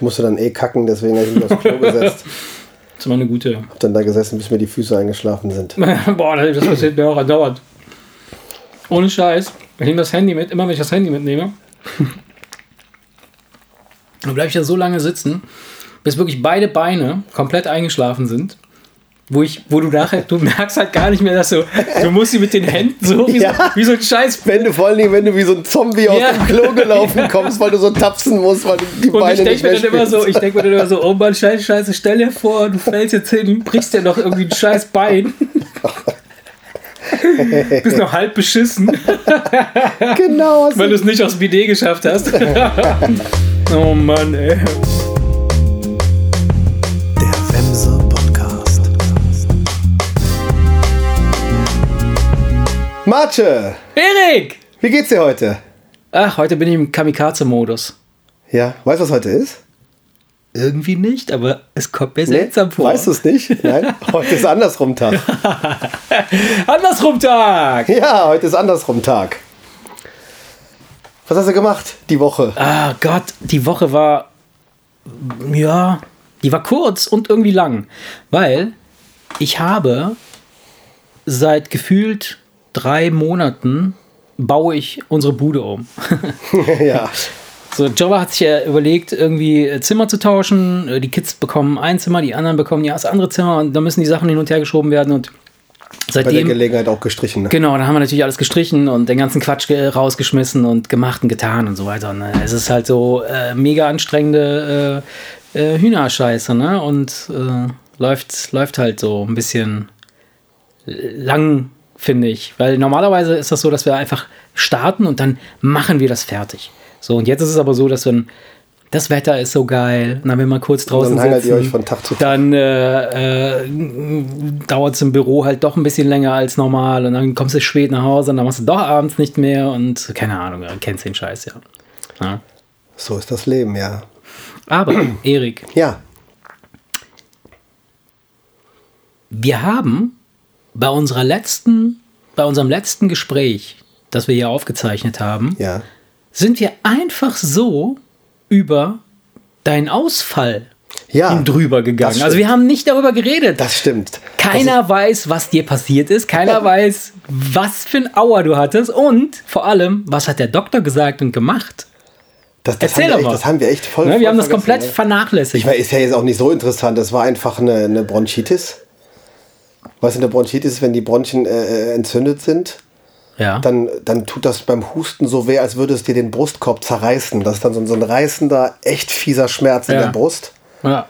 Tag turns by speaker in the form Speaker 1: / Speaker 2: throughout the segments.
Speaker 1: Ich musste dann eh kacken, deswegen habe ich mich aufs Klo gesetzt.
Speaker 2: Das war eine gute.
Speaker 1: Hab dann da gesessen, bis mir die Füße eingeschlafen sind.
Speaker 2: Boah, das passiert mir auch andauernd. Ohne Scheiß. Ich nehme das Handy mit, immer wenn ich das Handy mitnehme. Dann bleibe ich da so lange sitzen, bis wirklich beide Beine komplett eingeschlafen sind. Wo, ich, wo du nachher, du merkst halt gar nicht mehr, dass du, du musst sie mit den Händen so wie,
Speaker 1: Ja.
Speaker 2: so, wie so ein Scheiß.
Speaker 1: Wenn du vor allen Dingen, wenn du wie so ein Zombie aus
Speaker 2: Ja.
Speaker 1: dem Klo gelaufen kommst, weil du so tapsen musst, weil du die
Speaker 2: Und
Speaker 1: Beine
Speaker 2: ich denke
Speaker 1: nicht
Speaker 2: mir
Speaker 1: mehr
Speaker 2: dann immer so, ich denke mir dann immer so, oh Mann, scheiße, scheiße, stell dir vor, du fällst jetzt hin, brichst dir noch irgendwie ein scheiß Bein. Bist noch halb beschissen.
Speaker 1: Genau. hast
Speaker 2: Weil
Speaker 1: du-
Speaker 2: du es nicht aufs Bidet geschafft hast. oh Mann, ey.
Speaker 1: Marce,
Speaker 2: Erik!
Speaker 1: wie geht's dir heute?
Speaker 2: Ach, heute bin ich im Kamikaze-Modus.
Speaker 1: Ja, weißt du, was heute ist?
Speaker 2: Irgendwie nicht, aber es kommt mir seltsam vor.
Speaker 1: Weißt du es nicht? Nein? Heute ist andersrum Tag.
Speaker 2: Andersrum Tag!
Speaker 1: Ja, heute ist andersrum Tag. Was hast du gemacht die Woche?
Speaker 2: Ah Gott, die Woche war. Ja, die war kurz und irgendwie lang. Weil ich habe seit gefühlt drei Monaten baue ich unsere Bude um.
Speaker 1: ja.
Speaker 2: So, Java hat sich ja überlegt, irgendwie äh, Zimmer zu tauschen. Äh, Die Kids bekommen ein Zimmer, die anderen bekommen ja das andere Zimmer und da müssen die Sachen hin und her geschoben werden und
Speaker 1: Bei der
Speaker 2: seitdem.
Speaker 1: Gelegenheit auch gestrichen. Ne?
Speaker 2: Genau, dann haben wir natürlich alles gestrichen und den ganzen Quatsch ge- rausgeschmissen und gemacht und getan und so weiter. Äh, es ist halt so äh, mega anstrengende äh, äh, Hühnerscheiße, ne? Und äh, läuft, läuft halt so ein bisschen lang, finde ich. Weil normalerweise ist das so, dass wir einfach starten und dann machen wir das fertig. So, und jetzt ist es aber so, dass wenn das Wetter ist so geil, und dann will man kurz draußen
Speaker 1: dann hangelt
Speaker 2: sitzen,
Speaker 1: von Tag zu Tag.
Speaker 2: dann äh, äh, dauert es im Büro halt doch ein bisschen länger als normal und dann kommst du spät nach Hause und dann machst du doch abends nicht mehr und keine Ahnung, du kennst den Scheiß, ja. ja.
Speaker 1: So ist das Leben, ja.
Speaker 2: Aber, Erik,
Speaker 1: Ja.
Speaker 2: wir haben bei unserer letzten, bei unserem letzten Gespräch, das wir hier aufgezeichnet haben,
Speaker 1: Ja.
Speaker 2: sind wir einfach so über deinen Ausfall
Speaker 1: Ja.
Speaker 2: drüber gegangen.
Speaker 1: das
Speaker 2: Also wir haben nicht darüber geredet.
Speaker 1: Das stimmt.
Speaker 2: Keiner weiß, was dir passiert ist. Keiner weiß, was für ein Auer du hattest. Und vor allem, was hat der Doktor gesagt und gemacht?
Speaker 1: Das, das,
Speaker 2: Erzähl doch mal.
Speaker 1: das haben wir echt voll.
Speaker 2: Ne,
Speaker 1: voll
Speaker 2: wir haben das komplett
Speaker 1: ne?
Speaker 2: vernachlässigt.
Speaker 1: Ich meine, ist ja jetzt auch nicht so interessant. Das war einfach eine, eine Bronchitis. Weißt du, eine Bronchitis ist, wenn die Bronchien äh, entzündet sind,
Speaker 2: ja.
Speaker 1: dann, dann tut das beim Husten so weh, als würde es dir den Brustkorb zerreißen. Das ist dann so, ein- so ein reißender, echt fieser Schmerz in
Speaker 2: Ja.
Speaker 1: der Brust.
Speaker 2: ja.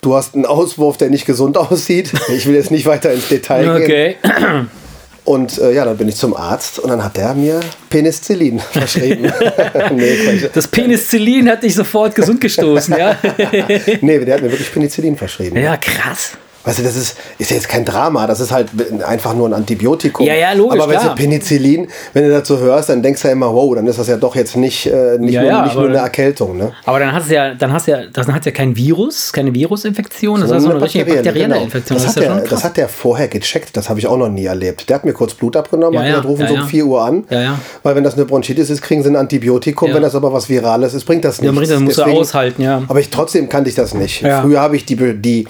Speaker 1: Du hast einen Auswurf, der nicht gesund aussieht. Ich will jetzt nicht weiter ins Detail gehen.
Speaker 2: Okay.
Speaker 1: Und äh, ja, dann bin ich zum Arzt und dann hat der mir Penicillin verschrieben. nee.
Speaker 2: Das Penicillin hat dich sofort gesund gestoßen, ja?
Speaker 1: nee, der hat mir wirklich Penicillin verschrieben.
Speaker 2: Ja, krass.
Speaker 1: Weißt du, das ist, ist ja jetzt kein Drama, das ist halt einfach nur ein Antibiotikum.
Speaker 2: Ja, ja, logisch,
Speaker 1: Aber weißt du. Penicillin, wenn du dazu hörst, dann denkst du ja immer, wow, dann ist das ja doch jetzt nicht, äh, nicht,
Speaker 2: Ja,
Speaker 1: nur,
Speaker 2: ja,
Speaker 1: nicht nur eine Erkältung. Ne?
Speaker 2: Aber dann hast du ja, dann hast du ja, das hat ja kein Virus, keine Virusinfektion, das ist so eine richtige bakterielle
Speaker 1: genau.
Speaker 2: Infektion.
Speaker 1: Das,
Speaker 2: Das,
Speaker 1: hat
Speaker 2: ja
Speaker 1: der, das hat der vorher gecheckt, das habe ich auch noch nie erlebt. Der hat mir kurz Blut abgenommen,
Speaker 2: Ja,
Speaker 1: hat
Speaker 2: ja,
Speaker 1: gesagt, rufen
Speaker 2: ja,
Speaker 1: Sie um
Speaker 2: ja.
Speaker 1: 4 Uhr an.
Speaker 2: Ja, ja.
Speaker 1: Weil wenn das eine Bronchitis ist, kriegen Sie ein Antibiotikum.
Speaker 2: Ja.
Speaker 1: Wenn das aber was Virales ist, bringt das
Speaker 2: Ja,
Speaker 1: nichts.
Speaker 2: das musst du
Speaker 1: Deswegen-
Speaker 2: aushalten, ja.
Speaker 1: Aber ich trotzdem kannte ich das nicht.
Speaker 2: Ja.
Speaker 1: Früher habe ich die, die,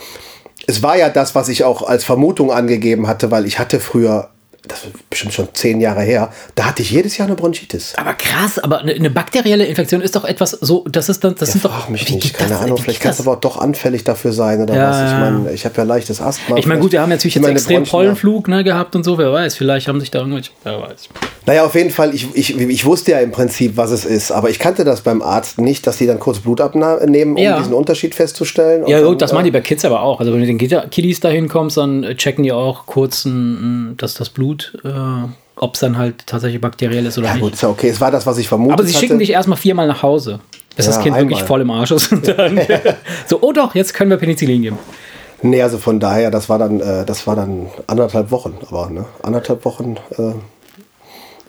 Speaker 1: es war ja das, was ich auch als Vermutung angegeben hatte, weil ich hatte früher, das ist bestimmt schon zehn Jahre her, da hatte ich jedes Jahr eine Bronchitis.
Speaker 2: Aber krass, aber eine, eine bakterielle Infektion ist doch etwas so, das ist dann, das sind doch.
Speaker 1: Mich nicht, keine
Speaker 2: das-
Speaker 1: Ahnung, vielleicht kannst du aber auch doch anfällig dafür sein oder
Speaker 2: Ja,
Speaker 1: was. Ich
Speaker 2: ja.
Speaker 1: meine, ich habe ja leichtes Asthma.
Speaker 2: Ich meine, gut, wir haben natürlich jetzt extrem
Speaker 1: Bronchien-
Speaker 2: Pollenflug ne, gehabt und so, wer weiß, vielleicht haben sich da irgendwelche, wer weiß.
Speaker 1: Naja, auf jeden Fall, ich, ich, ich wusste ja im Prinzip, was es ist, aber ich kannte das beim Arzt nicht, dass die dann kurz Blut abnehmen, um
Speaker 2: Ja.
Speaker 1: diesen Unterschied festzustellen.
Speaker 2: Ja, gut, das
Speaker 1: äh,
Speaker 2: machen die bei Kids aber auch. Also, wenn du den Kid- Kiddies da hinkommst, dann äh, checken die auch kurz ein, ein, das, das Blut, äh, ob es dann halt tatsächlich bakteriell ist oder
Speaker 1: Ja,
Speaker 2: nicht.
Speaker 1: gut, ist ja okay. Es war das, was ich vermutet
Speaker 2: aber sie
Speaker 1: hatte.
Speaker 2: schicken dich erstmal viermal nach Hause, bis das
Speaker 1: Ja,
Speaker 2: Kind wirklich
Speaker 1: einmal.
Speaker 2: voll im Arsch ist. Und dann so, oh doch, jetzt können wir Penicillin geben.
Speaker 1: Nee, also von daher, das war dann, äh, das war dann anderthalb Wochen, aber ne, anderthalb Wochen äh,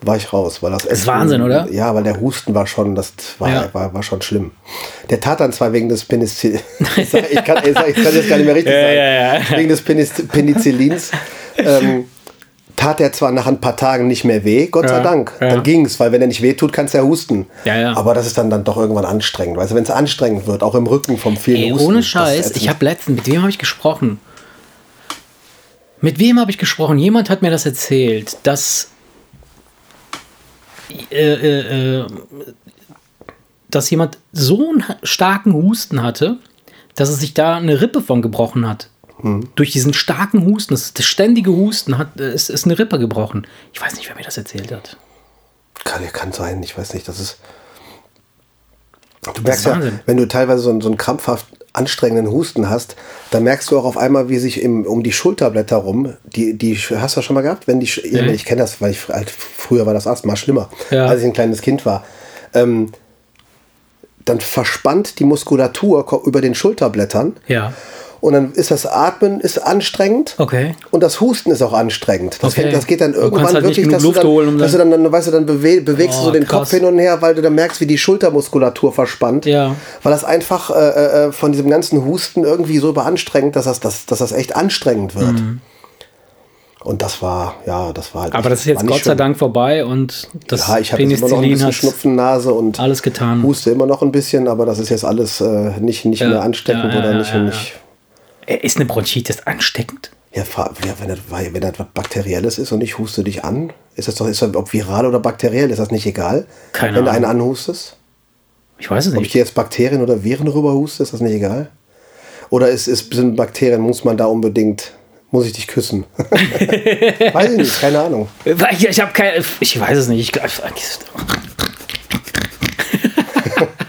Speaker 1: war ich raus, weil das,
Speaker 2: ist Wahnsinn, oder?
Speaker 1: Ja, weil der Husten war schon, das war,
Speaker 2: Ja.
Speaker 1: war, war schon schlimm. Der tat dann zwar wegen des Penicillins, ich, kann, ich, sag- ich kann jetzt gar nicht mehr richtig
Speaker 2: Ja,
Speaker 1: sagen,
Speaker 2: ja, ja.
Speaker 1: wegen des Penicillins. ähm, tat er zwar nach ein paar Tagen nicht mehr weh, Gott sei
Speaker 2: Ja,
Speaker 1: Dank.
Speaker 2: ja.
Speaker 1: Dann ging's, weil wenn er nicht weh tut, kannst du ja husten.
Speaker 2: Ja, ja.
Speaker 1: Aber das ist dann, dann doch irgendwann anstrengend. Weißt du, wenn es anstrengend wird, auch im Rücken vom vielen
Speaker 2: Ey,
Speaker 1: Husten.
Speaker 2: ohne Scheiß, ich habe letztens, mit wem habe ich gesprochen? Mit wem habe ich gesprochen? Jemand hat mir das erzählt, dass äh, äh, äh, dass jemand so einen starken Husten hatte, dass es sich da eine Rippe von gebrochen hat. Durch diesen starken Husten, das, das ständige Husten, hat, äh, ist, ist eine Rippe gebrochen. Ich weiß nicht, wer mir das erzählt hat.
Speaker 1: Kann, kann sein, ich weiß nicht, das ist. Du merkst ja, wenn du teilweise so, einen- so einen krampfhaft anstrengenden Husten hast, dann merkst du auch auf einmal, wie sich im, um die Schulterblätter rum, die, die hast du schon mal gehabt? Wenn die,
Speaker 2: Nee.
Speaker 1: ich kenne das, weil ich halt, früher war das Asthma schlimmer,
Speaker 2: Ja.
Speaker 1: als ich ein kleines Kind war. Ähm, dann verspannt die Muskulatur über den Schulterblättern
Speaker 2: Ja.
Speaker 1: Und dann ist das Atmen ist anstrengend.
Speaker 2: Okay.
Speaker 1: Und das Husten ist auch anstrengend. Das,
Speaker 2: Okay.
Speaker 1: geht, das geht dann
Speaker 2: Du
Speaker 1: irgendwann
Speaker 2: halt nicht
Speaker 1: wirklich, dass, du
Speaker 2: Luft
Speaker 1: dann,
Speaker 2: holen, um
Speaker 1: dass du dann, dann, weißt du, dann bewe bewegst
Speaker 2: Oh,
Speaker 1: du so den
Speaker 2: krass.
Speaker 1: Kopf hin und her, weil du dann merkst, wie die Schultermuskulatur verspannt.
Speaker 2: Ja.
Speaker 1: Weil das einfach äh, äh, von diesem ganzen Husten irgendwie so überanstrengend, dass das, dass, dass das echt anstrengend wird. Und das war, ja, das war halt.
Speaker 2: Mhm. Aber das ist jetzt
Speaker 1: nicht
Speaker 2: Gott sei
Speaker 1: schön.
Speaker 2: Dank vorbei und das
Speaker 1: Ja, ich habe immer noch ein bisschen
Speaker 2: hat
Speaker 1: Schnupfennase und
Speaker 2: alles getan.
Speaker 1: huste immer noch ein bisschen, aber das ist jetzt alles äh, nicht, nicht
Speaker 2: Ja,
Speaker 1: mehr ansteckend
Speaker 2: ja,
Speaker 1: oder
Speaker 2: ja,
Speaker 1: nicht.
Speaker 2: ja,
Speaker 1: nicht
Speaker 2: Äh, Ist eine Bronchitis ansteckend?
Speaker 1: Ja, wenn, das, wenn das was Bakterielles ist und ich huste dich an, ist das doch, ist das, ob viral oder bakteriell, ist das nicht egal?
Speaker 2: Keine
Speaker 1: wenn du einen
Speaker 2: Ahnung.
Speaker 1: anhustest?
Speaker 2: Ich weiß es
Speaker 1: Ob ich
Speaker 2: nicht.
Speaker 1: dir jetzt Bakterien oder Viren rüber huste, ist das nicht egal? Oder ist, ist, sind Bakterien, muss man da unbedingt, muss ich dich küssen? weiß ich nicht, keine Ahnung.
Speaker 2: Ich, ich keine. Ich weiß es nicht. Ich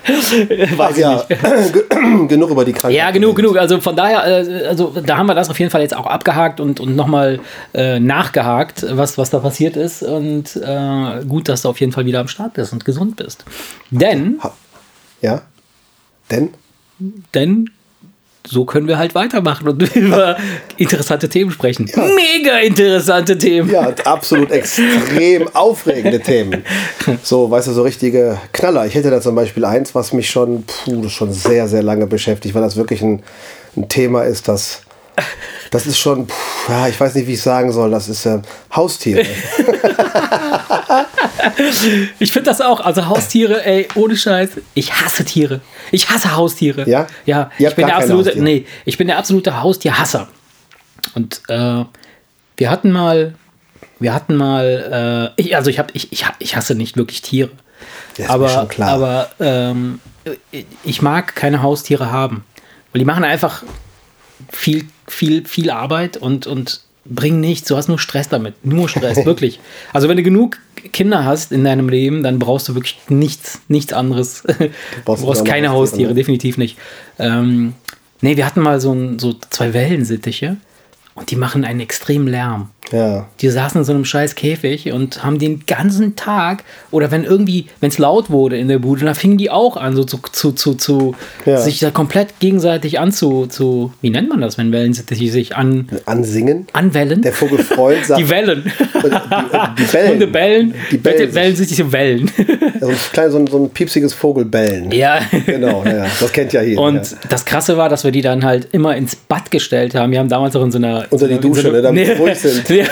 Speaker 1: Ach ja, genug über die Krankheit.
Speaker 2: ja, genug, genug. Also von daher, äh, also da haben wir das auf jeden Fall jetzt auch abgehakt und, und nochmal äh, nachgehakt, was, was da passiert ist. Und äh, gut, dass du auf jeden Fall wieder am Start bist und gesund bist. Denn,
Speaker 1: Ja? Denn?
Speaker 2: denn so können wir halt weitermachen und über interessante Themen sprechen. Mega interessante Themen.
Speaker 1: Ja, absolut extrem aufregende Themen. So, weißt du, so richtige Knaller. Ich hätte da zum Beispiel eins, was mich schon, puh, schon sehr, sehr lange beschäftigt, weil das wirklich ein, ein Thema ist, das, das ist schon, ja, ich weiß nicht, wie ich sagen soll, das ist äh, Haustiere.
Speaker 2: Ich finde das auch. Also Haustiere, ey, ohne Scheiß. Ich hasse Tiere. Ich hasse Haustiere.
Speaker 1: Ja?
Speaker 2: Ja. Ich bin der absolute, nee, ich bin der absolute Haustierhasser. Und äh, wir hatten mal, wir hatten mal, äh, ich, also ich habe, ich, ich, ich hasse nicht wirklich Tiere.
Speaker 1: Ist mir
Speaker 2: aber,
Speaker 1: schon klar.
Speaker 2: aber ähm, ich mag keine Haustiere haben. Weil die machen einfach viel, viel, viel Arbeit und, und bringen nichts. Du hast nur Stress damit. Nur Stress, wirklich. Also wenn du genug Kinder hast in deinem Leben, dann brauchst du wirklich nichts, nichts anderes. Du
Speaker 1: brauchst
Speaker 2: brauchst,
Speaker 1: auch noch
Speaker 2: keine
Speaker 1: Haustiere,
Speaker 2: definitiv nicht. Ähm, nee, wir hatten mal so, ein, so zwei Wellensittiche und die machen einen extremen Lärm.
Speaker 1: Ja.
Speaker 2: Die saßen in so einem scheiß Käfig und haben den ganzen Tag, oder wenn irgendwie, wenn es laut wurde in der Bude, dann fingen die auch an, so zu, zu, zu, zu
Speaker 1: Ja.
Speaker 2: sich da komplett gegenseitig anzu, zu, wie nennt man das, wenn Wellensittiche sich an,
Speaker 1: Ansingen.
Speaker 2: anwellen?
Speaker 1: Der Vogel Freund sagt,
Speaker 2: die Wellen.
Speaker 1: die Bellen.
Speaker 2: Hunde bellen,
Speaker 1: Die bellen sich.
Speaker 2: Wellensittiche Wellen.
Speaker 1: so, ein klein, so, ein, so ein piepsiges Vogelbellen.
Speaker 2: ja.
Speaker 1: Genau, ja, das kennt ja jeder.
Speaker 2: Und
Speaker 1: ja.
Speaker 2: das Krasse war, dass wir die dann halt immer ins Bad gestellt haben. Wir haben damals auch in so einer.
Speaker 1: Unter die
Speaker 2: in so
Speaker 1: Dusche,
Speaker 2: einer-
Speaker 1: ne, damit
Speaker 2: Nee.
Speaker 1: ruhig sind.
Speaker 2: Ja.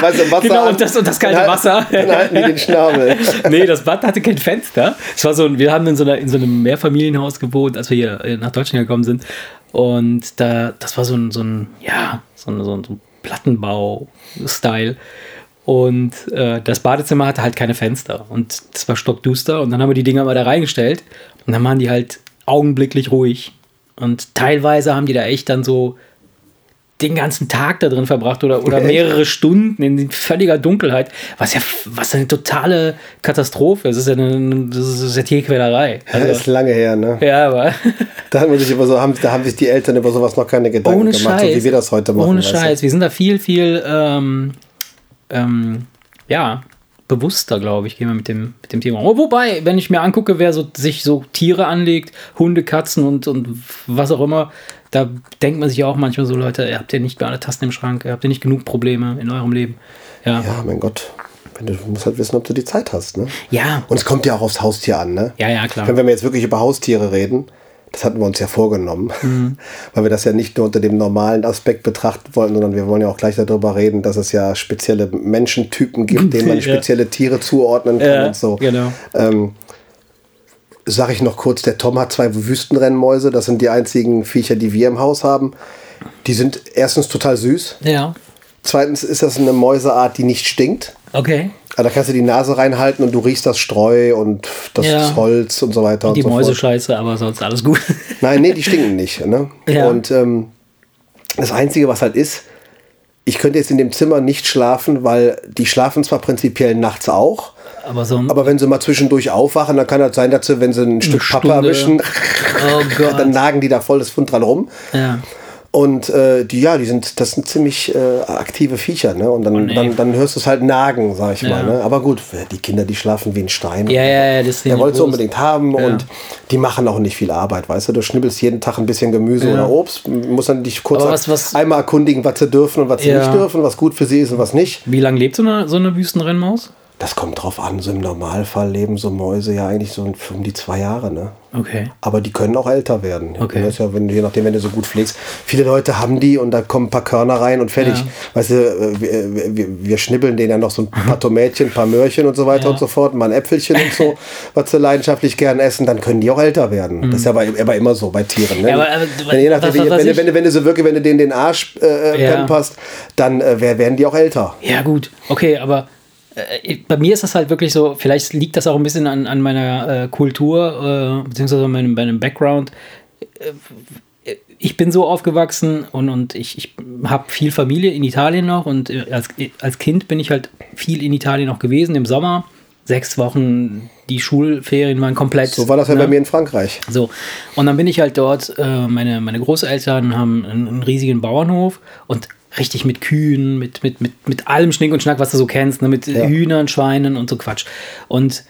Speaker 1: Weißt du, Wasser
Speaker 2: Genau,
Speaker 1: an,
Speaker 2: und das- und das kalte
Speaker 1: dann
Speaker 2: Wasser.
Speaker 1: Dann halten die den Schnabel.
Speaker 2: nee, das Bad hatte kein Fenster. Es war so, ein- wir haben in so, einer, in so einem Mehrfamilienhaus gewohnt, als wir hier äh, nach Deutschland gekommen sind. Und da, das war so ein, so ein ja, so ein, so ein, Plattenbau-Style. Und äh, das Badezimmer hatte halt keine Fenster. Und es war stockduster. Und dann haben wir die Dinger mal da reingestellt. Und dann waren die halt augenblicklich ruhig. Und teilweise haben die da echt dann so den ganzen Tag da drin verbracht oder, oder mehrere Stunden in völliger Dunkelheit, was ja was eine totale Katastrophe ist. Das ist ja, eine, das ist ja Tierquälerei.
Speaker 1: Das ist
Speaker 2: Also,
Speaker 1: lange her, ne?
Speaker 2: ja, aber
Speaker 1: Da haben, sich über so, haben, da haben sich die Eltern über sowas noch keine Gedanken
Speaker 2: ohne
Speaker 1: gemacht,
Speaker 2: Scheiß.
Speaker 1: so wie wir das heute machen.
Speaker 2: Ohne
Speaker 1: weißt du?
Speaker 2: Scheiß. Wir sind da viel, viel ähm, ähm, ja, bewusster, glaube ich, gehen wir mit dem, mit dem Thema. Wobei, wenn ich mir angucke, wer so, sich so Tiere anlegt, Hunde, Katzen und, und was auch immer, da denkt man sich auch manchmal so, Leute, ihr habt ja nicht mehr alle Tasten im Schrank, ihr habt ja nicht genug Probleme in eurem Leben. Ja.
Speaker 1: Ja, mein Gott. Du, du musst halt wissen, ob du die Zeit hast, ne?
Speaker 2: Ja.
Speaker 1: Und es kommt ja auch aufs Haustier an, ne?
Speaker 2: Ja, ja, klar.
Speaker 1: Wenn wir jetzt wirklich über Haustiere reden, Das hatten wir uns ja vorgenommen,
Speaker 2: Mhm.
Speaker 1: weil wir das ja nicht nur unter dem normalen Aspekt betrachten wollten, sondern wir wollen ja auch gleich darüber reden, dass es ja spezielle Menschentypen gibt, denen man
Speaker 2: Ja.
Speaker 1: spezielle Tiere zuordnen kann
Speaker 2: Ja,
Speaker 1: und so.
Speaker 2: genau.
Speaker 1: Ähm, Sag ich noch kurz, der Tom hat zwei Wüstenrennmäuse, das sind die einzigen Viecher, die wir im Haus haben. Die sind erstens total süß,
Speaker 2: Ja.
Speaker 1: zweitens ist das eine Mäuseart, die nicht stinkt.
Speaker 2: Okay.
Speaker 1: Also da kannst du die Nase reinhalten und du riechst das Streu und das
Speaker 2: Ja.
Speaker 1: Holz und so weiter.
Speaker 2: Die
Speaker 1: und so
Speaker 2: Mäuse
Speaker 1: fort.
Speaker 2: scheiße, aber sonst alles gut.
Speaker 1: Nein, nee, die stinken nicht. Ne?
Speaker 2: Ja.
Speaker 1: Und ähm, das Einzige, was halt ist, ich könnte jetzt in dem Zimmer nicht schlafen, weil die schlafen zwar prinzipiell nachts auch,
Speaker 2: Aber so
Speaker 1: aber wenn sie mal zwischendurch aufwachen, dann kann das sein, dass sie, wenn sie ein Stück Pappe erwischen,
Speaker 2: Oh
Speaker 1: dann nagen die da voll das Fund dran rum.
Speaker 2: Ja.
Speaker 1: Und äh, die, ja, die sind, das sind ziemlich äh, aktive Viecher, ne? Und dann,
Speaker 2: Oh, nee.
Speaker 1: dann, dann hörst du es halt nagen, sag ich
Speaker 2: Ja.
Speaker 1: mal. Ne? Aber gut, die Kinder, die schlafen wie ein Stein.
Speaker 2: Ja, ja, ja, das
Speaker 1: Der wollte es unbedingt haben und die machen auch nicht viel Arbeit, weißt du? Du schnibbelst jeden Tag ein bisschen Gemüse
Speaker 2: Ja.
Speaker 1: oder Obst, musst dann dich kurz
Speaker 2: was- was-
Speaker 1: einmal erkundigen, was sie dürfen und was sie
Speaker 2: Ja.
Speaker 1: nicht dürfen, was gut für sie ist und was nicht.
Speaker 2: Wie lange lebt so eine, so eine Wüstenrennmaus?
Speaker 1: Das kommt drauf an. So im Normalfall leben so Mäuse ja eigentlich so um die zwei Jahre, ne?
Speaker 2: Okay.
Speaker 1: Aber die können auch älter werden.
Speaker 2: Okay.
Speaker 1: Das ist ja, wenn, je nachdem, wenn du so gut pflegst. Viele Leute haben die und da kommen ein paar Körner rein und fertig.
Speaker 2: Ja.
Speaker 1: Weißt du, äh, wir, wir, wir schnibbeln denen ja noch so ein paar Tomätchen, ein paar Möhrchen und so weiter
Speaker 2: Ja.
Speaker 1: und so fort, mal ein Äpfelchen und so, was sie leidenschaftlich gern essen, dann können die auch älter werden. Das ist ja aber, aber immer so bei Tieren. Ne?
Speaker 2: Ja, aber, aber,
Speaker 1: wenn, je nachdem,
Speaker 2: was- was-
Speaker 1: wenn,
Speaker 2: was
Speaker 1: du-
Speaker 2: ich-
Speaker 1: wenn, du- wenn du so wirklich, wenn du denen den Arsch äh, pamperst, dann äh, wer- werden die auch älter.
Speaker 2: Ja, gut. Okay, aber äh, bei mir ist das halt wirklich so, vielleicht liegt das auch ein bisschen an, an meiner äh, Kultur, äh, beziehungsweise meinem, meinem Background. Äh, ich bin so aufgewachsen und, und ich, ich habe viel Familie in Italien noch und äh, als, als Kind bin ich halt viel in Italien noch gewesen im Sommer. Sechs Wochen, die Schulferien waren komplett.
Speaker 1: So war das ja
Speaker 2: ne?
Speaker 1: bei mir in Frankreich.
Speaker 2: So, und dann bin ich halt dort, äh, meine, meine Großeltern haben einen, einen riesigen Bauernhof und richtig mit Kühen, mit, mit, mit, mit allem Schnick und Schnack, was du so kennst, ne? mit
Speaker 1: Ja.
Speaker 2: Hühnern, Schweinen und so Quatsch. Und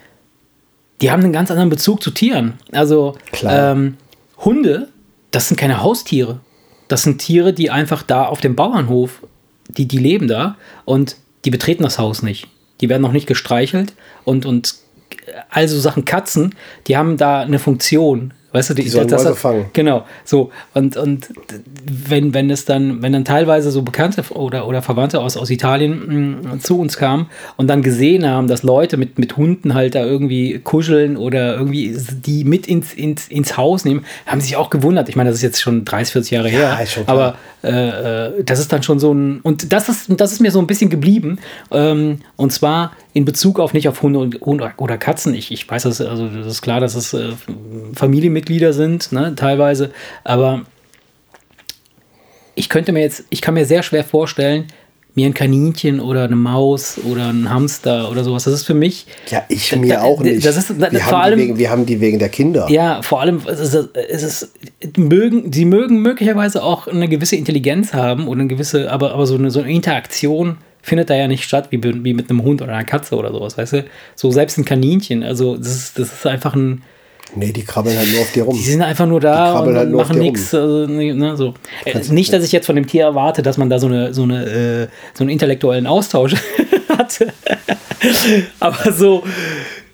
Speaker 2: die haben einen ganz anderen Bezug zu Tieren. Also ähm, Hunde, das sind keine Haustiere. Das sind Tiere, die einfach da auf dem Bauernhof, die, die leben da und die betreten das Haus nicht. Die werden noch nicht gestreichelt und, und also Sachen Katzen, die haben da eine Funktion. Weißt du, die,
Speaker 1: sollen
Speaker 2: das
Speaker 1: Mäuse
Speaker 2: hat-. Genau, so. Und, und wenn, wenn es dann, wenn dann teilweise so Bekannte oder, oder Verwandte aus, aus Italien mh, zu uns kamen und dann gesehen haben, dass Leute mit, mit Hunden halt da irgendwie kuscheln oder irgendwie die mit ins, ins, ins Haus nehmen, haben sich auch gewundert. Ich meine, das ist jetzt schon 30, 40 Jahre
Speaker 1: Ja,
Speaker 2: her.
Speaker 1: ist schon klar.
Speaker 2: aber äh, äh, das ist dann schon so ein, und das ist, das ist mir so ein bisschen geblieben. Ähm, und zwar in Bezug auf nicht auf Hunde und, und, oder Katzen. Ich, ich weiß, das, also das ist klar, dass es äh, Familienmitglieder sind, ne, teilweise. Aber ich könnte mir jetzt, ich kann mir sehr schwer vorstellen, mir ein Kaninchen oder eine Maus oder ein Hamster oder sowas. Das ist für mich.
Speaker 1: Ja, ich mir
Speaker 2: da-
Speaker 1: auch nicht.
Speaker 2: das ist- da-
Speaker 1: wir,
Speaker 2: vor
Speaker 1: haben
Speaker 2: allem-
Speaker 1: die wegen, wir haben die wegen der Kinder.
Speaker 2: Ja, vor allem, es ist, es ist, mögen, sie mögen möglicherweise auch eine gewisse Intelligenz haben oder eine gewisse, aber, aber so, eine, so eine Interaktion findet da ja nicht statt, wie, wie mit einem Hund oder einer Katze oder sowas, weißt du? So selbst ein Kaninchen, also das ist, das ist einfach ein,
Speaker 1: Nee, die krabbeln halt nur auf dir rum.
Speaker 2: die sind einfach nur da und
Speaker 1: halt nur
Speaker 2: machen nichts. Also, ne, so. Äh, nicht, dass ich jetzt von dem Tier erwarte, dass man da so, eine, so, eine, äh, so einen intellektuellen Austausch hatte. Aber so,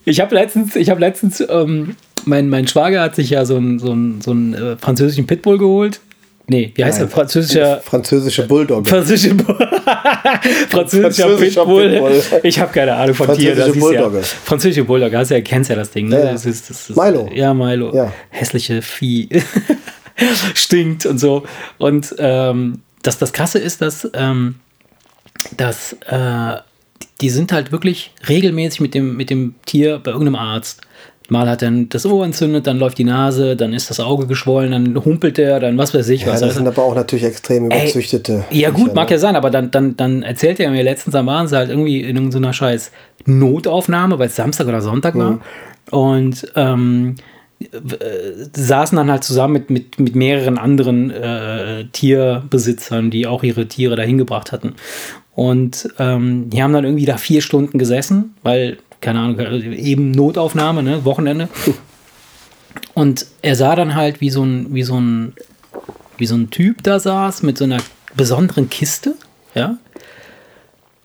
Speaker 2: ich habe letztens, ich habe letztens, ähm, mein, mein Schwager hat sich ja so einen so einen- so einen, äh, französischen Pitbull geholt. Nee, wie heißt
Speaker 1: Nein.
Speaker 2: der? Französischer.
Speaker 1: Französische Bulldog.
Speaker 2: Französischer, Bu- französischer
Speaker 1: Französischer
Speaker 2: Pitbull.
Speaker 1: Pitbull.
Speaker 2: Ich habe keine Ahnung von
Speaker 1: Französische
Speaker 2: Tieren. das ist Ja.
Speaker 1: Bulldogge.
Speaker 2: Französische Bulldogge, hast ja, kennst ja das Ding. Ne?
Speaker 1: Ja, ja.
Speaker 2: Das ist, das ist,
Speaker 1: Milo.
Speaker 2: Ja, Milo.
Speaker 1: Ja.
Speaker 2: Hässliche Vieh. Stinkt und so. Und ähm, das, das Krasse ist, dass, ähm, dass äh, die sind halt wirklich regelmäßig mit dem, mit dem Tier bei irgendeinem Arzt. Mal hat er das Ohr entzündet, dann läuft die Nase, dann ist das Auge geschwollen, dann humpelt er, dann was weiß ich
Speaker 1: Ja,
Speaker 2: was.
Speaker 1: das
Speaker 2: Also-
Speaker 1: sind aber auch natürlich extrem
Speaker 2: Ey,
Speaker 1: überzüchtete.
Speaker 2: ja, gut,
Speaker 1: Viecher,
Speaker 2: mag
Speaker 1: ne?
Speaker 2: ja sein, aber dann, dann, dann erzählt er mir letztens am Abend halt irgendwie in irgendeiner scheiß Notaufnahme, weil es Samstag oder Sonntag
Speaker 1: Mhm.
Speaker 2: war. Und ähm, äh, saßen dann halt zusammen mit, mit, mit mehreren anderen äh, Tierbesitzern, die auch ihre Tiere dahin gebracht hatten. Und ähm, die haben dann irgendwie da vier Stunden gesessen, weil, keine Ahnung, eben Notaufnahme, ne, Wochenende. Und er sah dann halt, wie so ein, wie so ein, wie so ein Typ da saß mit so einer besonderen Kiste, ja.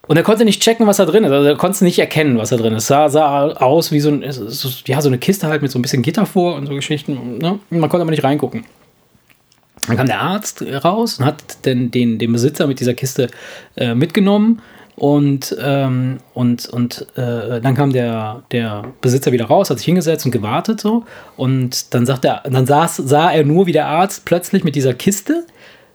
Speaker 2: Und er konnte nicht checken, was da drin ist. Also er konnte nicht erkennen, was da drin ist. Sah, sah aus wie so, ein, so, ja, so eine Kiste halt mit so ein bisschen Gitter vor und so Geschichten. Ne? Man konnte aber nicht reingucken. Dann kam der Arzt raus und hat den, den, den Besitzer mit dieser Kiste äh, mitgenommen. Und, ähm, und, und äh, dann kam der, der Besitzer wieder raus, hat sich hingesetzt und gewartet so. Und dann sagt er, dann saß, sah er nur, wie der Arzt plötzlich mit dieser Kiste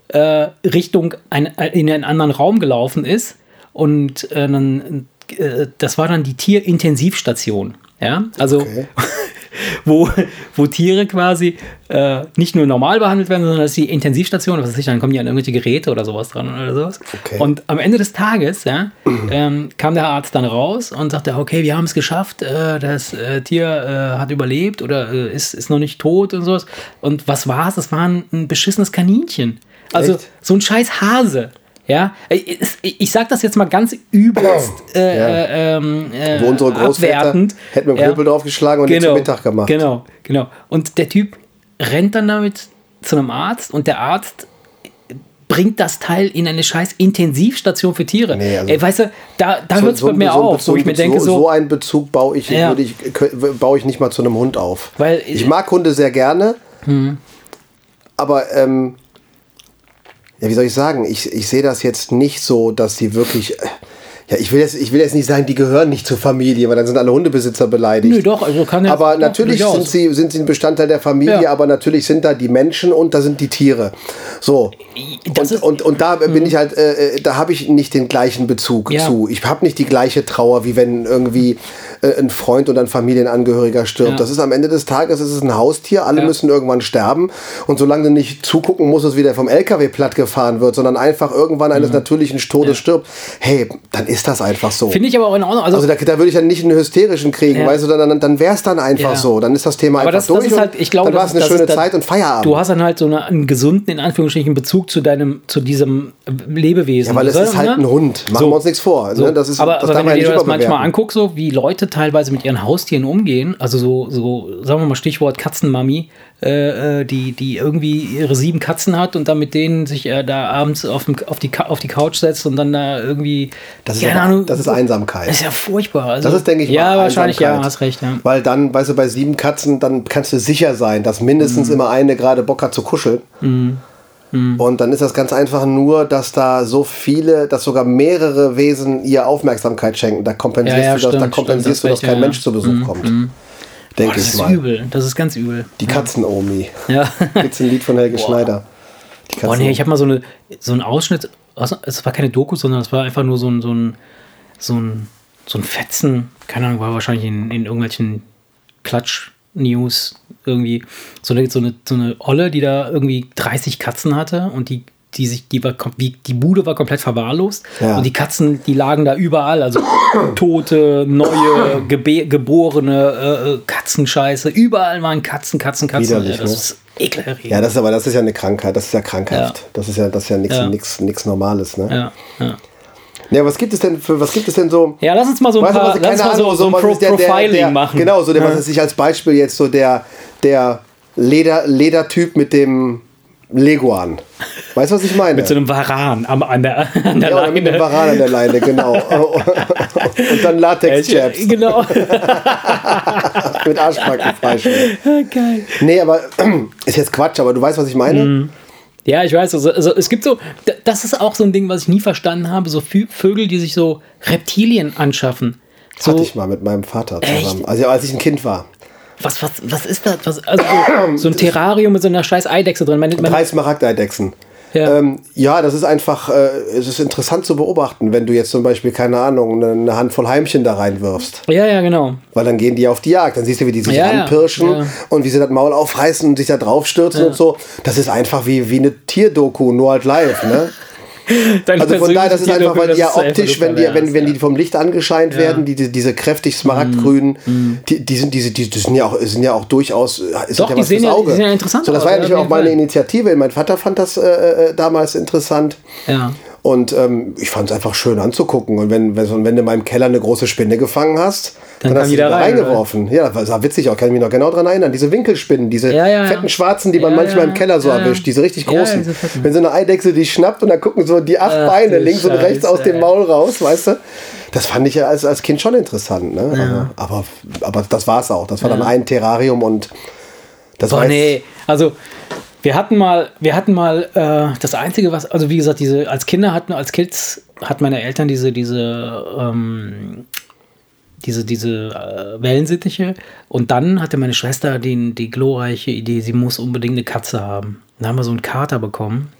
Speaker 2: äh, Richtung ein, in einen anderen Raum gelaufen ist. Und äh, dann, äh, das war dann die Tierintensivstation. Ja, also
Speaker 1: Okay.
Speaker 2: wo, wo Tiere quasi äh, nicht nur normal behandelt werden, sondern das ist die Intensivstation, was weiß ich, dann kommen die an irgendwelche Geräte oder sowas dran oder sowas.
Speaker 1: Okay.
Speaker 2: Und am Ende des Tages ja, ähm, kam der Arzt dann raus und sagte, okay, wir haben es geschafft, äh, das äh, Tier äh, hat überlebt oder äh, ist, ist noch nicht tot und sowas. Und was war es? Das war ein, ein beschissenes Kaninchen. Also
Speaker 1: Echt?
Speaker 2: so ein scheiß Hase. Ja, ich, ich, ich sag das jetzt mal ganz übelst äh,
Speaker 1: Ja.
Speaker 2: äh, ähm, äh,
Speaker 1: Wo unsere Großväter
Speaker 2: abwertend.
Speaker 1: hätten mit dem Knüppel draufgeschlagen und den zum Mittag gemacht.
Speaker 2: Genau, genau. Und der Typ rennt dann damit zu einem Arzt und der Arzt bringt das Teil in eine scheiß Intensivstation für Tiere.
Speaker 1: Nee, also-
Speaker 2: Ey, weißt du, da, da hört es bei
Speaker 1: ein-
Speaker 2: mir
Speaker 1: so
Speaker 2: auf,
Speaker 1: Bezug-
Speaker 2: wo ich mir denke
Speaker 1: so,
Speaker 2: so,
Speaker 1: so einen Bezug baue ich,
Speaker 2: Ja.
Speaker 1: würde ich, baue ich nicht mal zu einem Hund auf.
Speaker 2: Weil-
Speaker 1: ich mag Hunde sehr gerne, aber ähm, ja, wie soll ich sagen? Ich, ich sehe das jetzt nicht so, dass sie wirklich. Ja, ich will, jetzt, ich will jetzt nicht sagen, die gehören nicht zur Familie, weil dann sind alle Hundebesitzer beleidigt.
Speaker 2: Nö, doch, also kann ja-
Speaker 1: Aber
Speaker 2: doch,
Speaker 1: natürlich sind sie, sind sie ein Bestandteil der Familie,
Speaker 2: Ja.
Speaker 1: aber natürlich sind da die Menschen und da sind die Tiere. So.
Speaker 2: Das
Speaker 1: und,
Speaker 2: ist-
Speaker 1: und, und da bin ich halt, äh, äh, da habe ich nicht den gleichen Bezug
Speaker 2: Ja.
Speaker 1: zu. Ich habe nicht die gleiche Trauer, wie wenn irgendwie äh, ein Freund oder ein Familienangehöriger stirbt.
Speaker 2: Ja.
Speaker 1: Das ist am Ende des Tages es ist ein Haustier, alle
Speaker 2: Ja.
Speaker 1: müssen irgendwann sterben. Und solange du nicht zugucken musst, dass wieder vom LKW platt gefahren wird, sondern einfach irgendwann eines natürlichen Todes stirbt, hey, dann ist das einfach so.
Speaker 2: finde ich aber auch in Ordnung. Also,
Speaker 1: Also da, da würde ich dann nicht einen hysterischen kriegen,
Speaker 2: Ja.
Speaker 1: weißt du, dann, dann, dann wäre es dann einfach
Speaker 2: Ja.
Speaker 1: so. Dann ist das Thema
Speaker 2: aber
Speaker 1: einfach
Speaker 2: das,
Speaker 1: durch
Speaker 2: das ist halt, ich glaube,
Speaker 1: dann war es eine schöne
Speaker 2: ist
Speaker 1: Zeit und Feierabend.
Speaker 2: Du hast dann halt so eine, einen gesunden, in Anführungsstrichen, Bezug zu deinem, zu diesem Lebewesen.
Speaker 1: Ja, weil es ist halt ein Hund. Machen wir uns nichts vor.
Speaker 2: So.
Speaker 1: Ne? Das ist,
Speaker 2: aber
Speaker 1: das
Speaker 2: aber wenn
Speaker 1: man
Speaker 2: du dir das manchmal anguckst, so wie Leute teilweise mit ihren Haustieren umgehen, also so, so sagen wir mal Stichwort Katzenmami, äh, äh, die, die irgendwie ihre sieben Katzen hat und dann mit denen sich äh, da abends auf, dem, auf, die, auf die Couch setzt und dann da irgendwie.
Speaker 1: Das ist,
Speaker 2: keine
Speaker 1: aber,
Speaker 2: Ahnung,
Speaker 1: das ist Einsamkeit.
Speaker 2: Das ist ja furchtbar. Also,
Speaker 1: Das ist, denke ich,
Speaker 2: Ja,
Speaker 1: mal
Speaker 2: wahrscheinlich, ja, hast recht, ja.
Speaker 1: Weil dann, weißt du, bei sieben Katzen, dann kannst du sicher sein, dass
Speaker 2: Mhm.
Speaker 1: mindestens immer eine gerade Bock hat zu kuscheln. Und dann ist das ganz einfach nur, dass da so viele, dass sogar mehrere Wesen ihr Aufmerksamkeit schenken. Da kompensierst
Speaker 2: Ja, ja,
Speaker 1: du, das, da
Speaker 2: stimmt,
Speaker 1: kompensierst
Speaker 2: stimmt,
Speaker 1: du, dass kein
Speaker 2: recht,
Speaker 1: Mensch
Speaker 2: ja,
Speaker 1: zu Besuch kommt.
Speaker 2: Boah,
Speaker 1: Denke
Speaker 2: das
Speaker 1: ich
Speaker 2: ist
Speaker 1: mal.
Speaker 2: übel. Das ist ganz übel.
Speaker 1: Die Katzen-Omi.
Speaker 2: Ja.
Speaker 1: Gibt's ein Lied von Helge Schneider. Die
Speaker 2: Boah, nee, ich habe mal so, eine, so einen Ausschnitt, es war keine Doku, sondern es war einfach nur so ein, so ein, so ein, so ein Fetzen, keine Ahnung, war wahrscheinlich in, in irgendwelchen Klatsch-News irgendwie, so eine, so, eine, so eine Olle, die da irgendwie 30 Katzen hatte und die die sich, die war, wie, die Bude war komplett verwahrlost
Speaker 1: Ja.
Speaker 2: und die Katzen, die lagen da überall, also tote, neue, geborene äh, äh, Katzenscheiße, überall waren Katzen, Katzen, Katzen.
Speaker 1: Widerlich,
Speaker 2: ja, das
Speaker 1: ne?
Speaker 2: ist ekelerregend.
Speaker 1: Ja, das ist aber das ist ja eine Krankheit, das ist ja krankhaft.
Speaker 2: Ja.
Speaker 1: Das ist ja das ist ja nichts
Speaker 2: Ja.
Speaker 1: nix, nix Normales, ne?
Speaker 2: ja, ja.
Speaker 1: Ja, was gibt es denn für was gibt es denn so?
Speaker 2: Ja, lass uns mal so ein paar, lass mal so, so ein Pro
Speaker 1: ist der- der-
Speaker 2: Profiling
Speaker 1: der,
Speaker 2: machen.
Speaker 1: Genau, so der,
Speaker 2: ja.
Speaker 1: was weiß ich als Beispiel jetzt so der der Leder Ledertyp mit dem Leguan. Weißt du, was ich meine?
Speaker 2: Mit so einem Varan am, an der, an der
Speaker 1: ja, oder mit
Speaker 2: Leine.
Speaker 1: Varan an der Leine, genau. Und dann Latex-Chaps
Speaker 2: Genau.
Speaker 1: mit Arschbacken freischneiden.
Speaker 2: Geil.
Speaker 1: Nee, aber ist jetzt Quatsch, aber du weißt, was ich meine?
Speaker 2: Mhm. Ja, ich weiß. Also, also es gibt so, das ist auch so ein Ding, was ich nie verstanden habe, so Vö- Vögel, die sich so Reptilien anschaffen. So,
Speaker 1: Hatte ich mal mit meinem Vater zusammen.
Speaker 2: Echt?
Speaker 1: Also als ich ein Kind war.
Speaker 2: Was, was, was ist das? Was, also so, so ein Terrarium mit so einer scheiß Eidechse drin. Meine, meine,
Speaker 1: Drei Smaragdeidechsen.
Speaker 2: Ja.
Speaker 1: Ähm, ja, das ist einfach, äh, es ist interessant zu beobachten, wenn du jetzt zum Beispiel, keine Ahnung, eine, Handvoll Heimchen da reinwirfst.
Speaker 2: ja, ja, genau.
Speaker 1: Weil dann gehen die auf die Jagd. Dann siehst du, wie die sich
Speaker 2: Ja, ja,
Speaker 1: anpirschen
Speaker 2: ja.
Speaker 1: und wie sie das Maul aufreißen und sich da draufstürzen und so. Das ist einfach wie, wie eine Tierdoku, nur halt live, ne? Also von daher, das ist einfach, weil die ja optisch, wenn die, wenn, wenn
Speaker 2: ja.
Speaker 1: die vom Licht angescheint werden, die, die, diese kräftig smaragdgrünen, die, die sind diese, die, die sind ja auch, sind ja auch durchaus, ist
Speaker 2: Doch,
Speaker 1: ja
Speaker 2: die
Speaker 1: was
Speaker 2: sehen
Speaker 1: fürs
Speaker 2: ja- die
Speaker 1: Auge.
Speaker 2: sehen ja interessant
Speaker 1: so, das war ja
Speaker 2: ja,
Speaker 1: nicht auch meine. Initiative. Mein Vater fand das äh, äh, damals interessant.
Speaker 2: Ja.
Speaker 1: Und ähm, ich fand es einfach schön anzugucken. Und wenn, wenn, wenn du in meinem Keller eine große Spinne gefangen hast, Dann,
Speaker 2: kam
Speaker 1: hast du
Speaker 2: wieder
Speaker 1: da
Speaker 2: rein,
Speaker 1: reingeworfen. Ja, das war witzig auch, kann ich mich noch genau dran erinnern. Diese Winkelspinnen, diese
Speaker 2: Ja, ja,
Speaker 1: fetten Schwarzen, die man manchmal im Keller so erwischt, diese richtig großen.
Speaker 2: diese.
Speaker 1: Wenn so eine Eidechse die schnappt und dann gucken so die acht
Speaker 2: Ach,
Speaker 1: Beine links und rechts aus
Speaker 2: Scheiße,
Speaker 1: dem. Maul raus, weißt du? Das fand ich ja als, als Kind schon interessant. Ne? Aber, aber, aber das war's auch. Das war dann ein Terrarium und das
Speaker 2: Boah,
Speaker 1: war
Speaker 2: nee. Also, wir hatten mal, wir hatten mal äh, das Einzige, was, also wie gesagt, diese, als Kinder hatten, als Kids hat meine Eltern diese, diese, ähm, diese, diese äh, Wellensittiche. Und dann hatte meine Schwester den, die glorreiche Idee, sie muss unbedingt eine Katze haben. Dann haben wir so einen Kater bekommen.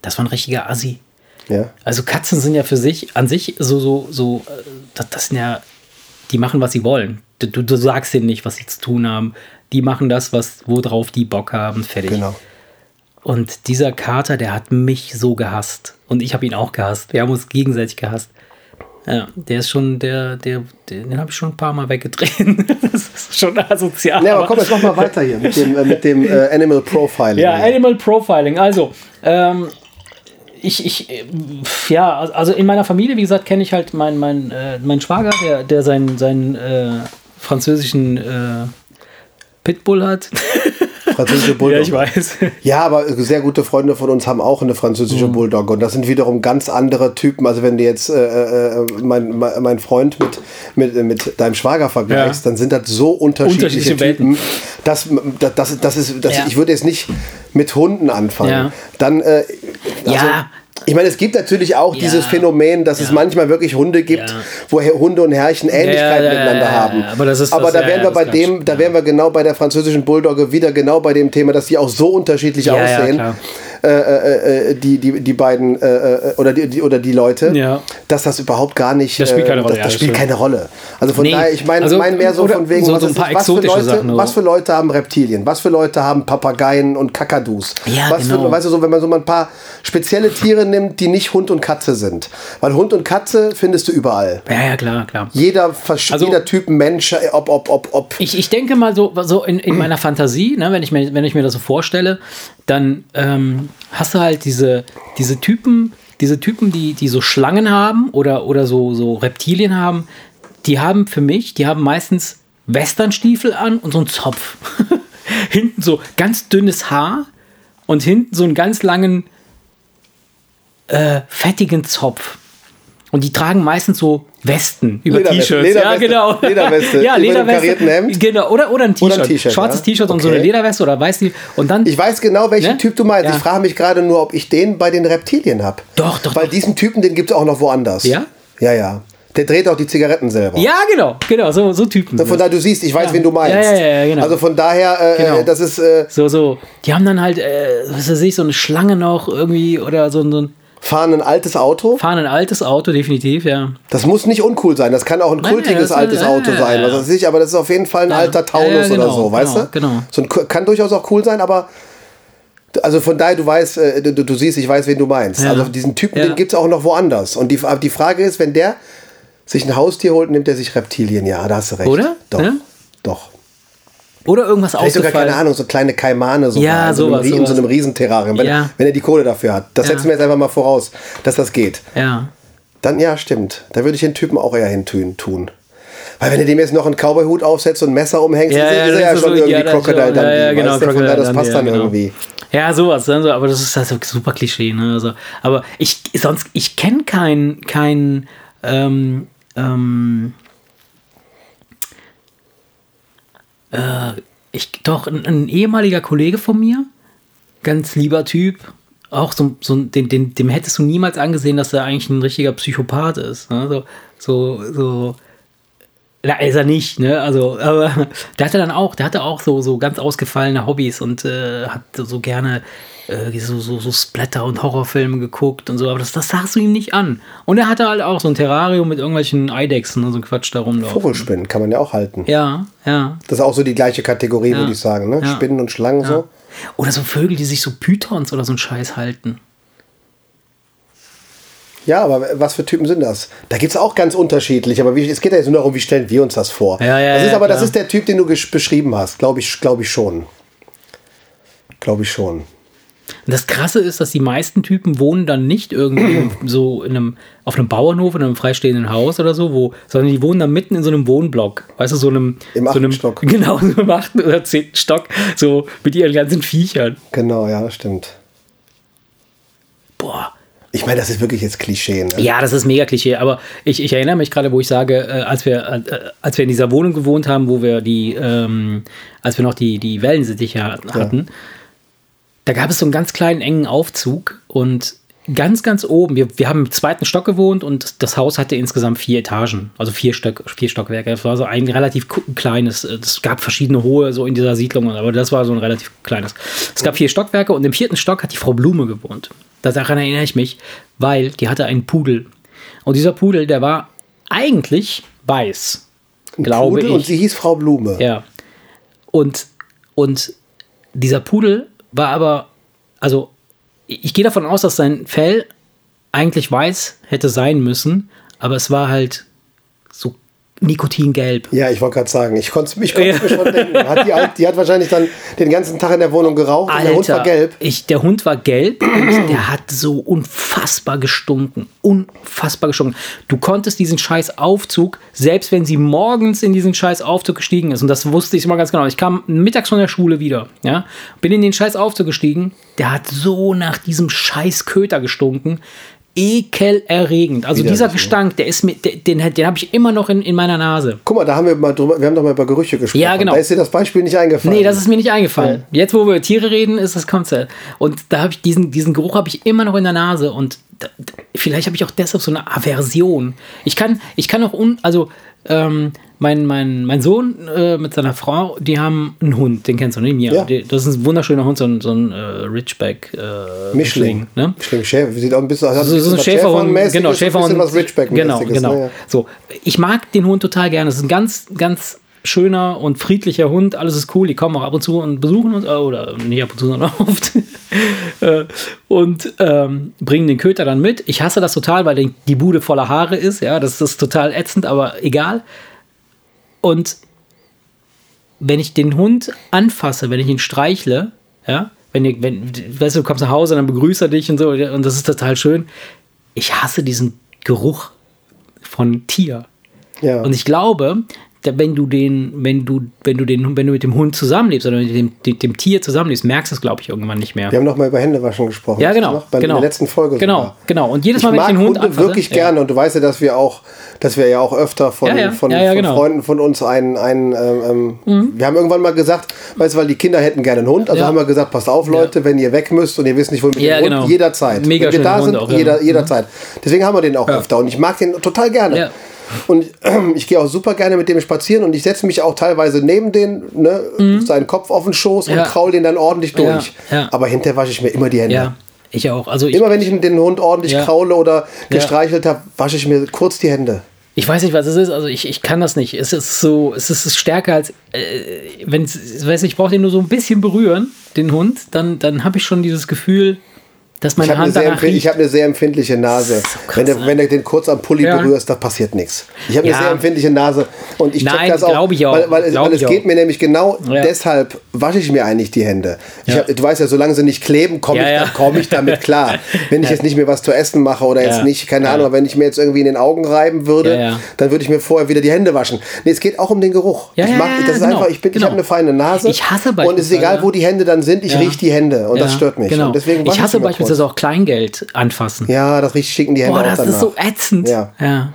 Speaker 2: Das war ein richtiger Assi.
Speaker 1: Ja.
Speaker 2: Also Katzen sind ja für sich, an sich so, so, so, äh, das, das sind ja, die machen, was sie wollen. Du, du, du sagst denen nicht, was sie zu tun haben. Die machen das, was, worauf die Bock haben, fertig.
Speaker 1: Genau.
Speaker 2: Und dieser Kater, der hat mich so gehasst. Und ich habe ihn auch gehasst. Wir haben uns gegenseitig gehasst. Ja, der ist schon, der, der, den habe ich schon ein paar Mal weggedreht. das ist schon asozial.
Speaker 1: Ja, aber komm, jetzt mach mal weiter hier mit dem, äh, mit dem äh, Animal Profiling.
Speaker 2: Ja, Animal Profiling. Also, ähm, ich, ich, äh, ja, also in meiner Familie, wie gesagt, kenne ich halt meinen mein, äh, mein Schwager, der, der seinen, seinen äh, französischen äh, Pitbull hat.
Speaker 1: Französische Bulldog.
Speaker 2: ja, ich weiß.
Speaker 1: Ja, aber sehr gute Freunde von uns haben auch eine französische
Speaker 2: Mhm.
Speaker 1: Bulldog und das sind wiederum ganz andere Typen. Also wenn du jetzt äh, äh, mein, mein Freund mit, mit, mit deinem Schwager vergleichst,
Speaker 2: Ja.
Speaker 1: dann sind das so unterschiedliche,
Speaker 2: Unterschiedliche
Speaker 1: Typen. Das, das, das, das ist, das,
Speaker 2: Ja.
Speaker 1: Ich würde jetzt nicht mit Hunden anfangen.
Speaker 2: Ja.
Speaker 1: Dann, äh, also,
Speaker 2: Ja.
Speaker 1: Ich meine, es gibt natürlich auch
Speaker 2: Ja.
Speaker 1: dieses Phänomen, dass es
Speaker 2: Ja.
Speaker 1: manchmal wirklich Hunde gibt,
Speaker 2: Ja.
Speaker 1: wo Hunde und Herrchen Ähnlichkeiten miteinander haben.
Speaker 2: aber das ist
Speaker 1: aber
Speaker 2: was-
Speaker 1: da wären wir
Speaker 2: das
Speaker 1: bei dem, da wären wir genau bei der französischen Bulldogge wieder genau bei dem Thema, dass die auch so unterschiedlich aussehen. Äh, äh, äh, die, die, die beiden äh, oder, die, die, oder die Leute,
Speaker 2: Ja.
Speaker 1: dass das überhaupt gar nicht.
Speaker 2: Das spielt keine Rolle,
Speaker 1: Das, das spielt keine Rolle. Also von
Speaker 2: Nee,
Speaker 1: daher, ich meine
Speaker 2: also,
Speaker 1: mein mehr so von wegen,
Speaker 2: so-
Speaker 1: was,
Speaker 2: so ein
Speaker 1: ist-
Speaker 2: paar
Speaker 1: was, für Leute,
Speaker 2: Sachen,
Speaker 1: was für Leute haben Reptilien, was für Leute haben Papageien und Kakadus.
Speaker 2: Ja,
Speaker 1: was
Speaker 2: genau.
Speaker 1: für, weißt du, so, wenn man so mal ein paar spezielle Tiere nimmt, die nicht Hund und Katze sind. Weil Hund und Katze findest du überall.
Speaker 2: Ja, ja, klar, klar.
Speaker 1: Jeder,
Speaker 2: Also-
Speaker 1: jeder Typ Mensch, ob, ob, ob, ob.
Speaker 2: Ich, ich denke mal so, so in, in meiner Fantasie, ne, wenn, ich mir, wenn ich mir das so vorstelle, dann ähm, hast du halt diese, diese Typen, diese Typen, die, die so Schlangen haben oder, oder so, so Reptilien haben, die haben für mich, die haben meistens Westernstiefel an und so einen Zopf. hinten so ganz dünnes Haar und hinten so einen ganz langen, äh, fettigen Zopf. Und die tragen meistens so Westen über T-Shirts. Ja, genau.
Speaker 1: Lederweste,
Speaker 2: ja, Lederweste.
Speaker 1: Hemd.
Speaker 2: Genau, oder, oder ein
Speaker 1: Oder ein
Speaker 2: T-Shirt. Schwarzes
Speaker 1: ja.
Speaker 2: T-Shirt und so eine
Speaker 1: Okay.
Speaker 2: Lederweste oder weiß die. Und dann.
Speaker 1: Ich weiß genau, welchen
Speaker 2: Ne?
Speaker 1: Typ du meinst.
Speaker 2: Ja.
Speaker 1: Ich frage mich gerade nur, ob ich den bei den Reptilien habe.
Speaker 2: Doch, doch,
Speaker 1: Weil
Speaker 2: doch.
Speaker 1: diesen Typen, den gibt es auch noch woanders.
Speaker 2: Ja?
Speaker 1: Ja, ja. Der dreht auch die Zigaretten selber.
Speaker 2: ja, genau, genau, so, so Typen.
Speaker 1: Von daher, du siehst, ich weiß,
Speaker 2: Ja.
Speaker 1: wen du meinst.
Speaker 2: Ja, ja, ja, genau.
Speaker 1: Also von daher, äh,
Speaker 2: Genau.
Speaker 1: das ist, äh,
Speaker 2: so, so. Die haben dann halt, äh, was weiß ich, so eine Schlange noch irgendwie oder so, so ein.
Speaker 1: Fahren ein altes Auto.
Speaker 2: Fahren ein altes Auto, definitiv, ja.
Speaker 1: Das muss nicht uncool sein. Das kann auch ein
Speaker 2: Nein,
Speaker 1: kultiges
Speaker 2: das-
Speaker 1: altes
Speaker 2: ja,
Speaker 1: Auto
Speaker 2: ja,
Speaker 1: sein.
Speaker 2: ja.
Speaker 1: Was weiß ich, aber das ist auf jeden Fall ein alter Taunus
Speaker 2: Ja, ja, genau,
Speaker 1: oder so, weißt
Speaker 2: genau,
Speaker 1: du?
Speaker 2: genau.
Speaker 1: So ein, kann durchaus auch cool sein, aber also von daher, du weißt, äh, du, du siehst, ich weiß, wen du meinst.
Speaker 2: Ja.
Speaker 1: Also diesen Typen,
Speaker 2: Ja.
Speaker 1: den gibt es auch noch woanders. Und die, die Frage ist, wenn der sich ein Haustier holt, nimmt er sich Reptilien. Ja, da hast du recht.
Speaker 2: Oder?
Speaker 1: Doch.
Speaker 2: Ja?
Speaker 1: Doch.
Speaker 2: Oder irgendwas
Speaker 1: Vielleicht sogar, keine Ahnung, so kleine Kaimane sogar,
Speaker 2: Ja,
Speaker 1: in so einem,
Speaker 2: sowas,
Speaker 1: in so
Speaker 2: sowas.
Speaker 1: einem Riesenterrarium, wenn,
Speaker 2: Ja.
Speaker 1: wenn er die Kohle dafür hat. Das
Speaker 2: Ja.
Speaker 1: setzen wir jetzt einfach mal voraus, dass das geht.
Speaker 2: Ja.
Speaker 1: Dann, ja, stimmt. Da würde ich den Typen auch eher hin tun. Weil wenn du dem jetzt noch einen Cowboy-Hut aufsetzt und ein Messer umhängst,
Speaker 2: Ja,
Speaker 1: ist,
Speaker 2: ja,
Speaker 1: ist er ja schon
Speaker 2: so-
Speaker 1: irgendwie
Speaker 2: ja,
Speaker 1: Crocodile
Speaker 2: schon-
Speaker 1: Dundee.
Speaker 2: ja, genau, Crocodile
Speaker 1: das passt dann
Speaker 2: genau.
Speaker 1: irgendwie.
Speaker 2: Ja, sowas, ne? so, aber das ist also super Klischee, ne? Also, aber ich sonst, ich kenne keinen, kein, ähm, ähm, äh, ich, doch, ein, ein ehemaliger Kollege von mir, ganz lieber Typ, auch so, so den, den, dem hättest du niemals angesehen, dass er eigentlich ein richtiger Psychopath ist. Ne? So, so, so, na, ist er nicht, ne? Also, aber der hatte dann auch, der hatte auch so, so ganz ausgefallene Hobbys und äh, hat so gerne äh, so, so, so Splatter- und Horrorfilme geguckt und so, aber das, das sahst du ihm nicht an. Und er hatte halt auch so ein Terrarium mit irgendwelchen Eidechsen und so ein Quatsch da rumlaufen.
Speaker 1: Vogelspinnen kann man ja auch halten.
Speaker 2: Ja, ja.
Speaker 1: Das ist auch so die gleiche Kategorie, würde ich sagen. Ne?
Speaker 2: Ja.
Speaker 1: Spinnen und Schlangen so.
Speaker 2: Oder so Vögel, die sich so Pythons oder so einen Scheiß halten.
Speaker 1: Ja, aber was für Typen sind das? Da gibt es auch ganz unterschiedlich. Aber wie, es geht ja jetzt nur darum, wie stellen wir uns das vor.
Speaker 2: Ja, ja,
Speaker 1: das ist
Speaker 2: ja,
Speaker 1: aber das
Speaker 2: klar.
Speaker 1: ist der Typ, den du beschrieben hast. Glaube ich, glaube ich schon. Glaube ich schon.
Speaker 2: Und das Krasse ist, dass die meisten Typen wohnen dann nicht irgendwie so in einem, auf einem Bauernhof in einem freistehenden Haus oder so, wo, sondern die wohnen dann mitten in so einem Wohnblock. Weißt du, so einem.
Speaker 1: Im
Speaker 2: so
Speaker 1: achten
Speaker 2: einem,
Speaker 1: Stock.
Speaker 2: Genau, so im achten oder zehnten Stock, so mit ihren ganzen Viechern.
Speaker 1: Genau, ja, stimmt.
Speaker 2: Boah.
Speaker 1: Ich meine, das ist wirklich jetzt Klischee. Ne?
Speaker 2: Ja, das ist mega Klischee, aber ich, ich erinnere mich gerade, wo ich sage, äh, als, wir, äh, als wir in dieser Wohnung gewohnt haben, wo wir die, ähm, als wir noch die, die Wellensittiche hatten, da gab es so einen ganz kleinen engen Aufzug und ganz, ganz oben, wir, wir haben im zweiten Stock gewohnt und das Haus hatte insgesamt vier Etagen, also vier, Stock, vier Stockwerke. Das war so ein relativ kleines, äh, es gab verschiedene hohe so in dieser Siedlung, aber das war so ein relativ kleines. Es gab vier Stockwerke und im vierten Stock hat die Frau Blume gewohnt. Daran erinnere ich mich, weil die hatte einen Pudel. Und dieser Pudel, der war eigentlich weiß, glaube
Speaker 1: Pudel
Speaker 2: ich.
Speaker 1: Und sie hieß Frau Blume.
Speaker 2: Ja. Und, und dieser Pudel war aber, also ich gehe davon aus, dass sein Fell eigentlich weiß hätte sein müssen, aber es war halt nikotingelb.
Speaker 1: Ja, ich wollte gerade sagen, ich konnte ich konnt's mir schon denken. Hat die, die hat wahrscheinlich dann den ganzen Tag in der Wohnung geraucht und der Hund war gelb.
Speaker 2: Ich, der Hund war gelb und der hat so unfassbar gestunken. Unfassbar gestunken. Du konntest diesen scheiß Aufzug, selbst wenn sie morgens in diesen scheiß Aufzug gestiegen ist, und das wusste ich immer ganz genau. Ich kam mittags von der Schule wieder, ja, bin in den scheiß Aufzug gestiegen, der hat so nach diesem scheiß Köter gestunken. Ekelerregend. Also dieser
Speaker 1: ne?
Speaker 2: Gestank, der ist mit, den, den, habe ich immer noch in, in meiner Nase.
Speaker 1: Guck mal, da haben wir mal drüber, wir haben doch mal über Gerüche gesprochen.
Speaker 2: Ja, genau.
Speaker 1: Da ist dir das Beispiel nicht eingefallen.
Speaker 2: Nee, das ist mir nicht eingefallen. Jetzt, wo wir über Tiere reden, ist das Konzept. Und da habe ich diesen, diesen Geruch habe ich immer noch in der Nase und da, vielleicht habe ich auch deshalb so eine Aversion. Ich kann, ich kann auch un, also ähm, mein, mein, mein Sohn äh, mit seiner Frau, die haben einen Hund, den kennst du, ne? Mia.
Speaker 1: Ja.
Speaker 2: Die, das ist ein wunderschöner Hund, so ein, so ein äh, Ridgeback äh,
Speaker 1: Mischling.
Speaker 2: ne?
Speaker 1: Mischling Schäfer. Sieht auch ein bisschen, hat
Speaker 2: So, so ein Schäferhund,
Speaker 1: Schäferhundmäßiges,
Speaker 2: genau, Schäferhund,
Speaker 1: was ridgeback
Speaker 2: genau, genau.
Speaker 1: Ne? Ja.
Speaker 2: So, ich mag den Hund total gerne. Es ist ein ganz, ganz schöner und friedlicher Hund. Alles ist cool. Die kommen auch ab und zu und besuchen uns, äh, oder nicht ab und zu, sondern oft. Äh, und ähm, bringen den Köter dann mit. Ich hasse das total, weil die- die Bude voller Haare ist. Ja, das ist total ätzend, aber egal. Und wenn ich den Hund anfasse, wenn ich ihn streichle, ja, wenn, ihr, wenn weißt du, du kommst nach Hause, dann begrüßt er dich und so, und das ist total schön. Ich hasse diesen Geruch von Tier.
Speaker 1: Ja.
Speaker 2: Und ich glaube, wenn du den, wenn du, wenn du den, wenn du mit dem Hund zusammenlebst oder mit dem, dem, dem Tier zusammenlebst, merkst du es, glaube ich, irgendwann nicht mehr.
Speaker 1: wir haben noch mal über Händewaschen gesprochen.
Speaker 2: Ja, genau.
Speaker 1: Bei
Speaker 2: genau.
Speaker 1: der letzten Folge
Speaker 2: Genau,
Speaker 1: sogar.
Speaker 2: genau. Und jedes
Speaker 1: Ich
Speaker 2: Mal, wenn ich den Hund
Speaker 1: Hunde
Speaker 2: anfasse,
Speaker 1: wirklich
Speaker 2: ja.
Speaker 1: gerne und du weißt ja, dass wir auch, dass wir ja auch öfter von,
Speaker 2: Ja, ja.
Speaker 1: von,
Speaker 2: Ja, ja,
Speaker 1: von
Speaker 2: genau. Mhm.
Speaker 1: Freunden von uns einen, einen ähm, ähm, wir haben irgendwann mal gesagt, weißt du, weil die Kinder hätten gerne einen Hund, also
Speaker 2: Ja.
Speaker 1: haben wir gesagt, passt auf Leute, wenn ihr weg müsst und ihr wisst nicht, wo mit
Speaker 2: Ja,
Speaker 1: dem
Speaker 2: genau.
Speaker 1: Hund, jederzeit.
Speaker 2: Mega
Speaker 1: wenn wir da
Speaker 2: Hund
Speaker 1: sind,
Speaker 2: auch, ja.
Speaker 1: jeder, jederzeit. Deswegen haben wir den auch öfter und ich mag den total gerne. Und ich gehe auch super gerne mit dem spazieren und ich setze mich auch teilweise neben den, ne, seinen Kopf auf den Schoß
Speaker 2: Mhm. Ja.
Speaker 1: und kraul den dann ordentlich durch.
Speaker 2: ja.
Speaker 1: Aber hinterher wasche ich mir immer die Hände.
Speaker 2: Ja, ich auch. Also ich,
Speaker 1: Immer wenn ich den Hund ordentlich kraule oder gestreichelt habe, wasche ich mir kurz die Hände.
Speaker 2: Ich weiß nicht, was es ist. Also ich, ich kann das nicht. Es ist so, es ist stärker als, äh, wenn es, weiß nicht, ich brauche den nur so ein bisschen berühren, den Hund, dann, dann habe ich schon dieses Gefühl, dass
Speaker 1: Ich
Speaker 2: meine
Speaker 1: habe eine,
Speaker 2: Hand
Speaker 1: sehr
Speaker 2: danach
Speaker 1: ich
Speaker 2: riecht.
Speaker 1: hab eine sehr empfindliche Nase.
Speaker 2: So krass,
Speaker 1: wenn, du,
Speaker 2: ne?
Speaker 1: wenn du den kurz am Pulli
Speaker 2: Ja.
Speaker 1: berührst, da passiert nichts. Ich habe
Speaker 2: Ja.
Speaker 1: eine sehr empfindliche Nase und ich check
Speaker 2: Nein,
Speaker 1: das auch,
Speaker 2: ich auch.
Speaker 1: weil, weil, es- weil es
Speaker 2: ich
Speaker 1: geht
Speaker 2: auch.
Speaker 1: mir nämlich genau
Speaker 2: Ja.
Speaker 1: deshalb wasche ich mir eigentlich die Hände. Ich
Speaker 2: Ja.
Speaker 1: hab, du weißt ja, solange sie nicht kleben, komme
Speaker 2: Ja,
Speaker 1: ich,
Speaker 2: ja.
Speaker 1: da- komm ich damit klar. Wenn ich jetzt nicht mehr was zu essen mache oder jetzt
Speaker 2: Ja.
Speaker 1: nicht, keine
Speaker 2: Ja.
Speaker 1: Ahnung, wenn ich mir jetzt irgendwie in den Augen reiben würde,
Speaker 2: Ja, ja.
Speaker 1: dann würde ich mir vorher wieder die Hände waschen. Nee, es geht auch um den Geruch.
Speaker 2: Ja,
Speaker 1: ich
Speaker 2: ja,
Speaker 1: mag,
Speaker 2: ja,
Speaker 1: das ist
Speaker 2: genau,
Speaker 1: einfach, ich, bin, ich
Speaker 2: genau.
Speaker 1: habe eine feine Nase.
Speaker 2: Ich hasse
Speaker 1: Und es ist egal, wo die Hände dann sind, ich rieche die Hände und das stört mich.
Speaker 2: Genau.
Speaker 1: Und deswegen wasche
Speaker 2: ich hasse
Speaker 1: immer
Speaker 2: beispielsweise
Speaker 1: kurz.
Speaker 2: auch Kleingeld anfassen.
Speaker 1: Ja, das riecht schick in die Hände
Speaker 2: Boah, das
Speaker 1: danach.
Speaker 2: ist so ätzend.
Speaker 1: Ja.
Speaker 2: ja.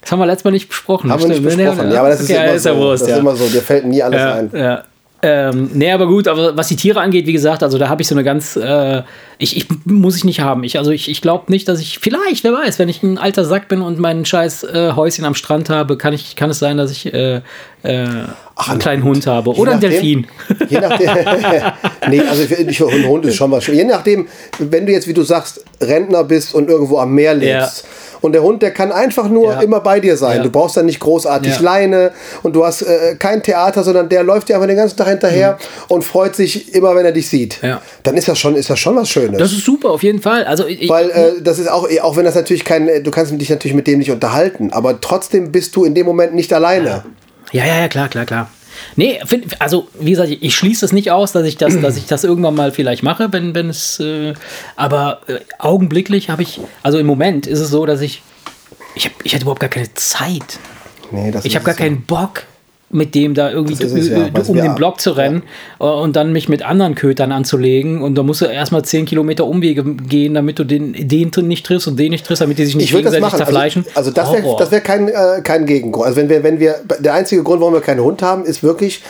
Speaker 2: Das haben wir letztes Mal nicht besprochen.
Speaker 1: Haben wir nicht
Speaker 2: Stimmt.
Speaker 1: besprochen. Ja, aber das ist
Speaker 2: Okay,
Speaker 1: immer
Speaker 2: ist ja
Speaker 1: so.
Speaker 2: Wurst,
Speaker 1: das
Speaker 2: ja.
Speaker 1: ist immer so. Dir fällt nie alles ein.
Speaker 2: ja. Ähm, nee, aber gut, aber was die Tiere angeht, wie gesagt, also da habe ich so eine ganz, äh, ich, ich muss ich nicht haben. Ich, also ich, ich glaube nicht, dass ich, vielleicht, wer weiß, wenn ich ein alter Sack bin und mein scheiß äh, Häuschen am Strand habe, kann, ich, kann es sein, dass ich äh, äh, einen kleinen Hund habe.
Speaker 1: Je
Speaker 2: Oder einen
Speaker 1: nachdem-
Speaker 2: Delfin.
Speaker 1: Je nachdem. nee, also ich, ich, ein Hund ist schon was schön. Je nachdem, wenn du jetzt, wie du sagst, Rentner bist und irgendwo am Meer lebst. Und der Hund, der kann einfach nur
Speaker 2: Ja.
Speaker 1: immer bei dir sein.
Speaker 2: Ja.
Speaker 1: Du brauchst dann nicht großartig. Leine und du hast äh, kein Theater, sondern der läuft dir einfach den ganzen Tag hinterher und freut sich immer, wenn er dich sieht.
Speaker 2: Mhm. Ja.
Speaker 1: Dann ist das schon, ist das schon was Schönes.
Speaker 2: Das ist super, auf jeden Fall. Also ich,
Speaker 1: Weil äh, das ist auch, auch wenn das natürlich kein, du kannst dich natürlich mit dem nicht unterhalten, aber trotzdem bist du in dem Moment nicht alleine.
Speaker 2: Ja, ja, ja, klar, klar, klar. Nee, find, also wie gesagt, ich, schließe es nicht aus, dass ich das, dass ich das irgendwann mal vielleicht mache, wenn, wenn es. Äh, aber äh, augenblicklich habe ich, also im Moment ist es so, dass ich. Ich, hab, ich hatte überhaupt gar keine Zeit.
Speaker 1: Nee, das
Speaker 2: Ich habe gar
Speaker 1: ja.
Speaker 2: keinen Bock, mit dem da irgendwie
Speaker 1: es ja,
Speaker 2: äh, um den Block zu rennen äh, und dann mich mit anderen Kötern anzulegen. Und da musst du erstmal 10 Kilometer Umwege gehen, damit du den, den nicht triffst und den nicht triffst, damit die sich nicht
Speaker 1: Ich würde das
Speaker 2: gegenseitig
Speaker 1: machen.
Speaker 2: zerfleischen.
Speaker 1: Also, also das wäre das wär kein, äh, kein Gegengrund. Also wenn wir, wenn wir, der einzige Grund, warum wir keinen Hund haben, ist wirklich,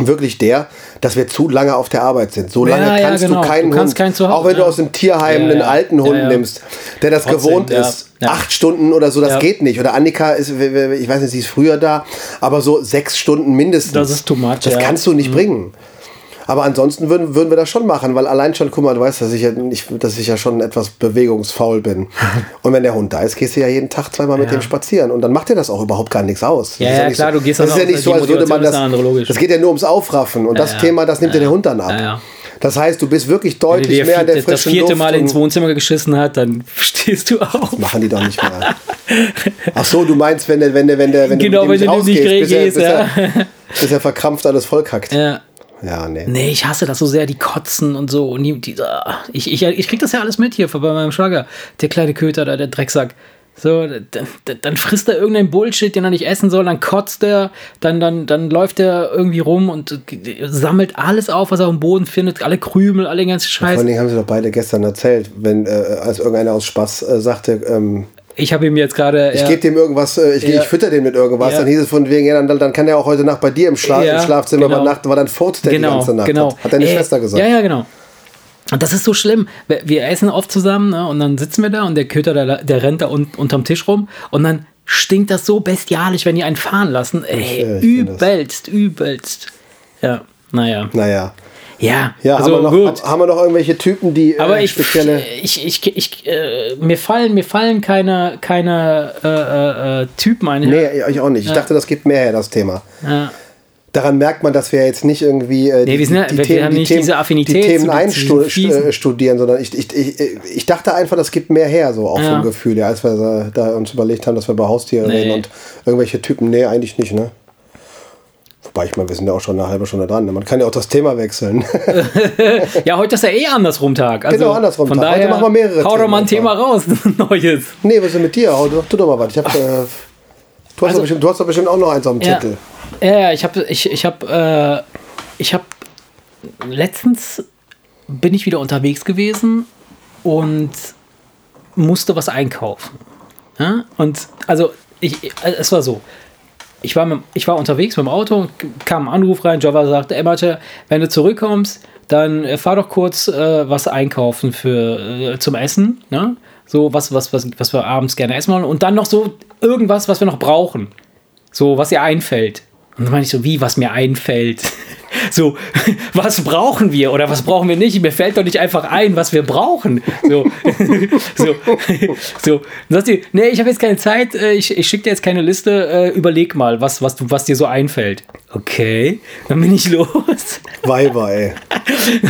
Speaker 1: wirklich der, dass wir zu lange auf der Arbeit sind. So lange
Speaker 2: Ja, ja,
Speaker 1: kannst
Speaker 2: genau.
Speaker 1: du keinen
Speaker 2: Du
Speaker 1: Hund,
Speaker 2: keinen zu Hause,
Speaker 1: auch wenn du
Speaker 2: ja.
Speaker 1: aus dem Tierheim
Speaker 2: Ja,
Speaker 1: einen
Speaker 2: ja.
Speaker 1: alten Hund
Speaker 2: Ja, ja.
Speaker 1: nimmst, der das
Speaker 2: Trotzdem,
Speaker 1: gewohnt
Speaker 2: ja.
Speaker 1: ist.
Speaker 2: Ja.
Speaker 1: Acht Stunden oder so, das
Speaker 2: Ja.
Speaker 1: geht nicht. Oder Annika ist, ich weiß nicht, sie ist früher da, aber so sechs Stunden mindestens.
Speaker 2: Das ist too much,
Speaker 1: Das
Speaker 2: ja. Mhm.
Speaker 1: kannst du nicht bringen. Aber ansonsten würden, würden wir das schon machen, weil allein schon, guck mal, du weißt, dass ich ja, nicht, dass ich ja schon etwas bewegungsfaul bin. Und wenn der Hund da ist, gehst du ja jeden Tag zweimal mit
Speaker 2: Ja.
Speaker 1: dem spazieren. Und dann macht dir das auch überhaupt gar nichts aus.
Speaker 2: Ja,
Speaker 1: Das
Speaker 2: ja, klar,
Speaker 1: so,
Speaker 2: du gehst
Speaker 1: Das ist ja nicht so, als würde man das. Das geht ja nur ums Aufraffen. Und das
Speaker 2: ja.
Speaker 1: Thema, das nimmt dir der Hund dann ab.
Speaker 2: Ja, ja.
Speaker 1: Das heißt, du bist wirklich deutlich mehr der
Speaker 2: das
Speaker 1: frischen
Speaker 2: vierte
Speaker 1: Luft
Speaker 2: Mal ins Wohnzimmer geschissen hat, dann stehst du auf.
Speaker 1: Machen die doch nicht mehr. Ach so, du meinst, wenn der, wenn der, wenn der, wenn
Speaker 2: Genau,
Speaker 1: du mit
Speaker 2: wenn du nicht
Speaker 1: rausgehst, bis er,
Speaker 2: ja.
Speaker 1: bis er verkrampft alles vollkackt.
Speaker 2: Ja.
Speaker 1: Ja, nee.
Speaker 2: Nee, ich hasse das so sehr, die kotzen und so. Und die, die, ich, ich, ich krieg das ja alles mit hier bei meinem Schwager. Der kleine Köter da, der Drecksack. So, dann, frisst er irgendeinen Bullshit, den er nicht essen soll, dann kotzt er, dann, dann, dann läuft er irgendwie rum und sammelt alles auf, was er am Boden findet, alle Krümel, alle ganzen
Speaker 1: Vor
Speaker 2: Scheiß.
Speaker 1: allen Dingen haben sie doch beide gestern erzählt, wenn, äh, als irgendeiner aus Spaß äh, sagte, ähm,
Speaker 2: Ich habe ihm jetzt gerade.
Speaker 1: ich
Speaker 2: ja,
Speaker 1: gebe dem irgendwas, äh, ich,
Speaker 2: Ja.
Speaker 1: ich fütter den mit irgendwas,
Speaker 2: Ja.
Speaker 1: dann hieß es von wegen, ja, dann, dann kann er auch heute Nacht bei dir im, Schla im Schlafzimmer
Speaker 2: genau.
Speaker 1: übernachten, weil dann furzt der die
Speaker 2: genau,
Speaker 1: ganze Nacht.
Speaker 2: genau.
Speaker 1: Hat, hat deine
Speaker 2: Ey,
Speaker 1: Schwester gesagt.
Speaker 2: Ja, ja, genau. Und das ist so schlimm. Wir, essen oft zusammen ne? und dann sitzen wir da und der Köter, der, der rennt da un, unterm Tisch rum und dann stinkt das so bestialisch, wenn die einen fahren lassen. Ey,
Speaker 1: äh,
Speaker 2: übelst, übelst. Ja, naja.
Speaker 1: Naja.
Speaker 2: Ja,
Speaker 1: Ja,
Speaker 2: also
Speaker 1: haben, wir noch,
Speaker 2: gut.
Speaker 1: haben wir noch irgendwelche Typen, die äh,
Speaker 2: Aber ich,
Speaker 1: spezielle.
Speaker 2: ich, ich, ich, äh, mir fallen, mir fallen keine, keine äh, äh, äh, Typen ein.
Speaker 1: Nee, ich auch nicht. Ich dachte, das gibt mehr her, das Thema.
Speaker 2: Ja.
Speaker 1: Daran merkt man, dass wir jetzt nicht irgendwie äh,
Speaker 2: Nee, sind diese Affinität
Speaker 1: die Themen einstudieren, sondern ich, ich, ich, ich dachte einfach, das gibt mehr her, so auch
Speaker 2: Ja.
Speaker 1: vom Gefühl, ja, als wir äh, da uns überlegt haben, dass wir über Haustiere
Speaker 2: Nee.
Speaker 1: reden und irgendwelche Typen, nee, eigentlich nicht, ne? Wobei, ich meine, wir sind ja auch schon eine halbe Stunde dran. Ne? Man kann ja auch das Thema wechseln.
Speaker 2: Ja, heute ist ja eh andersrum Tag. Also
Speaker 1: Genau, andersrum
Speaker 2: Von
Speaker 1: Tag. Heute
Speaker 2: daher
Speaker 1: machen wir mehrere
Speaker 2: hau doch mal ein Thema raus, ein neues.
Speaker 1: nee, was ist denn mit dir? Hau, tu doch mal was. Ich hab, äh, du, hast doch
Speaker 2: Also-
Speaker 1: bestimmt, du hast doch bestimmt auch noch eins dem
Speaker 2: Ja,
Speaker 1: Titel.
Speaker 2: ja, ich habe, ich, ich habe, äh, ich habe letztens bin ich wieder unterwegs gewesen und musste was einkaufen. Ja? Und also ich, also es war so. Ich war, mit, ich war unterwegs mit dem Auto, kam ein Anruf rein, Java sagte, ey Mathe, wenn du zurückkommst, dann äh, fahr doch kurz äh, was einkaufen für, äh, zum Essen. Ne? So was, was, was, was wir abends gerne essen wollen. Und dann noch so irgendwas, was wir noch brauchen. So, was ihr einfällt. Und dann meine ich so, wie, was mir einfällt? So, was brauchen wir oder was brauchen wir nicht? Mir fällt doch nicht einfach ein, was wir brauchen. So, so, so. Dann sagt sie, nee, ich habe jetzt keine Zeit, äh, ich, ich schicke dir jetzt keine Liste, äh, überleg mal, was, was, du, was dir so einfällt. Okay, dann bin ich los.
Speaker 1: Weiber, ey.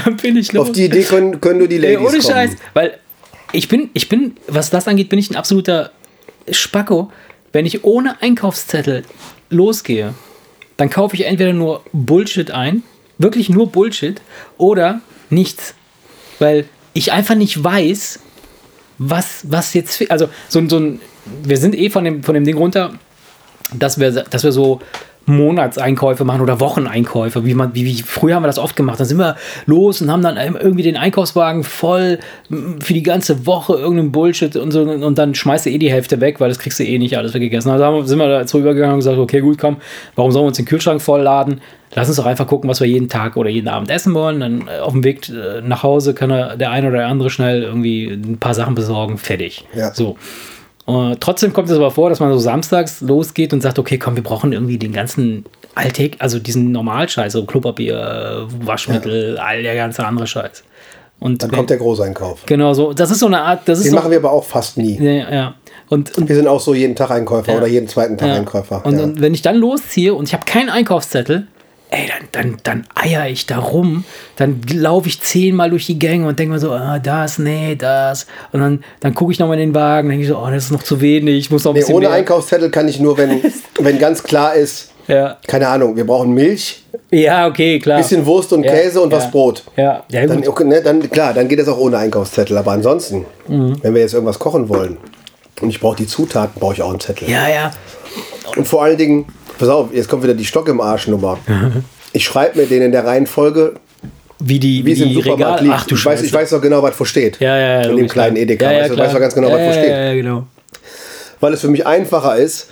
Speaker 2: Dann bin ich los.
Speaker 1: Auf die Idee können, können nur die Ladies
Speaker 2: ohne
Speaker 1: kommen.
Speaker 2: Scheiß, weil ich bin, ich bin, was das angeht, bin ich ein absoluter Spacko. Wenn ich ohne Einkaufszettel losgehe, dann kaufe ich entweder nur Bullshit ein, wirklich nur Bullshit, oder nichts. Weil ich einfach nicht weiß, was, was jetzt, also so, so ein, wir sind eh von dem, von dem Ding runter, dass wir, dass wir so Monatseinkäufe machen oder Wocheneinkäufe, wie man, wie, wie früher haben wir das oft gemacht. Dann sind wir los und haben dann irgendwie den Einkaufswagen voll für die ganze Woche irgendeinen Bullshit und so und dann schmeißt du eh die Hälfte weg, weil das kriegst du eh nicht alles weggegessen. Also sind wir dazu übergegangen und gesagt, okay, gut, komm, warum sollen wir uns den Kühlschrank vollladen? Lass uns doch einfach gucken, was wir jeden Tag oder jeden Abend essen wollen. Dann äh, auf dem Weg äh, nach Hause kann er, der eine oder der andere schnell irgendwie ein paar Sachen besorgen, fertig.
Speaker 1: Ja.
Speaker 2: So. Äh, trotzdem kommt es aber vor, dass man so samstags losgeht und sagt, okay, komm, wir brauchen irgendwie den ganzen Alltag, also diesen Normalscheiß, so Klopapier, Waschmittel, all der ganze andere Scheiß. Und
Speaker 1: Dann kommt der Großeinkauf.
Speaker 2: genau so, das ist so eine Art, das ist
Speaker 1: Den
Speaker 2: so,
Speaker 1: machen wir aber auch fast nie.
Speaker 2: ja, ja. Und, und,
Speaker 1: Wir sind auch so jeden Tag Einkäufer
Speaker 2: Ja.
Speaker 1: oder jeden zweiten Tag
Speaker 2: ja.
Speaker 1: Einkäufer.
Speaker 2: Und,
Speaker 1: ja.
Speaker 2: und wenn ich dann losziehe und ich habe keinen Einkaufszettel, ey, dann, dann, dann eier ich da rum, dann laufe ich zehnmal durch die Gänge und denke mir so, ah, das, nee, das. Und dann, dann gucke ich nochmal in den Wagen, denke ich so, oh, das ist noch zu wenig, ich muss noch ein
Speaker 1: nee,
Speaker 2: bisschen
Speaker 1: ohne
Speaker 2: mehr.
Speaker 1: Einkaufszettel kann ich nur, wenn, wenn ganz klar ist,
Speaker 2: Ja.
Speaker 1: keine Ahnung, wir brauchen Milch,
Speaker 2: Ja, okay, klar.
Speaker 1: bisschen Wurst und
Speaker 2: Ja,
Speaker 1: Käse und
Speaker 2: ja.
Speaker 1: was Brot.
Speaker 2: Ja, ja
Speaker 1: Dann,
Speaker 2: gut.
Speaker 1: okay, ne, dann, klar, dann geht das auch ohne Einkaufszettel. Aber ansonsten,
Speaker 2: Mhm.
Speaker 1: wenn wir jetzt irgendwas kochen wollen und ich brauche die Zutaten, brauche ich auch einen Zettel.
Speaker 2: Ja, ja.
Speaker 1: Und vor allen Dingen, pass auf, jetzt kommt wieder die Stock im Arsch Nummer. Ich schreibe mir den in der Reihenfolge,
Speaker 2: Wie die,
Speaker 1: wie es im Supermarkt liegt.
Speaker 2: Ach du
Speaker 1: ich, weiß, ich weiß doch genau, was wo steht.
Speaker 2: Ja, ja, ja.
Speaker 1: In dem kleinen. Edeka.
Speaker 2: Ja, ja, klar.
Speaker 1: weißt du ganz genau, was wo
Speaker 2: ja. Ja, genau.
Speaker 1: Weil es für mich einfacher ist,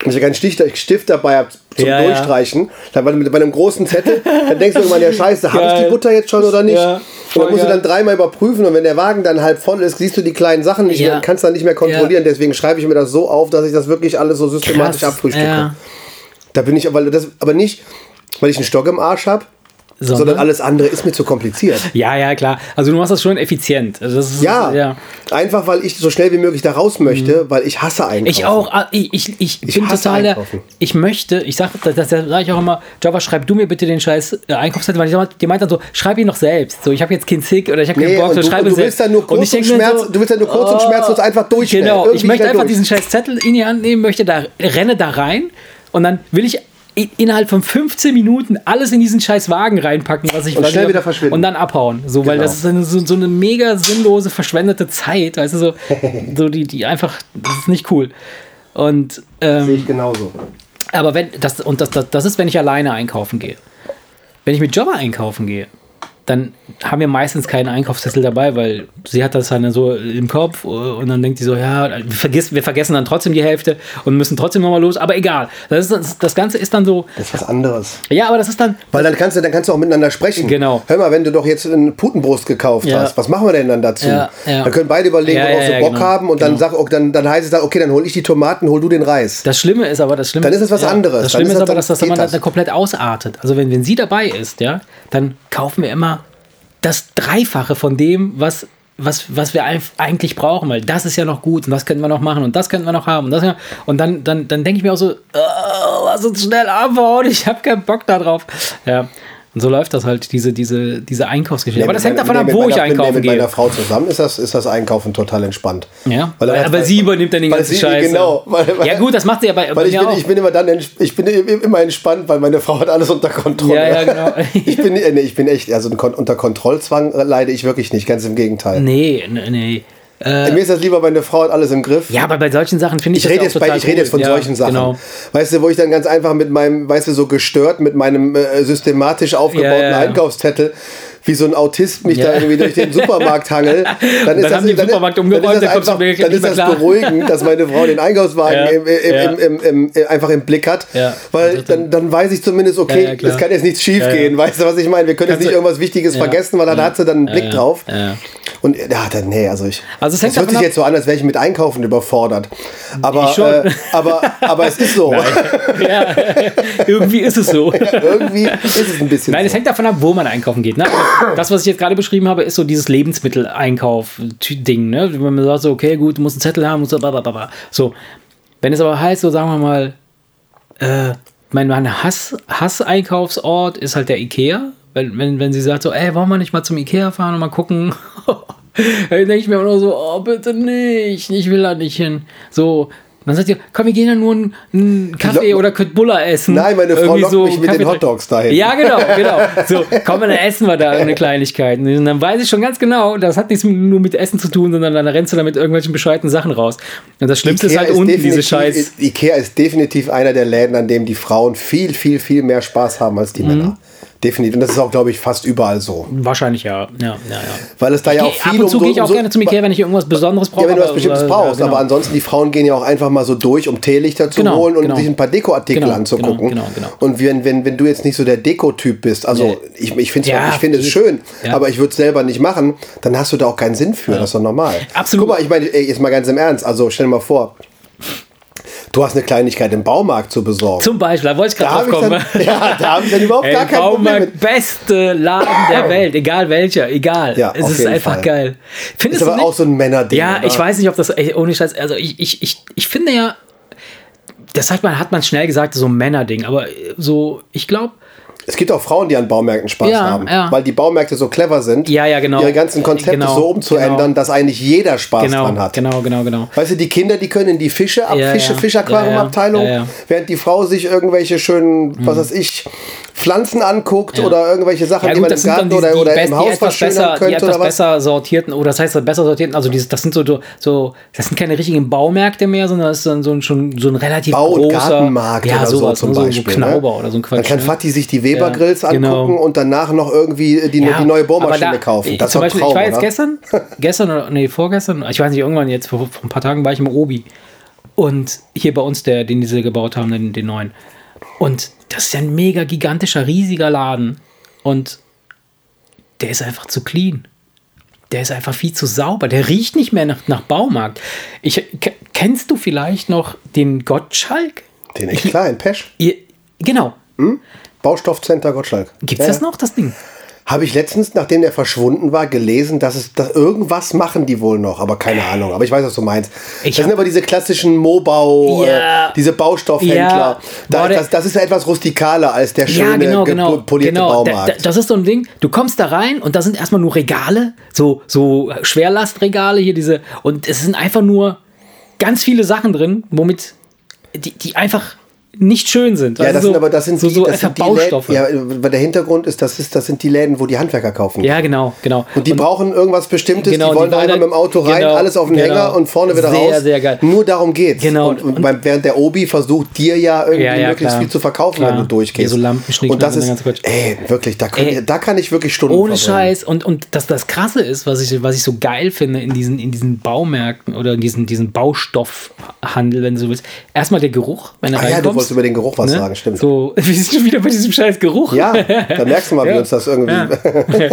Speaker 1: wenn ich keinen Stift, Stift dabei habe zum
Speaker 2: Ja.
Speaker 1: Durchstreichen, dann bei, bei einem großen Zettel, dann denkst du irgendwann, ja scheiße, habe ich die. Butter jetzt schon oder nicht?
Speaker 2: Ja,
Speaker 1: und dann musst du dann dreimal überprüfen und wenn der Wagen dann halb voll ist, siehst du die kleinen Sachen nicht
Speaker 2: Ja.
Speaker 1: mehr, kannst dann nicht mehr kontrollieren. Deswegen schreibe ich mir das so auf, dass ich das wirklich alles so systematisch
Speaker 2: Krass,
Speaker 1: abfrühstücke. Da bin ich aber, das, aber nicht, weil ich einen Stock im Arsch habe,
Speaker 2: Sondern-
Speaker 1: sondern alles andere ist mir zu kompliziert.
Speaker 2: Ja, ja, klar. Also du machst das schon effizient. Also das ist,
Speaker 1: Ja,
Speaker 2: ja.
Speaker 1: einfach weil ich so schnell wie möglich da raus möchte, weil ich hasse einkaufen.
Speaker 2: Ich auch, ah, ich, ich, ich,
Speaker 1: Ich
Speaker 2: bin
Speaker 1: hasse
Speaker 2: total der,
Speaker 1: Einkaufen.
Speaker 2: ich möchte, ich sag, das, das sage ich auch immer, Java, schreib du mir bitte den scheiß äh, Einkaufszettel, weil ich sag, die meint dann so, schreib ihn doch selbst. So, ich habe jetzt keinen Zick oder ich habe keinen
Speaker 1: Nee,
Speaker 2: Bock,
Speaker 1: und
Speaker 2: so
Speaker 1: du,
Speaker 2: schreib
Speaker 1: und du
Speaker 2: selbst.
Speaker 1: willst dann nur kurz und,
Speaker 2: mir
Speaker 1: Schmerz, du willst dann nur kurz und
Speaker 2: oh,
Speaker 1: schmerzlos einfach durchstellen.
Speaker 2: Genau, ich möchte einfach
Speaker 1: durch.
Speaker 2: diesen scheiß Zettel in die Hand nehmen, möchte da, renne da rein und dann will ich innerhalb von 15 Minuten alles in diesen scheiß Wagen reinpacken, was ich
Speaker 1: Und schnell wieder verschwinden.
Speaker 2: Und dann abhauen. So, weil
Speaker 1: Genau.
Speaker 2: das ist eine, so, so eine mega sinnlose, verschwendete Zeit. Weißt du, so, so die, die einfach, das ist nicht cool. Und
Speaker 1: Sehe
Speaker 2: ähm,
Speaker 1: ich genauso.
Speaker 2: aber wenn das und das, das, das ist, wenn ich alleine einkaufen gehe. Wenn ich mit Jobber einkaufen gehe, dann haben wir meistens keinen Einkaufszettel dabei, weil sie hat das dann so im Kopf und dann denkt die so, ja, wir, vergiss, wir vergessen dann trotzdem die Hälfte und müssen trotzdem nochmal los, aber egal. Das, ist, das, Ganze ist dann so,
Speaker 1: Das ist was anderes.
Speaker 2: ja, aber das ist dann,
Speaker 1: Weil dann kannst du, dann kannst du auch miteinander sprechen.
Speaker 2: Genau.
Speaker 1: Hör mal, wenn du doch jetzt eine Putenbrust gekauft
Speaker 2: Ja.
Speaker 1: hast, was machen wir denn dann dazu?
Speaker 2: Ja, ja.
Speaker 1: Dann können beide überlegen, worauf sie Bock
Speaker 2: genau.
Speaker 1: haben und dann,
Speaker 2: Genau.
Speaker 1: sag, dann, dann heißt es dann, okay, dann hol ich die Tomaten, hol du den Reis.
Speaker 2: Das Schlimme ist aber, das Schlimme
Speaker 1: Dann ist es was anderes.
Speaker 2: Das
Speaker 1: Dann
Speaker 2: Schlimme
Speaker 1: ist
Speaker 2: ist, aber, dass das
Speaker 1: dann das.
Speaker 2: komplett ausartet. Also wenn, wenn sie dabei ist, ja, dann kaufen wir immer das Dreifache von dem, was, was, was wir eigentlich brauchen, weil das ist ja noch gut und das könnten wir noch machen und das könnten wir noch haben und das und dann, dann, dann denke ich mir auch so, "Oh, lass uns schnell abhauen, ich habe keinen Bock da drauf. Ja. Und so läuft das halt, diese, diese, diese Einkaufsgeschichte. aber das hängt davon ab,
Speaker 1: mit
Speaker 2: wo
Speaker 1: meiner,
Speaker 2: ich einkaufen
Speaker 1: mit,
Speaker 2: gehe.
Speaker 1: Mit meiner Frau zusammen ist das, ist das Einkaufen total entspannt.
Speaker 2: Ja,
Speaker 1: Weil dann
Speaker 2: aber, aber sie übernimmt dann den
Speaker 1: weil
Speaker 2: ganzen
Speaker 1: sie-
Speaker 2: Scheiß.
Speaker 1: Genau. Weil, weil,
Speaker 2: ja gut, das macht sie bei
Speaker 1: Weil ich bin,
Speaker 2: auch.
Speaker 1: ich bin immer dann, ich bin immer entspannt, weil meine Frau hat alles unter Kontrolle.
Speaker 2: Ja, ja, genau.
Speaker 1: ich, bin, äh, nee, ich bin echt, also unter Kontrollzwang leide ich wirklich nicht, ganz im Gegenteil.
Speaker 2: nee, nee, nee. Äh,
Speaker 1: Mir ist das lieber, meine Frau hat alles im Griff.
Speaker 2: Ja, aber bei solchen Sachen finde ich,
Speaker 1: Ich rede,
Speaker 2: das
Speaker 1: jetzt
Speaker 2: auch
Speaker 1: bei, ich rede jetzt von.
Speaker 2: Ja,
Speaker 1: solchen Sachen.
Speaker 2: Genau.
Speaker 1: Weißt du, wo ich dann ganz einfach mit meinem, weißt du, so gestört mit meinem äh, systematisch aufgebauten
Speaker 2: Ja, ja.
Speaker 1: Einkaufszettel, wie so ein Autist mich
Speaker 2: Ja.
Speaker 1: da irgendwie durch den Supermarkt hangel, dann ist
Speaker 2: Dann
Speaker 1: das, dann,
Speaker 2: Supermarkt
Speaker 1: dann ist das, einfach, dann
Speaker 2: nicht
Speaker 1: ist das beruhigend, dass meine Frau den Einkaufswagen
Speaker 2: Ja,
Speaker 1: im, im,
Speaker 2: ja.
Speaker 1: im, einfach im Blick hat, weil dann, dann weiß ich zumindest, okay, es kann jetzt nichts schief gehen, weißt du, was ich meine? Wir können jetzt
Speaker 2: Kannst
Speaker 1: nicht
Speaker 2: du-
Speaker 1: irgendwas Wichtiges vergessen, weil dann hat sie dann einen Blick drauf.
Speaker 2: Ja.
Speaker 1: Und ja, dann, nee, also ich.
Speaker 2: Also es
Speaker 1: das hört sich jetzt so an, als wäre ich mit Einkaufen überfordert. Aber, äh, aber, aber es ist so.
Speaker 2: ja, irgendwie ist es so.
Speaker 1: Irgendwie ist es ein bisschen.
Speaker 2: Nein, es
Speaker 1: so.
Speaker 2: hängt davon ab, wo man einkaufen geht. Ne? Das, was ich jetzt gerade beschrieben habe, ist so dieses Lebensmitteleinkauf-Ding. Ne? Wenn man sagt so, okay, gut, du musst einen Zettel haben, musst du blablabla. So, wenn es aber heißt, so sagen wir mal, äh, mein, mein Hass, Hass-Einkaufsort ist halt der Ikea. Wenn, wenn, wenn sie sagt so, ey, wollen wir nicht mal zum Ikea fahren und mal gucken? dann denke ich mir immer nur so, oh, bitte nicht, ich will da nicht hin. So, dann sagt ihr, komm, wir gehen ja nur einen, einen Kaffee oder Köttbullar essen.
Speaker 1: Nein, meine Frau
Speaker 2: Irgendwie
Speaker 1: lockt mich mit
Speaker 2: Kaffee
Speaker 1: den Hotdogs dahin.
Speaker 2: Ja, genau, genau. So, komm, dann essen wir da eine Kleinigkeit. Und dann weiß ich schon ganz genau, das hat nichts nur mit Essen zu tun, sondern dann rennst du da mit irgendwelchen bescheuerten Sachen raus. Und das Schlimmste ist halt unten diese
Speaker 1: definitiv-
Speaker 2: Scheiß.
Speaker 1: Ikea ist definitiv einer der Läden, an dem die Frauen viel, viel, viel mehr Spaß haben als die
Speaker 2: Mhm.
Speaker 1: Männer. Definitiv. Und das ist auch, glaube ich, fast überall so.
Speaker 2: Wahrscheinlich ja. Ja, ja, ja.
Speaker 1: Weil es da ja auch viel
Speaker 2: Ab und zu
Speaker 1: um
Speaker 2: gehe ich
Speaker 1: um
Speaker 2: auch gerne zum Ikea, wenn ich irgendwas Besonderes brauche.
Speaker 1: Ja, wenn du was Bestimmtes
Speaker 2: aber-
Speaker 1: brauchst.
Speaker 2: ja, genau.
Speaker 1: Aber ansonsten, die Frauen gehen ja auch einfach mal so durch, um Teelichter zu
Speaker 2: Genau,
Speaker 1: holen und
Speaker 2: genau.
Speaker 1: sich ein paar Dekoartikel
Speaker 2: Genau,
Speaker 1: anzugucken.
Speaker 2: genau, genau, genau.
Speaker 1: Und wenn, wenn, wenn du jetzt nicht so der Deko-Typ bist, also
Speaker 2: Nee.
Speaker 1: ich, ich finde
Speaker 2: Ja,
Speaker 1: ich finde es schön, aber ich würde es selber nicht machen, dann hast du da auch keinen Sinn für. Das ist doch normal.
Speaker 2: Absolut.
Speaker 1: Guck mal, ich meine, jetzt mal ganz im Ernst, also stell dir mal vor, du hast eine Kleinigkeit im Baumarkt zu besorgen.
Speaker 2: Zum Beispiel, da wollte ich gerade drauf kommen.
Speaker 1: dann- ja, da hab ich dann überhaupt
Speaker 2: Ey,
Speaker 1: gar kein Problem mit.
Speaker 2: Baumarkt, beste Laden der Welt, egal welcher, egal.
Speaker 1: Ja,
Speaker 2: es
Speaker 1: auf
Speaker 2: ist
Speaker 1: jeden
Speaker 2: einfach
Speaker 1: Fall.
Speaker 2: geil. Findest
Speaker 1: Ist aber auch so ein Männerding.
Speaker 2: Ja,
Speaker 1: oder?
Speaker 2: ich weiß nicht, ob das ey, ohne Scheiß. Also ich, ich, ich, ich finde ja, das hat man, hat man schnell gesagt, so ein Männerding, aber so, ich glaube,
Speaker 1: Es gibt auch Frauen, die an Baumärkten Spaß
Speaker 2: Ja,
Speaker 1: haben,
Speaker 2: ja.
Speaker 1: weil die Baumärkte so clever sind,
Speaker 2: Ja, ja, genau.
Speaker 1: ihre ganzen Konzepte
Speaker 2: Genau,
Speaker 1: so umzuändern,
Speaker 2: genau.
Speaker 1: dass eigentlich jeder Spaß
Speaker 2: Genau,
Speaker 1: dran hat.
Speaker 2: genau, genau, genau.
Speaker 1: Weißt du, die Kinder, die können in die Fische, ab
Speaker 2: Ja,
Speaker 1: Fische,
Speaker 2: ja.
Speaker 1: Fischaquariumabteilung, während die Frau sich irgendwelche schönen, was weiß ich, Pflanzen anguckt
Speaker 2: Ja.
Speaker 1: oder irgendwelche Sachen,
Speaker 2: Ja,
Speaker 1: die
Speaker 2: gut,
Speaker 1: man
Speaker 2: das
Speaker 1: im Garten
Speaker 2: die,
Speaker 1: oder,
Speaker 2: die,
Speaker 1: oder
Speaker 2: best,
Speaker 1: im
Speaker 2: die
Speaker 1: Haus verschönern
Speaker 2: besser, die
Speaker 1: könnte
Speaker 2: etwas
Speaker 1: oder was.
Speaker 2: besser sortierten, oder das heißt besser sortierten, also dieses, das sind so, so, das sind keine richtigen Baumärkte mehr, sondern das ist dann so ein, schon so ein relativ
Speaker 1: Bau- und
Speaker 2: großer,
Speaker 1: Gartenmarkt
Speaker 2: ja,
Speaker 1: oder
Speaker 2: sowas,
Speaker 1: so zum
Speaker 2: ne, so,
Speaker 1: Beispiel.
Speaker 2: so Knauber
Speaker 1: ne?
Speaker 2: oder so ein Quatsch.
Speaker 1: Dann kann
Speaker 2: ne?
Speaker 1: Fatih sich die Weber-Grills
Speaker 2: Ja, genau.
Speaker 1: angucken und danach noch irgendwie die, die neue Bohrmaschine
Speaker 2: da-
Speaker 1: kaufen.
Speaker 2: ich-
Speaker 1: Das
Speaker 2: zum Beispiel,
Speaker 1: Traum,
Speaker 2: ich war jetzt
Speaker 1: oder?
Speaker 2: gestern, gestern oder nee, vorgestern, ich weiß nicht, irgendwann jetzt vor, vor ein paar Tagen war ich im Obi und hier bei uns, der, den die sie gebaut haben, den, den neuen. Und das ist ja ein mega gigantischer, riesiger Laden und der ist einfach zu clean. Der ist einfach viel zu sauber. Der riecht nicht mehr nach, nach Baumarkt. Ich, ke- kennst du vielleicht noch den Gottschalk?
Speaker 1: Den echt in Pesch.
Speaker 2: Ihr, genau.
Speaker 1: Baustoffcenter Gottschalk.
Speaker 2: Gibt's das noch, das Ding?
Speaker 1: Habe ich letztens, nachdem der verschwunden war, gelesen, dass es dass irgendwas machen die wohl noch, aber keine Ahnung. Aber ich weiß, was du meinst.
Speaker 2: Ich
Speaker 1: das sind aber diese klassischen Mobau,
Speaker 2: Ja.
Speaker 1: äh, diese Baustoffhändler.
Speaker 2: Ja.
Speaker 1: Da, das, das ist ja etwas rustikaler als der schöne,
Speaker 2: Ja, genau, genau.
Speaker 1: polierte
Speaker 2: genau. Da,
Speaker 1: Baumarkt.
Speaker 2: da, das ist so ein Ding, du kommst da rein und da sind erstmal nur Regale, so, so Schwerlastregale hier, diese, und es sind einfach nur ganz viele Sachen drin, womit die, die einfach nicht schön sind.
Speaker 1: ja,
Speaker 2: Also
Speaker 1: das
Speaker 2: so,
Speaker 1: sind aber das sind
Speaker 2: so,
Speaker 1: die,
Speaker 2: so
Speaker 1: das sind die
Speaker 2: Baustoffe.
Speaker 1: Läden, ja, weil der Hintergrund ist, das ist, das sind die Läden, wo die Handwerker kaufen.
Speaker 2: Ja, genau, genau.
Speaker 1: Und die brauchen irgendwas Bestimmtes,
Speaker 2: Genau,
Speaker 1: die wollen
Speaker 2: die
Speaker 1: da einfach
Speaker 2: da-
Speaker 1: mit dem Auto rein,
Speaker 2: genau,
Speaker 1: alles auf den
Speaker 2: genau.
Speaker 1: Hänger und vorne wieder
Speaker 2: Sehr,
Speaker 1: raus.
Speaker 2: sehr geil.
Speaker 1: Nur darum geht's.
Speaker 2: Genau,
Speaker 1: Und, und,
Speaker 2: und-
Speaker 1: beim, während der Obi versucht dir ja irgendwie
Speaker 2: Ja, ja,
Speaker 1: möglichst
Speaker 2: klar.
Speaker 1: viel zu verkaufen,
Speaker 2: Klar.
Speaker 1: wenn du durchgehst.
Speaker 2: Hier so
Speaker 1: und das
Speaker 2: und
Speaker 1: ist, ey, wirklich, da, können,
Speaker 2: Ey,
Speaker 1: da kann ich wirklich Stunden
Speaker 2: Ohne
Speaker 1: verbringen.
Speaker 2: Scheiß. Und, und das, das Krasse ist, was ich, was ich so geil finde in diesen, in diesen Baumärkten oder in diesen, diesen Baustoffhandel, wenn du so willst. Erstmal der Geruch, wenn du
Speaker 1: Ah ja, du
Speaker 2: reinkommst.
Speaker 1: Wolltest über den Geruch was
Speaker 2: ne?
Speaker 1: sagen, stimmt.
Speaker 2: So, wir sind schon wieder bei diesem scheiß Geruch.
Speaker 1: Ja, da merkst du mal, wie
Speaker 2: Ja.
Speaker 1: uns das irgendwie.
Speaker 2: Ja.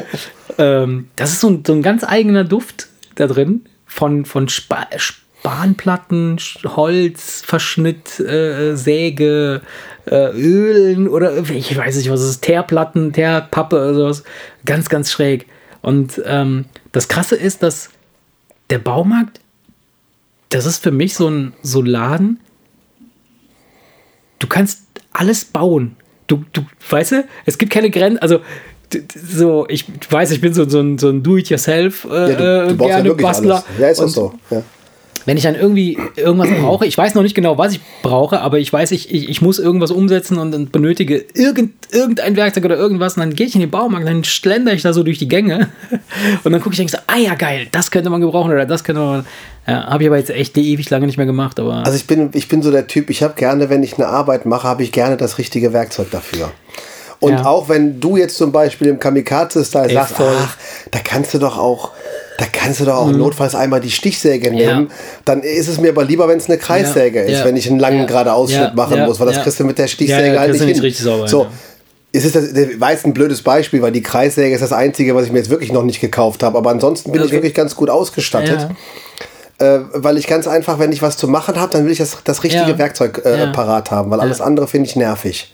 Speaker 2: ähm, das ist so ein, so ein ganz eigener Duft da drin von, von Spa Spanplatten, Sch- Holz, Verschnitt, äh, Säge, äh, Ölen oder ich weiß nicht, was es ist, Teerplatten, Teerpappe oder sowas. Ganz, ganz schräg. Und ähm, das Krasse ist, dass der Baumarkt, das ist für mich so ein, so ein Laden, du kannst alles bauen. Du, du, weißt du, es gibt keine Grenzen, also so, ich weiß, ich bin so, so ein, so ein Do-it-yourself äh,
Speaker 1: Ja, du, du ja
Speaker 2: gerne
Speaker 1: wirklich
Speaker 2: Bastler.
Speaker 1: alles. Ja, ist auch so. Ja.
Speaker 2: Wenn ich dann irgendwie irgendwas brauche, ich weiß noch nicht genau, was ich brauche, aber ich weiß, ich, ich, ich muss irgendwas umsetzen und dann benötige irgend, irgendein Werkzeug oder irgendwas und dann gehe ich in den Baumarkt, dann schlender ich da so durch die Gänge und dann gucke ich und denke so, ah ja, geil, das könnte man gebrauchen oder das könnte man. Ja, habe ich aber jetzt echt ewig lange nicht mehr gemacht, aber.
Speaker 1: Also ich bin, ich bin so der Typ, ich habe gerne, wenn ich eine Arbeit mache, habe ich gerne das richtige Werkzeug dafür. Und
Speaker 2: Ja.
Speaker 1: auch wenn du jetzt zum Beispiel im Kamikaze-Style sagst, ach, da kannst du doch auch, da kannst du doch auch notfalls einmal die Stichsäge nehmen, dann ist es mir aber lieber, wenn es eine Kreissäge
Speaker 2: Ja,
Speaker 1: ist,
Speaker 2: ja,
Speaker 1: wenn ich einen langen
Speaker 2: ja,
Speaker 1: gerade Ausschnitt
Speaker 2: ja,
Speaker 1: machen
Speaker 2: ja,
Speaker 1: muss, weil das
Speaker 2: ja.
Speaker 1: kriegst du mit der
Speaker 2: Ja,
Speaker 1: Stichsäge
Speaker 2: ja,
Speaker 1: halt nicht hin.
Speaker 2: richtig sauber,
Speaker 1: so.
Speaker 2: ja.
Speaker 1: Es ist das, der jetzt ein blödes Beispiel, weil die Kreissäge ist das Einzige, was ich mir jetzt wirklich noch nicht gekauft habe. Aber ansonsten bin ich
Speaker 2: Okay.
Speaker 1: wirklich ganz gut ausgestattet.
Speaker 2: Ja.
Speaker 1: Äh, weil ich ganz einfach, wenn ich was zu machen habe, dann will ich das, das richtige
Speaker 2: Ja.
Speaker 1: Werkzeug äh,
Speaker 2: Ja.
Speaker 1: parat haben, weil alles andere finde ich nervig.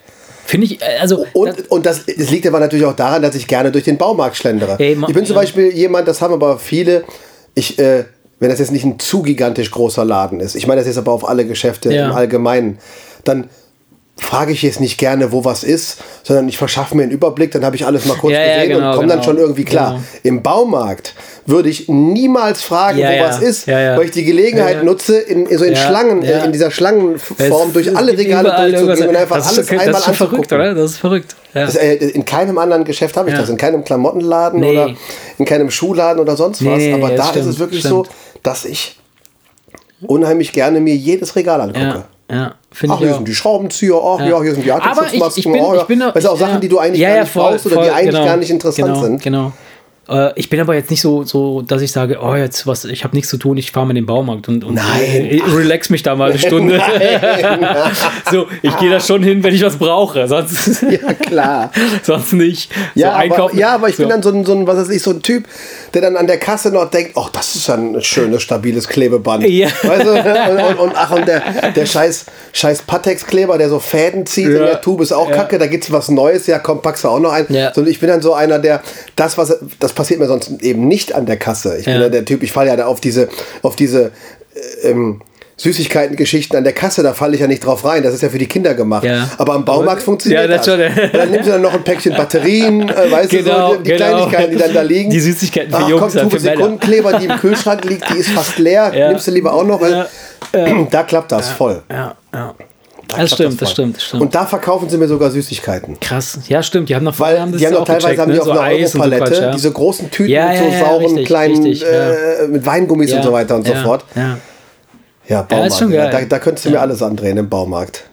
Speaker 2: Finde ich, äh, also.
Speaker 1: Und, und das, das liegt aber natürlich auch daran, dass ich gerne durch den Baumarkt schlendere.
Speaker 2: Ey, ma-
Speaker 1: ich bin zum. Beispiel jemand, das haben aber viele, ich, äh, wenn das jetzt nicht ein zu gigantisch großer Laden ist, ich meine das jetzt aber auf alle Geschäfte
Speaker 2: Ja.
Speaker 1: im Allgemeinen, dann frage ich jetzt nicht gerne, wo was ist, sondern ich verschaffe mir einen Überblick, dann habe ich alles mal kurz
Speaker 2: Ja, ja,
Speaker 1: gesehen
Speaker 2: genau,
Speaker 1: und komme dann
Speaker 2: genau.
Speaker 1: schon irgendwie klar.
Speaker 2: Genau.
Speaker 1: Im Baumarkt würde ich niemals fragen,
Speaker 2: Ja,
Speaker 1: wo
Speaker 2: ja.
Speaker 1: was ist,
Speaker 2: Ja, ja.
Speaker 1: weil ich die Gelegenheit
Speaker 2: Ja, ja.
Speaker 1: nutze, in, so in
Speaker 2: Ja,
Speaker 1: Schlangen,
Speaker 2: ja.
Speaker 1: in dieser Schlangenform
Speaker 2: es-
Speaker 1: durch alle Regale durchzugehen und einfach alles
Speaker 2: schon-
Speaker 1: einmal
Speaker 2: Das ist verrückt, oder? Das ist verrückt. Ja.
Speaker 1: Das, äh, in keinem anderen Geschäft habe ich
Speaker 2: Ja.
Speaker 1: das. In keinem Klamottenladen
Speaker 2: Nee.
Speaker 1: oder in keinem Schuhladen oder sonst was.
Speaker 2: Nee,
Speaker 1: Aber da
Speaker 2: stimmt,
Speaker 1: ist es wirklich
Speaker 2: stimmt.
Speaker 1: so, dass ich unheimlich gerne mir jedes Regal angucke.
Speaker 2: Ja, ja finde
Speaker 1: Ach,
Speaker 2: ich
Speaker 1: hier
Speaker 2: auch.
Speaker 1: sind die Schraubenzieher, ach ja, hier sind die
Speaker 2: Aber ich,
Speaker 1: Atemschutzmasken.
Speaker 2: ich bin,
Speaker 1: oh, ja.
Speaker 2: ich bin
Speaker 1: das sind auch
Speaker 2: ja.
Speaker 1: Sachen, die du eigentlich
Speaker 2: Ja,
Speaker 1: gar
Speaker 2: ja,
Speaker 1: nicht
Speaker 2: voll,
Speaker 1: brauchst oder
Speaker 2: voll,
Speaker 1: die eigentlich
Speaker 2: genau,
Speaker 1: gar nicht interessant
Speaker 2: genau,
Speaker 1: sind.
Speaker 2: Genau. Äh, Ich bin aber jetzt nicht so, so dass ich sage, oh, jetzt was, ich habe nichts zu tun, ich fahre mal in den Baumarkt und, und
Speaker 1: Nein.
Speaker 2: äh, relax mich da mal eine Stunde.
Speaker 1: Nein.
Speaker 2: so, ich gehe da schon hin, wenn ich was brauche, sonst,
Speaker 1: Ja, klar.
Speaker 2: sonst nicht.
Speaker 1: Ja,
Speaker 2: so
Speaker 1: aber, ja, aber ich
Speaker 2: so.
Speaker 1: bin dann so ein, so ein, was weiß ich, so ein Typ, der dann an der Kasse noch denkt, ach, das ist ja ein schönes, stabiles Klebeband.
Speaker 2: Ja.
Speaker 1: Weißt du? und, und, und, ach, und der, der scheiß, scheiß Patex-Kleber, der so Fäden zieht in
Speaker 2: Ja.
Speaker 1: der Tube, ist auch
Speaker 2: Ja.
Speaker 1: kacke, da gibt's was Neues, ja, komm, packst du auch noch ein.
Speaker 2: Ja.
Speaker 1: Und ich bin dann so einer, der, das, was, das passiert mir sonst eben nicht an der Kasse. Ich bin
Speaker 2: Ja.
Speaker 1: ja der Typ, ich falle ja da auf diese, auf diese, äh, ähm, Süßigkeiten-Geschichten an der Kasse, da falle ich ja nicht drauf rein. Das ist ja für die Kinder gemacht.
Speaker 2: Ja.
Speaker 1: Aber am Baumarkt funktioniert
Speaker 2: Ja, das
Speaker 1: das.
Speaker 2: schon, ja.
Speaker 1: Und dann nimmst du dann noch ein Päckchen Batterien, äh, weißt
Speaker 2: Genau,
Speaker 1: du, so, die
Speaker 2: genau.
Speaker 1: Kleinigkeiten, die dann da liegen.
Speaker 2: Die Süßigkeiten für
Speaker 1: Ach,
Speaker 2: Jungs,
Speaker 1: komm, Tube. Sekundenkleber, die im Kühlschrank liegt, die ist fast leer.
Speaker 2: Ja.
Speaker 1: Nimmst du lieber auch noch, weil da klappt das voll.
Speaker 2: Ja, ja.
Speaker 1: Da
Speaker 2: Das stimmt, das
Speaker 1: voll.
Speaker 2: stimmt, das stimmt.
Speaker 1: Und da verkaufen sie mir sogar Süßigkeiten.
Speaker 2: Krass. Ja, stimmt. Die haben noch
Speaker 1: Weil
Speaker 2: haben das
Speaker 1: die haben
Speaker 2: auch
Speaker 1: teilweise
Speaker 2: gecheckt,
Speaker 1: haben
Speaker 2: ne?
Speaker 1: die auf
Speaker 2: so
Speaker 1: einer
Speaker 2: Eis und so
Speaker 1: Europalette
Speaker 2: Quatsch, ja.
Speaker 1: diese großen Tüten
Speaker 2: Ja,
Speaker 1: mit
Speaker 2: ja,
Speaker 1: so
Speaker 2: ja,
Speaker 1: sauren
Speaker 2: richtig,
Speaker 1: kleinen
Speaker 2: richtig,
Speaker 1: äh, mit Weingummis und so weiter und so fort.
Speaker 2: Ja.
Speaker 1: Ja, Baumarkt. ja, da, da könntest du mir alles andrehen im Baumarkt.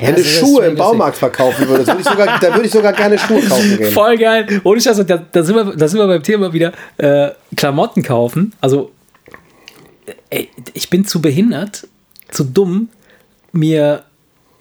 Speaker 2: Ja,
Speaker 1: Wenn du Schuhe im Baumarkt verkaufen würdest, würde ich sogar, da würde ich sogar gerne Schuhe kaufen gehen.
Speaker 2: Voll geil. Ohne Scheiß, da, da, sind wir, da sind wir beim Thema wieder äh, Klamotten kaufen. Also, ey, ich bin zu behindert, zu dumm, mir.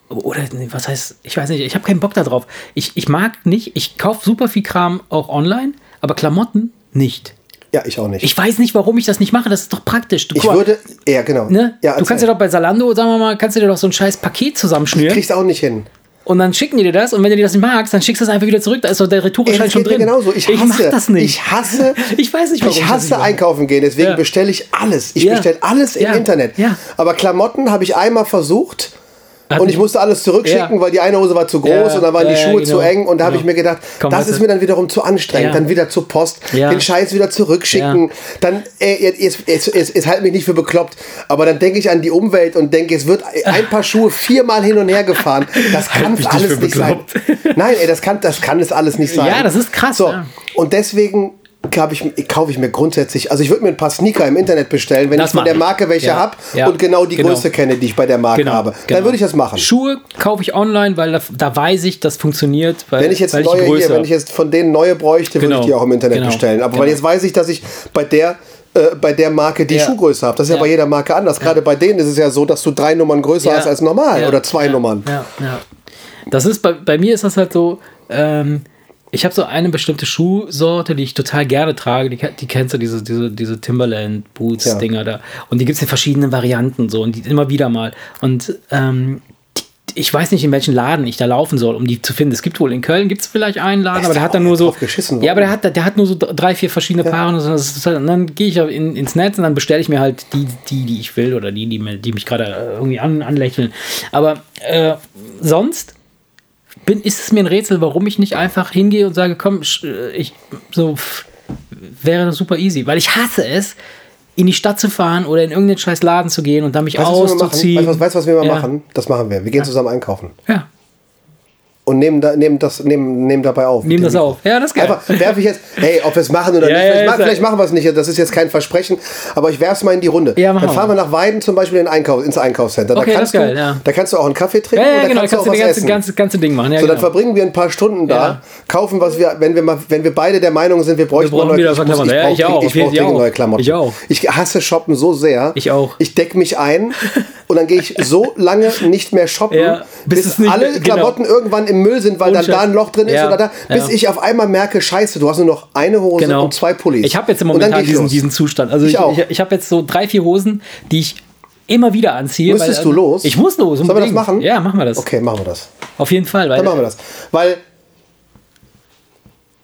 Speaker 2: Oder was heißt, ich weiß nicht, ich habe keinen Bock darauf. Ich, ich mag nicht, ich kaufe super viel Kram auch online, aber Klamotten nicht.
Speaker 1: Ja, ich auch nicht.
Speaker 2: Ich weiß nicht, warum ich das nicht mache. Das ist doch praktisch. Du,
Speaker 1: Ich
Speaker 2: mal,
Speaker 1: würde, ja genau.
Speaker 2: ne?
Speaker 1: ja,
Speaker 2: du kannst dir doch bei Salando, sagen wir mal, kannst du dir doch so ein scheiß Paket zusammenschnüren.
Speaker 1: kriegst auch nicht hin.
Speaker 2: Und dann schicken die dir das und wenn du dir das nicht magst, dann schickst du es einfach wieder zurück. Da ist doch der
Speaker 1: das
Speaker 2: schon drin.
Speaker 1: genauso. Ich hasse,
Speaker 2: mach das nicht.
Speaker 1: Ich hasse,
Speaker 2: Ich weiß nicht, warum
Speaker 1: ich
Speaker 2: ich
Speaker 1: hasse
Speaker 2: mache.
Speaker 1: einkaufen gehen. Deswegen
Speaker 2: Ja.
Speaker 1: bestelle ich alles. Ich
Speaker 2: Ja.
Speaker 1: bestelle alles im. Internet. Aber Klamotten habe ich einmal versucht. Und
Speaker 2: nicht-
Speaker 1: ich musste alles zurückschicken,
Speaker 2: Ja.
Speaker 1: weil die eine Hose war zu groß
Speaker 2: Ja,
Speaker 1: und dann waren die Schuhe zu
Speaker 2: genau.
Speaker 1: eng. Und da habe ich
Speaker 2: Genau.
Speaker 1: mir gedacht,
Speaker 2: Komm,
Speaker 1: das ist mir dann wiederum zu anstrengend. Dann wieder zur Post, den Scheiß wieder zurückschicken. Dann, äh, jetzt, jetzt, jetzt, halt mich nicht für bekloppt. Aber dann denke ich an die Umwelt und denke, es wird ein paar Schuhe viermal hin und her gefahren. Das kann
Speaker 2: mich nicht
Speaker 1: alles
Speaker 2: für
Speaker 1: nicht sein. Nein, ey, das kann, das kann es alles nicht sein.
Speaker 2: Ja, das ist krass,
Speaker 1: So, und deswegen glaub ich, kaufe ich mir grundsätzlich, also ich würde mir ein paar Sneaker im Internet bestellen, wenn
Speaker 2: Das
Speaker 1: ich von der
Speaker 2: ich.
Speaker 1: Marke welche
Speaker 2: Ja,
Speaker 1: habe
Speaker 2: ja,
Speaker 1: und genau die
Speaker 2: genau.
Speaker 1: Größe kenne, die ich bei der Marke
Speaker 2: Genau,
Speaker 1: habe.
Speaker 2: genau.
Speaker 1: Dann würde ich das machen.
Speaker 2: Schuhe kaufe ich online, weil da, da weiß ich, das funktioniert. Weil,
Speaker 1: Wenn ich jetzt neue
Speaker 2: die
Speaker 1: hier, wenn ich jetzt von denen neue bräuchte, würde
Speaker 2: Genau,
Speaker 1: ich die auch im Internet
Speaker 2: genau,
Speaker 1: bestellen. Aber
Speaker 2: genau.
Speaker 1: weil jetzt weiß ich, dass ich bei der äh, bei der Marke die
Speaker 2: Ja.
Speaker 1: Schuhgröße habe. Das ist ja.
Speaker 2: Ja.
Speaker 1: bei jeder Marke anders. Gerade bei denen ist es ja so, dass du drei Nummern größer hast als normal oder zwei. Nummern.
Speaker 2: Ja, ja. Das ist bei, bei mir ist das halt so, ähm, ich habe so eine bestimmte Schuhsorte, die ich total gerne trage. Die, die kennst du, diese, diese, diese Timberland Boots
Speaker 1: Ja.
Speaker 2: Dinger da. Und die gibt es in verschiedenen Varianten so und die immer wieder mal. Und ähm, ich weiß nicht, in welchen Laden ich da laufen soll, um die zu finden. Es gibt wohl in Köln gibt es vielleicht einen Laden, aber der hat dann nur so.
Speaker 1: geschissen
Speaker 2: ja, aber der hat, der hat nur so drei, vier verschiedene Paare. Und, so. Halt- und dann gehe ich in, ins Netz und dann bestelle ich mir halt die, die, die ich will oder die, die, mir, die mich gerade äh, irgendwie an, anlächeln. Aber äh, sonst bin, ist es mir ein Rätsel, warum ich nicht einfach hingehe und sage, komm, äh, ich so wäre das super easy, weil ich hasse es, in die Stadt zu fahren oder in irgendeinen scheiß Laden zu gehen und dann mich
Speaker 1: Weißt
Speaker 2: auszuziehen.
Speaker 1: Weißt du, was, weißt du, was wir mal
Speaker 2: Ja.
Speaker 1: machen? Das machen wir. Wir gehen zusammen einkaufen.
Speaker 2: Ja,
Speaker 1: Und nehmen, da, nehmen, das, nehmen, nehmen dabei auf.
Speaker 2: nehmen das auf. Ja, das geil.
Speaker 1: Einfach werfe ich jetzt, hey, ob wir es machen oder
Speaker 2: Ja,
Speaker 1: nicht.
Speaker 2: ja,
Speaker 1: Vielleicht, ma- vielleicht machen wir es nicht, das ist jetzt kein Versprechen, aber ich werfe es mal in die Runde.
Speaker 2: Ja, machen
Speaker 1: Dann fahren wir nach Weiden zum Beispiel in Einkauf, ins Einkaufscenter.
Speaker 2: Okay,
Speaker 1: da,
Speaker 2: das
Speaker 1: kannst
Speaker 2: ist geil,
Speaker 1: du,
Speaker 2: ja.
Speaker 1: da kannst du auch einen Kaffee trinken
Speaker 2: ja, ja,
Speaker 1: oder
Speaker 2: genau,
Speaker 1: kannst du auch was
Speaker 2: das ganze,
Speaker 1: essen.
Speaker 2: ganze, ganze Ding machen. Ja,
Speaker 1: so, dann
Speaker 2: genau.
Speaker 1: verbringen wir ein paar Stunden da, kaufen, was wir, wenn wir mal, wenn wir beide der Meinung sind, wir bräuchten mal neue
Speaker 2: wieder
Speaker 1: ich muss-
Speaker 2: Klamotten. Ja,
Speaker 1: brauch
Speaker 2: ich auch,
Speaker 1: brauche neue Klamotten.
Speaker 2: Ich auch.
Speaker 1: Ich hasse Shoppen so sehr.
Speaker 2: Ich auch.
Speaker 1: Ich decke mich ein und dann gehe ich so lange nicht mehr shoppen,
Speaker 2: bis
Speaker 1: alle
Speaker 2: genau.
Speaker 1: Klamotten irgendwann im Müll sind, weil dann da ein Loch drin ist
Speaker 2: Ja,
Speaker 1: oder da, bis
Speaker 2: ja.
Speaker 1: ich auf einmal merke, scheiße, du hast nur noch eine Hose
Speaker 2: genau.
Speaker 1: und zwei Pullis.
Speaker 2: Ich habe jetzt im Moment
Speaker 1: ich
Speaker 2: diesen,
Speaker 1: los.
Speaker 2: diesen Zustand. Also
Speaker 1: Ich
Speaker 2: ich, ich, ich habe jetzt so drei, vier Hosen, die ich immer wieder anziehe.
Speaker 1: Müsstest
Speaker 2: weil,
Speaker 1: du los?
Speaker 2: Ich muss los.
Speaker 1: Sollen wir das
Speaker 2: unbedingt.
Speaker 1: machen?
Speaker 2: Ja, machen wir das.
Speaker 1: Okay, machen wir das.
Speaker 2: Auf jeden Fall. Weil,
Speaker 1: Dann machen wir das. Weil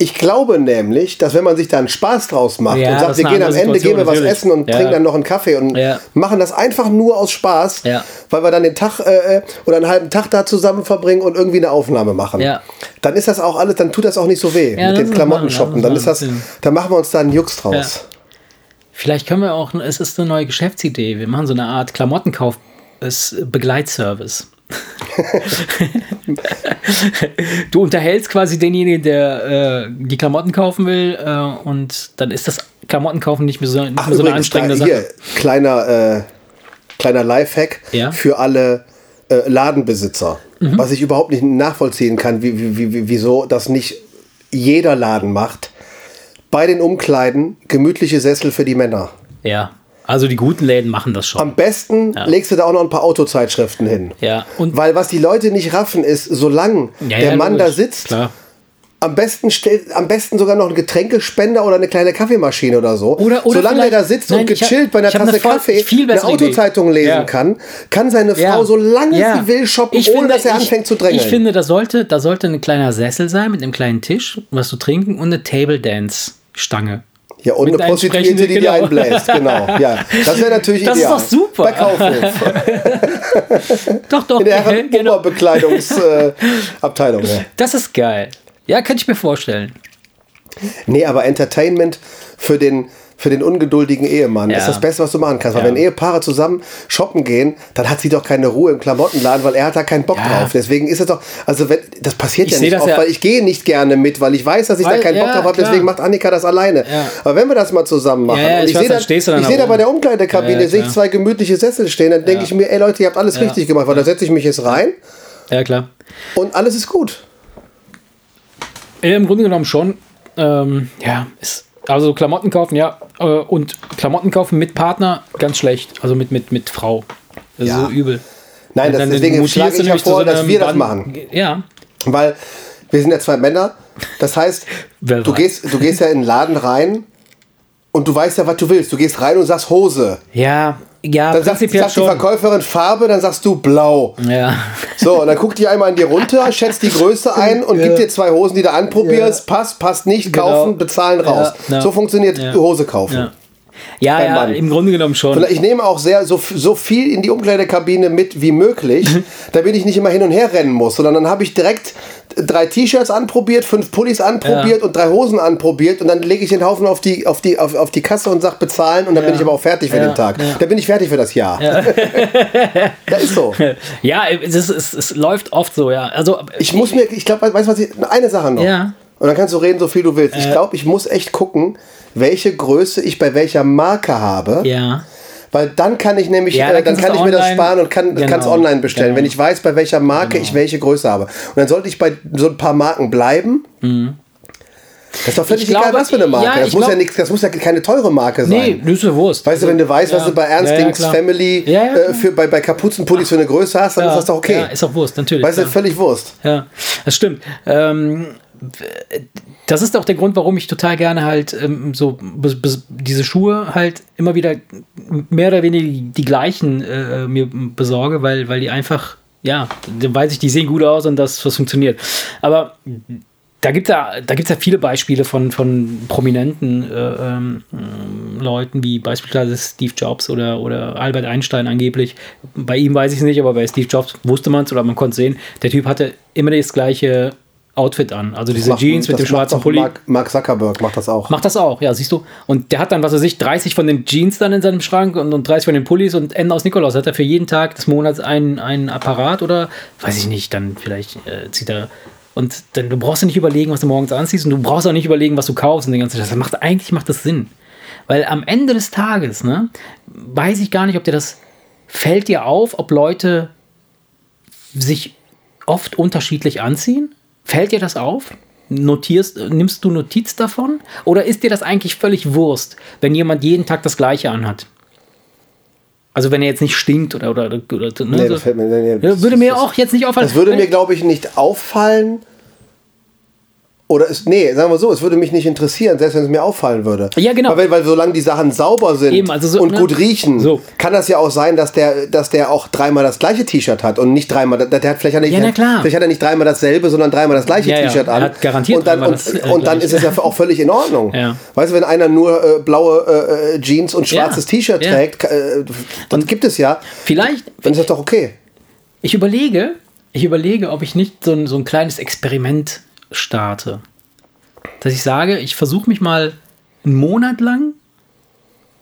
Speaker 1: ich glaube nämlich, dass wenn man sich da einen Spaß draus macht
Speaker 2: Ja,
Speaker 1: und sagt, wir gehen am Ende, gehen wir was
Speaker 2: Situation,
Speaker 1: essen und
Speaker 2: natürlich.
Speaker 1: trinken
Speaker 2: Ja.
Speaker 1: dann noch einen Kaffee und
Speaker 2: Ja.
Speaker 1: machen das einfach nur aus Spaß,
Speaker 2: Ja.
Speaker 1: weil wir dann den Tag äh, oder einen halben Tag da zusammen verbringen und irgendwie eine Aufnahme machen.
Speaker 2: Ja.
Speaker 1: Dann ist das auch alles, dann tut das auch nicht so weh
Speaker 2: Ja,
Speaker 1: mit den Klamotten shoppen. Dann ist das, dann machen wir uns da einen Jux draus.
Speaker 2: Vielleicht können wir auch, es ist eine neue Geschäftsidee. Wir machen so eine Art Klamottenkauf, es Begleitservice. Du unterhältst quasi denjenigen, der äh, die Klamotten kaufen will, äh, und dann ist das Klamottenkaufen nicht mehr so, nicht
Speaker 1: Ach,
Speaker 2: mehr so eine anstrengende
Speaker 1: da,
Speaker 2: Sache.
Speaker 1: hier, kleiner, äh, kleiner Lifehack
Speaker 2: Ja.
Speaker 1: für alle äh, Ladenbesitzer.
Speaker 2: Mhm.
Speaker 1: Was ich überhaupt nicht nachvollziehen kann, wie, wie, wie- wieso das nicht jeder Laden macht. Bei den Umkleiden gemütliche Sessel für die Männer.
Speaker 2: Ja, also die guten Läden machen das schon.
Speaker 1: Am besten legst du da auch noch ein paar Autozeitschriften hin.
Speaker 2: Ja, und
Speaker 1: Weil was die Leute nicht raffen ist, solange
Speaker 2: Ja,
Speaker 1: der
Speaker 2: ja,
Speaker 1: Mann
Speaker 2: logisch.
Speaker 1: da sitzt,
Speaker 2: Klar.
Speaker 1: am besten stellt, am besten sogar noch einen Getränkespender oder eine kleine Kaffeemaschine oder so.
Speaker 2: Oder- oder
Speaker 1: Solange der da sitzt
Speaker 2: Nein,
Speaker 1: und
Speaker 2: ich hab-
Speaker 1: gechillt bei einer
Speaker 2: eine
Speaker 1: Tasse
Speaker 2: voll-
Speaker 1: Kaffee
Speaker 2: viel
Speaker 1: eine
Speaker 2: bessere Idee.
Speaker 1: Autozeitung lesen
Speaker 2: Ja.
Speaker 1: kann, kann seine Frau,
Speaker 2: Ja.
Speaker 1: solange
Speaker 2: Ja.
Speaker 1: sie will, shoppen,
Speaker 2: Ich
Speaker 1: ohne
Speaker 2: finde,
Speaker 1: dass er
Speaker 2: ich-
Speaker 1: anfängt zu drängeln.
Speaker 2: Ich finde, da sollte, da sollte ein kleiner Sessel sein mit einem kleinen Tisch, was zu trinken und eine Table Dance Stange.
Speaker 1: Ja, und eine Prostituierte, die
Speaker 2: entsprechenden-
Speaker 1: dir
Speaker 2: genau.
Speaker 1: einbläst. Genau. Ja, das wäre natürlich
Speaker 2: Das ist
Speaker 1: ideal.
Speaker 2: doch super.
Speaker 1: Bei Kaufhof.
Speaker 2: Doch, doch.
Speaker 1: In der Herren
Speaker 2: genau.
Speaker 1: Oberbekleidungsabteilung. ja.
Speaker 2: Das ist geil. Ja, könnte ich mir vorstellen.
Speaker 1: Nee, aber Entertainment für den, für den ungeduldigen Ehemann
Speaker 2: Ja.
Speaker 1: ist das Beste, was du machen kannst. Weil
Speaker 2: Ja.
Speaker 1: wenn Ehepaare zusammen shoppen gehen, dann hat sie doch keine Ruhe im Klamottenladen, weil er hat da keinen Bock
Speaker 2: Ja.
Speaker 1: drauf. Deswegen ist es doch, also wenn, das passiert
Speaker 2: Ich
Speaker 1: ja
Speaker 2: seh
Speaker 1: nicht
Speaker 2: das
Speaker 1: oft, weil ich gehe nicht gerne mit, weil ich weiß, dass ich da
Speaker 2: Weil-
Speaker 1: keinen Bock drauf habe. Deswegen macht Annika das alleine. Aber wenn wir das mal zusammen machen,
Speaker 2: ich
Speaker 1: ich, sehe da, ich
Speaker 2: da
Speaker 1: da bei der Umkleidekabine, sehe ich zwei gemütliche Sessel stehen, dann denke ich mir, ey Leute, ihr habt alles richtig gemacht, weil da setze ich mich jetzt rein
Speaker 2: Ja, klar.
Speaker 1: und alles ist gut.
Speaker 2: Im Grunde genommen schon. Ähm, ja, ist, also Klamotten kaufen, ja. Äh, und Klamotten kaufen mit Partner, ganz schlecht. Also mit, mit, mit Frau. Das ist
Speaker 1: Ja.
Speaker 2: so übel.
Speaker 1: Nein, das, deswegen schlage ich ja vor,
Speaker 2: so
Speaker 1: dass wir das
Speaker 2: Band-
Speaker 1: machen.
Speaker 2: Ja.
Speaker 1: Weil wir sind ja zwei Männer. Das heißt, du gehst, du gehst ja in den Laden rein und du weißt ja, was du willst. Du gehst rein und sagst Hose.
Speaker 2: Ja, ja,
Speaker 1: Dann sagt, sagt die. Verkäuferin Farbe, dann sagst du blau.
Speaker 2: Ja.
Speaker 1: So, und dann guckt die einmal an dir runter, schätzt die Größe ein und gibt dir zwei Hosen, die du anprobierst. Passt, passt nicht,
Speaker 2: Genau.
Speaker 1: kaufen, bezahlen, raus.
Speaker 2: Ja, ja.
Speaker 1: So funktioniert
Speaker 2: Ja.
Speaker 1: Hose kaufen.
Speaker 2: Ja, ja, ja
Speaker 1: Mann.
Speaker 2: im Grunde genommen schon.
Speaker 1: Ich nehme auch sehr so, so viel in die Umkleidekabine mit wie möglich, damit ich nicht immer hin und her rennen muss, sondern dann habe ich direkt drei T-Shirts anprobiert, fünf Pullis anprobiert
Speaker 2: Ja.
Speaker 1: und drei Hosen anprobiert und dann lege ich den Haufen auf die, auf die, auf, auf die Kasse und sag bezahlen und dann bin ich aber auch fertig für
Speaker 2: Ja,
Speaker 1: den Tag.
Speaker 2: ja.
Speaker 1: Dann bin ich fertig für das Jahr. das ist so.
Speaker 2: Ja, es, ist, es, es läuft oft so, ja. Also,
Speaker 1: Ich muss mir, ich glaube, weißt du was, ich, eine Sache noch.
Speaker 2: Ja.
Speaker 1: Und dann kannst du reden, so viel du willst. Ich glaube, ich muss echt gucken, welche Größe ich bei welcher Marke habe.
Speaker 2: ja.
Speaker 1: Weil dann kann ich nämlich,
Speaker 2: Ja,
Speaker 1: äh,
Speaker 2: dann
Speaker 1: dann
Speaker 2: kannst
Speaker 1: kann ich mir das
Speaker 2: online-
Speaker 1: sparen und kann
Speaker 2: Genau,
Speaker 1: es online bestellen,
Speaker 2: genau.
Speaker 1: wenn ich weiß, bei welcher Marke ich welche Größe habe. Und dann sollte ich bei so ein paar Marken bleiben. Das ist doch völlig
Speaker 2: Mhm. Ich
Speaker 1: egal, was für eine Marke.
Speaker 2: ja,
Speaker 1: das, muss ja
Speaker 2: glaub-
Speaker 1: nix, das muss ja keine teure Marke sein.
Speaker 2: Nee, ja Wurst.
Speaker 1: Weißt du, wenn du weißt, was
Speaker 2: Ja.
Speaker 1: du bei Ernst
Speaker 2: Ja, ja,
Speaker 1: Dings. Family
Speaker 2: Ja, ja,
Speaker 1: äh, für, bei, bei Kapuzenpullis für eine Größe hast, dann
Speaker 2: ja,
Speaker 1: ist das doch okay.
Speaker 2: Ja, ist auch Wurst, natürlich.
Speaker 1: weißt du,
Speaker 2: ja.
Speaker 1: völlig Wurst.
Speaker 2: Ja, das stimmt. Ähm, das ist auch der Grund, warum ich total gerne halt ähm, so diese Schuhe halt immer wieder mehr oder weniger die gleichen äh, mir besorge, weil, weil die einfach, ja, dann weiß ich, die sehen gut aus und das, das funktioniert. Aber da gibt es ja, ja viele Beispiele von, von prominenten äh, ähm, Leuten, wie beispielsweise Steve Jobs oder, oder Albert Einstein angeblich. Bei ihm weiß ich es nicht, aber bei Steve Jobs wusste man es oder man konnte sehen, der Typ hatte immer das gleiche Outfit an. Also diese
Speaker 1: Macht-
Speaker 2: Jeans mit dem schwarzen Pulli.
Speaker 1: Mark, Mark Zuckerberg macht das auch.
Speaker 2: Macht das auch, ja, siehst du. Und der hat dann, was weiß ich, 30 von den Jeans dann in seinem Schrank und, und 30 von den Pullis und Ende aus Nikolaus hat er für jeden Tag des Monats einen, einen Apparat oder, weiß ich nicht, dann vielleicht äh, zieht er. Und dann du brauchst ja nicht überlegen, was du morgens anziehst und du brauchst auch nicht überlegen, was du kaufst und den ganzen. Das macht, eigentlich macht das Sinn. Weil am Ende des Tages, ne, weiß ich gar nicht, ob dir das fällt dir auf, ob Leute sich oft unterschiedlich anziehen? Fällt dir das auf? Notierst, nimmst du Notiz davon? Oder ist dir das eigentlich völlig Wurst, wenn jemand jeden Tag das Gleiche anhat? Also wenn er jetzt nicht stinkt oder oder, oder, ne,
Speaker 1: Nee,
Speaker 2: so.
Speaker 1: das fällt mir, nee,
Speaker 2: würde mir auch jetzt nicht auffallen.
Speaker 1: Das würde mir, glaube ich, nicht auffallen. Oder es, nee, sagen wir so, es würde mich nicht interessieren, selbst wenn es mir auffallen würde.
Speaker 2: Ja, genau.
Speaker 1: Weil, weil solange die Sachen sauber sind
Speaker 2: Eben, also so,
Speaker 1: und
Speaker 2: ne?
Speaker 1: gut riechen,
Speaker 2: So.
Speaker 1: kann das ja auch sein, dass der, dass der auch dreimal das gleiche T-Shirt hat und nicht dreimal, der, der hat vielleicht, er nicht,
Speaker 2: Ja, na klar.
Speaker 1: vielleicht hat er nicht dreimal dasselbe, sondern dreimal das gleiche
Speaker 2: Ja, ja,
Speaker 1: T-Shirt
Speaker 2: er
Speaker 1: an.
Speaker 2: hat garantiert
Speaker 1: und dann, und,
Speaker 2: das, äh,
Speaker 1: und dann ist es ja auch völlig in Ordnung.
Speaker 2: Ja.
Speaker 1: Weißt du, wenn einer nur äh, blaue äh, äh, Jeans und schwarzes
Speaker 2: Ja.
Speaker 1: T-Shirt
Speaker 2: Ja.
Speaker 1: trägt, äh, das gibt es ja,
Speaker 2: Vielleicht,
Speaker 1: dann ist das doch okay.
Speaker 2: ich überlege, ich überlege, ob ich nicht so ein, so ein kleines Experiment starte. Dass ich sage, ich versuche mich mal einen Monat lang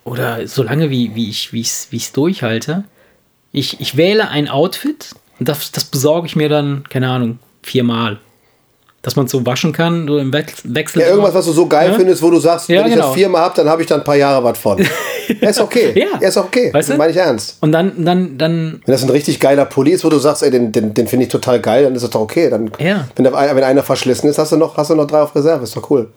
Speaker 2: oder so lange, wie, wie ich es wie ich's durchhalte. Ich, ich wähle ein Outfit und das, das besorge ich mir dann, keine Ahnung, viermal. Dass man es so waschen kann, so im Wechsel.
Speaker 1: Ja, irgendwas, was du so geil
Speaker 2: Ja.
Speaker 1: findest, wo du sagst,
Speaker 2: Ja,
Speaker 1: wenn ich
Speaker 2: genau.
Speaker 1: das viermal habe, dann habe ich dann ein paar Jahre was von. ja, ist okay.
Speaker 2: Ja.
Speaker 1: ist okay.
Speaker 2: Weißt du?
Speaker 1: das meine ich ernst.
Speaker 2: Und dann, dann, dann,
Speaker 1: Wenn das ein richtig geiler Pulli ist, wo du sagst, ey, den, den, den finde ich total geil, dann ist das doch okay. Dann,
Speaker 2: Ja.
Speaker 1: wenn, der, wenn einer verschlissen ist, hast du, noch, hast du noch drei auf Reserve. Ist doch cool.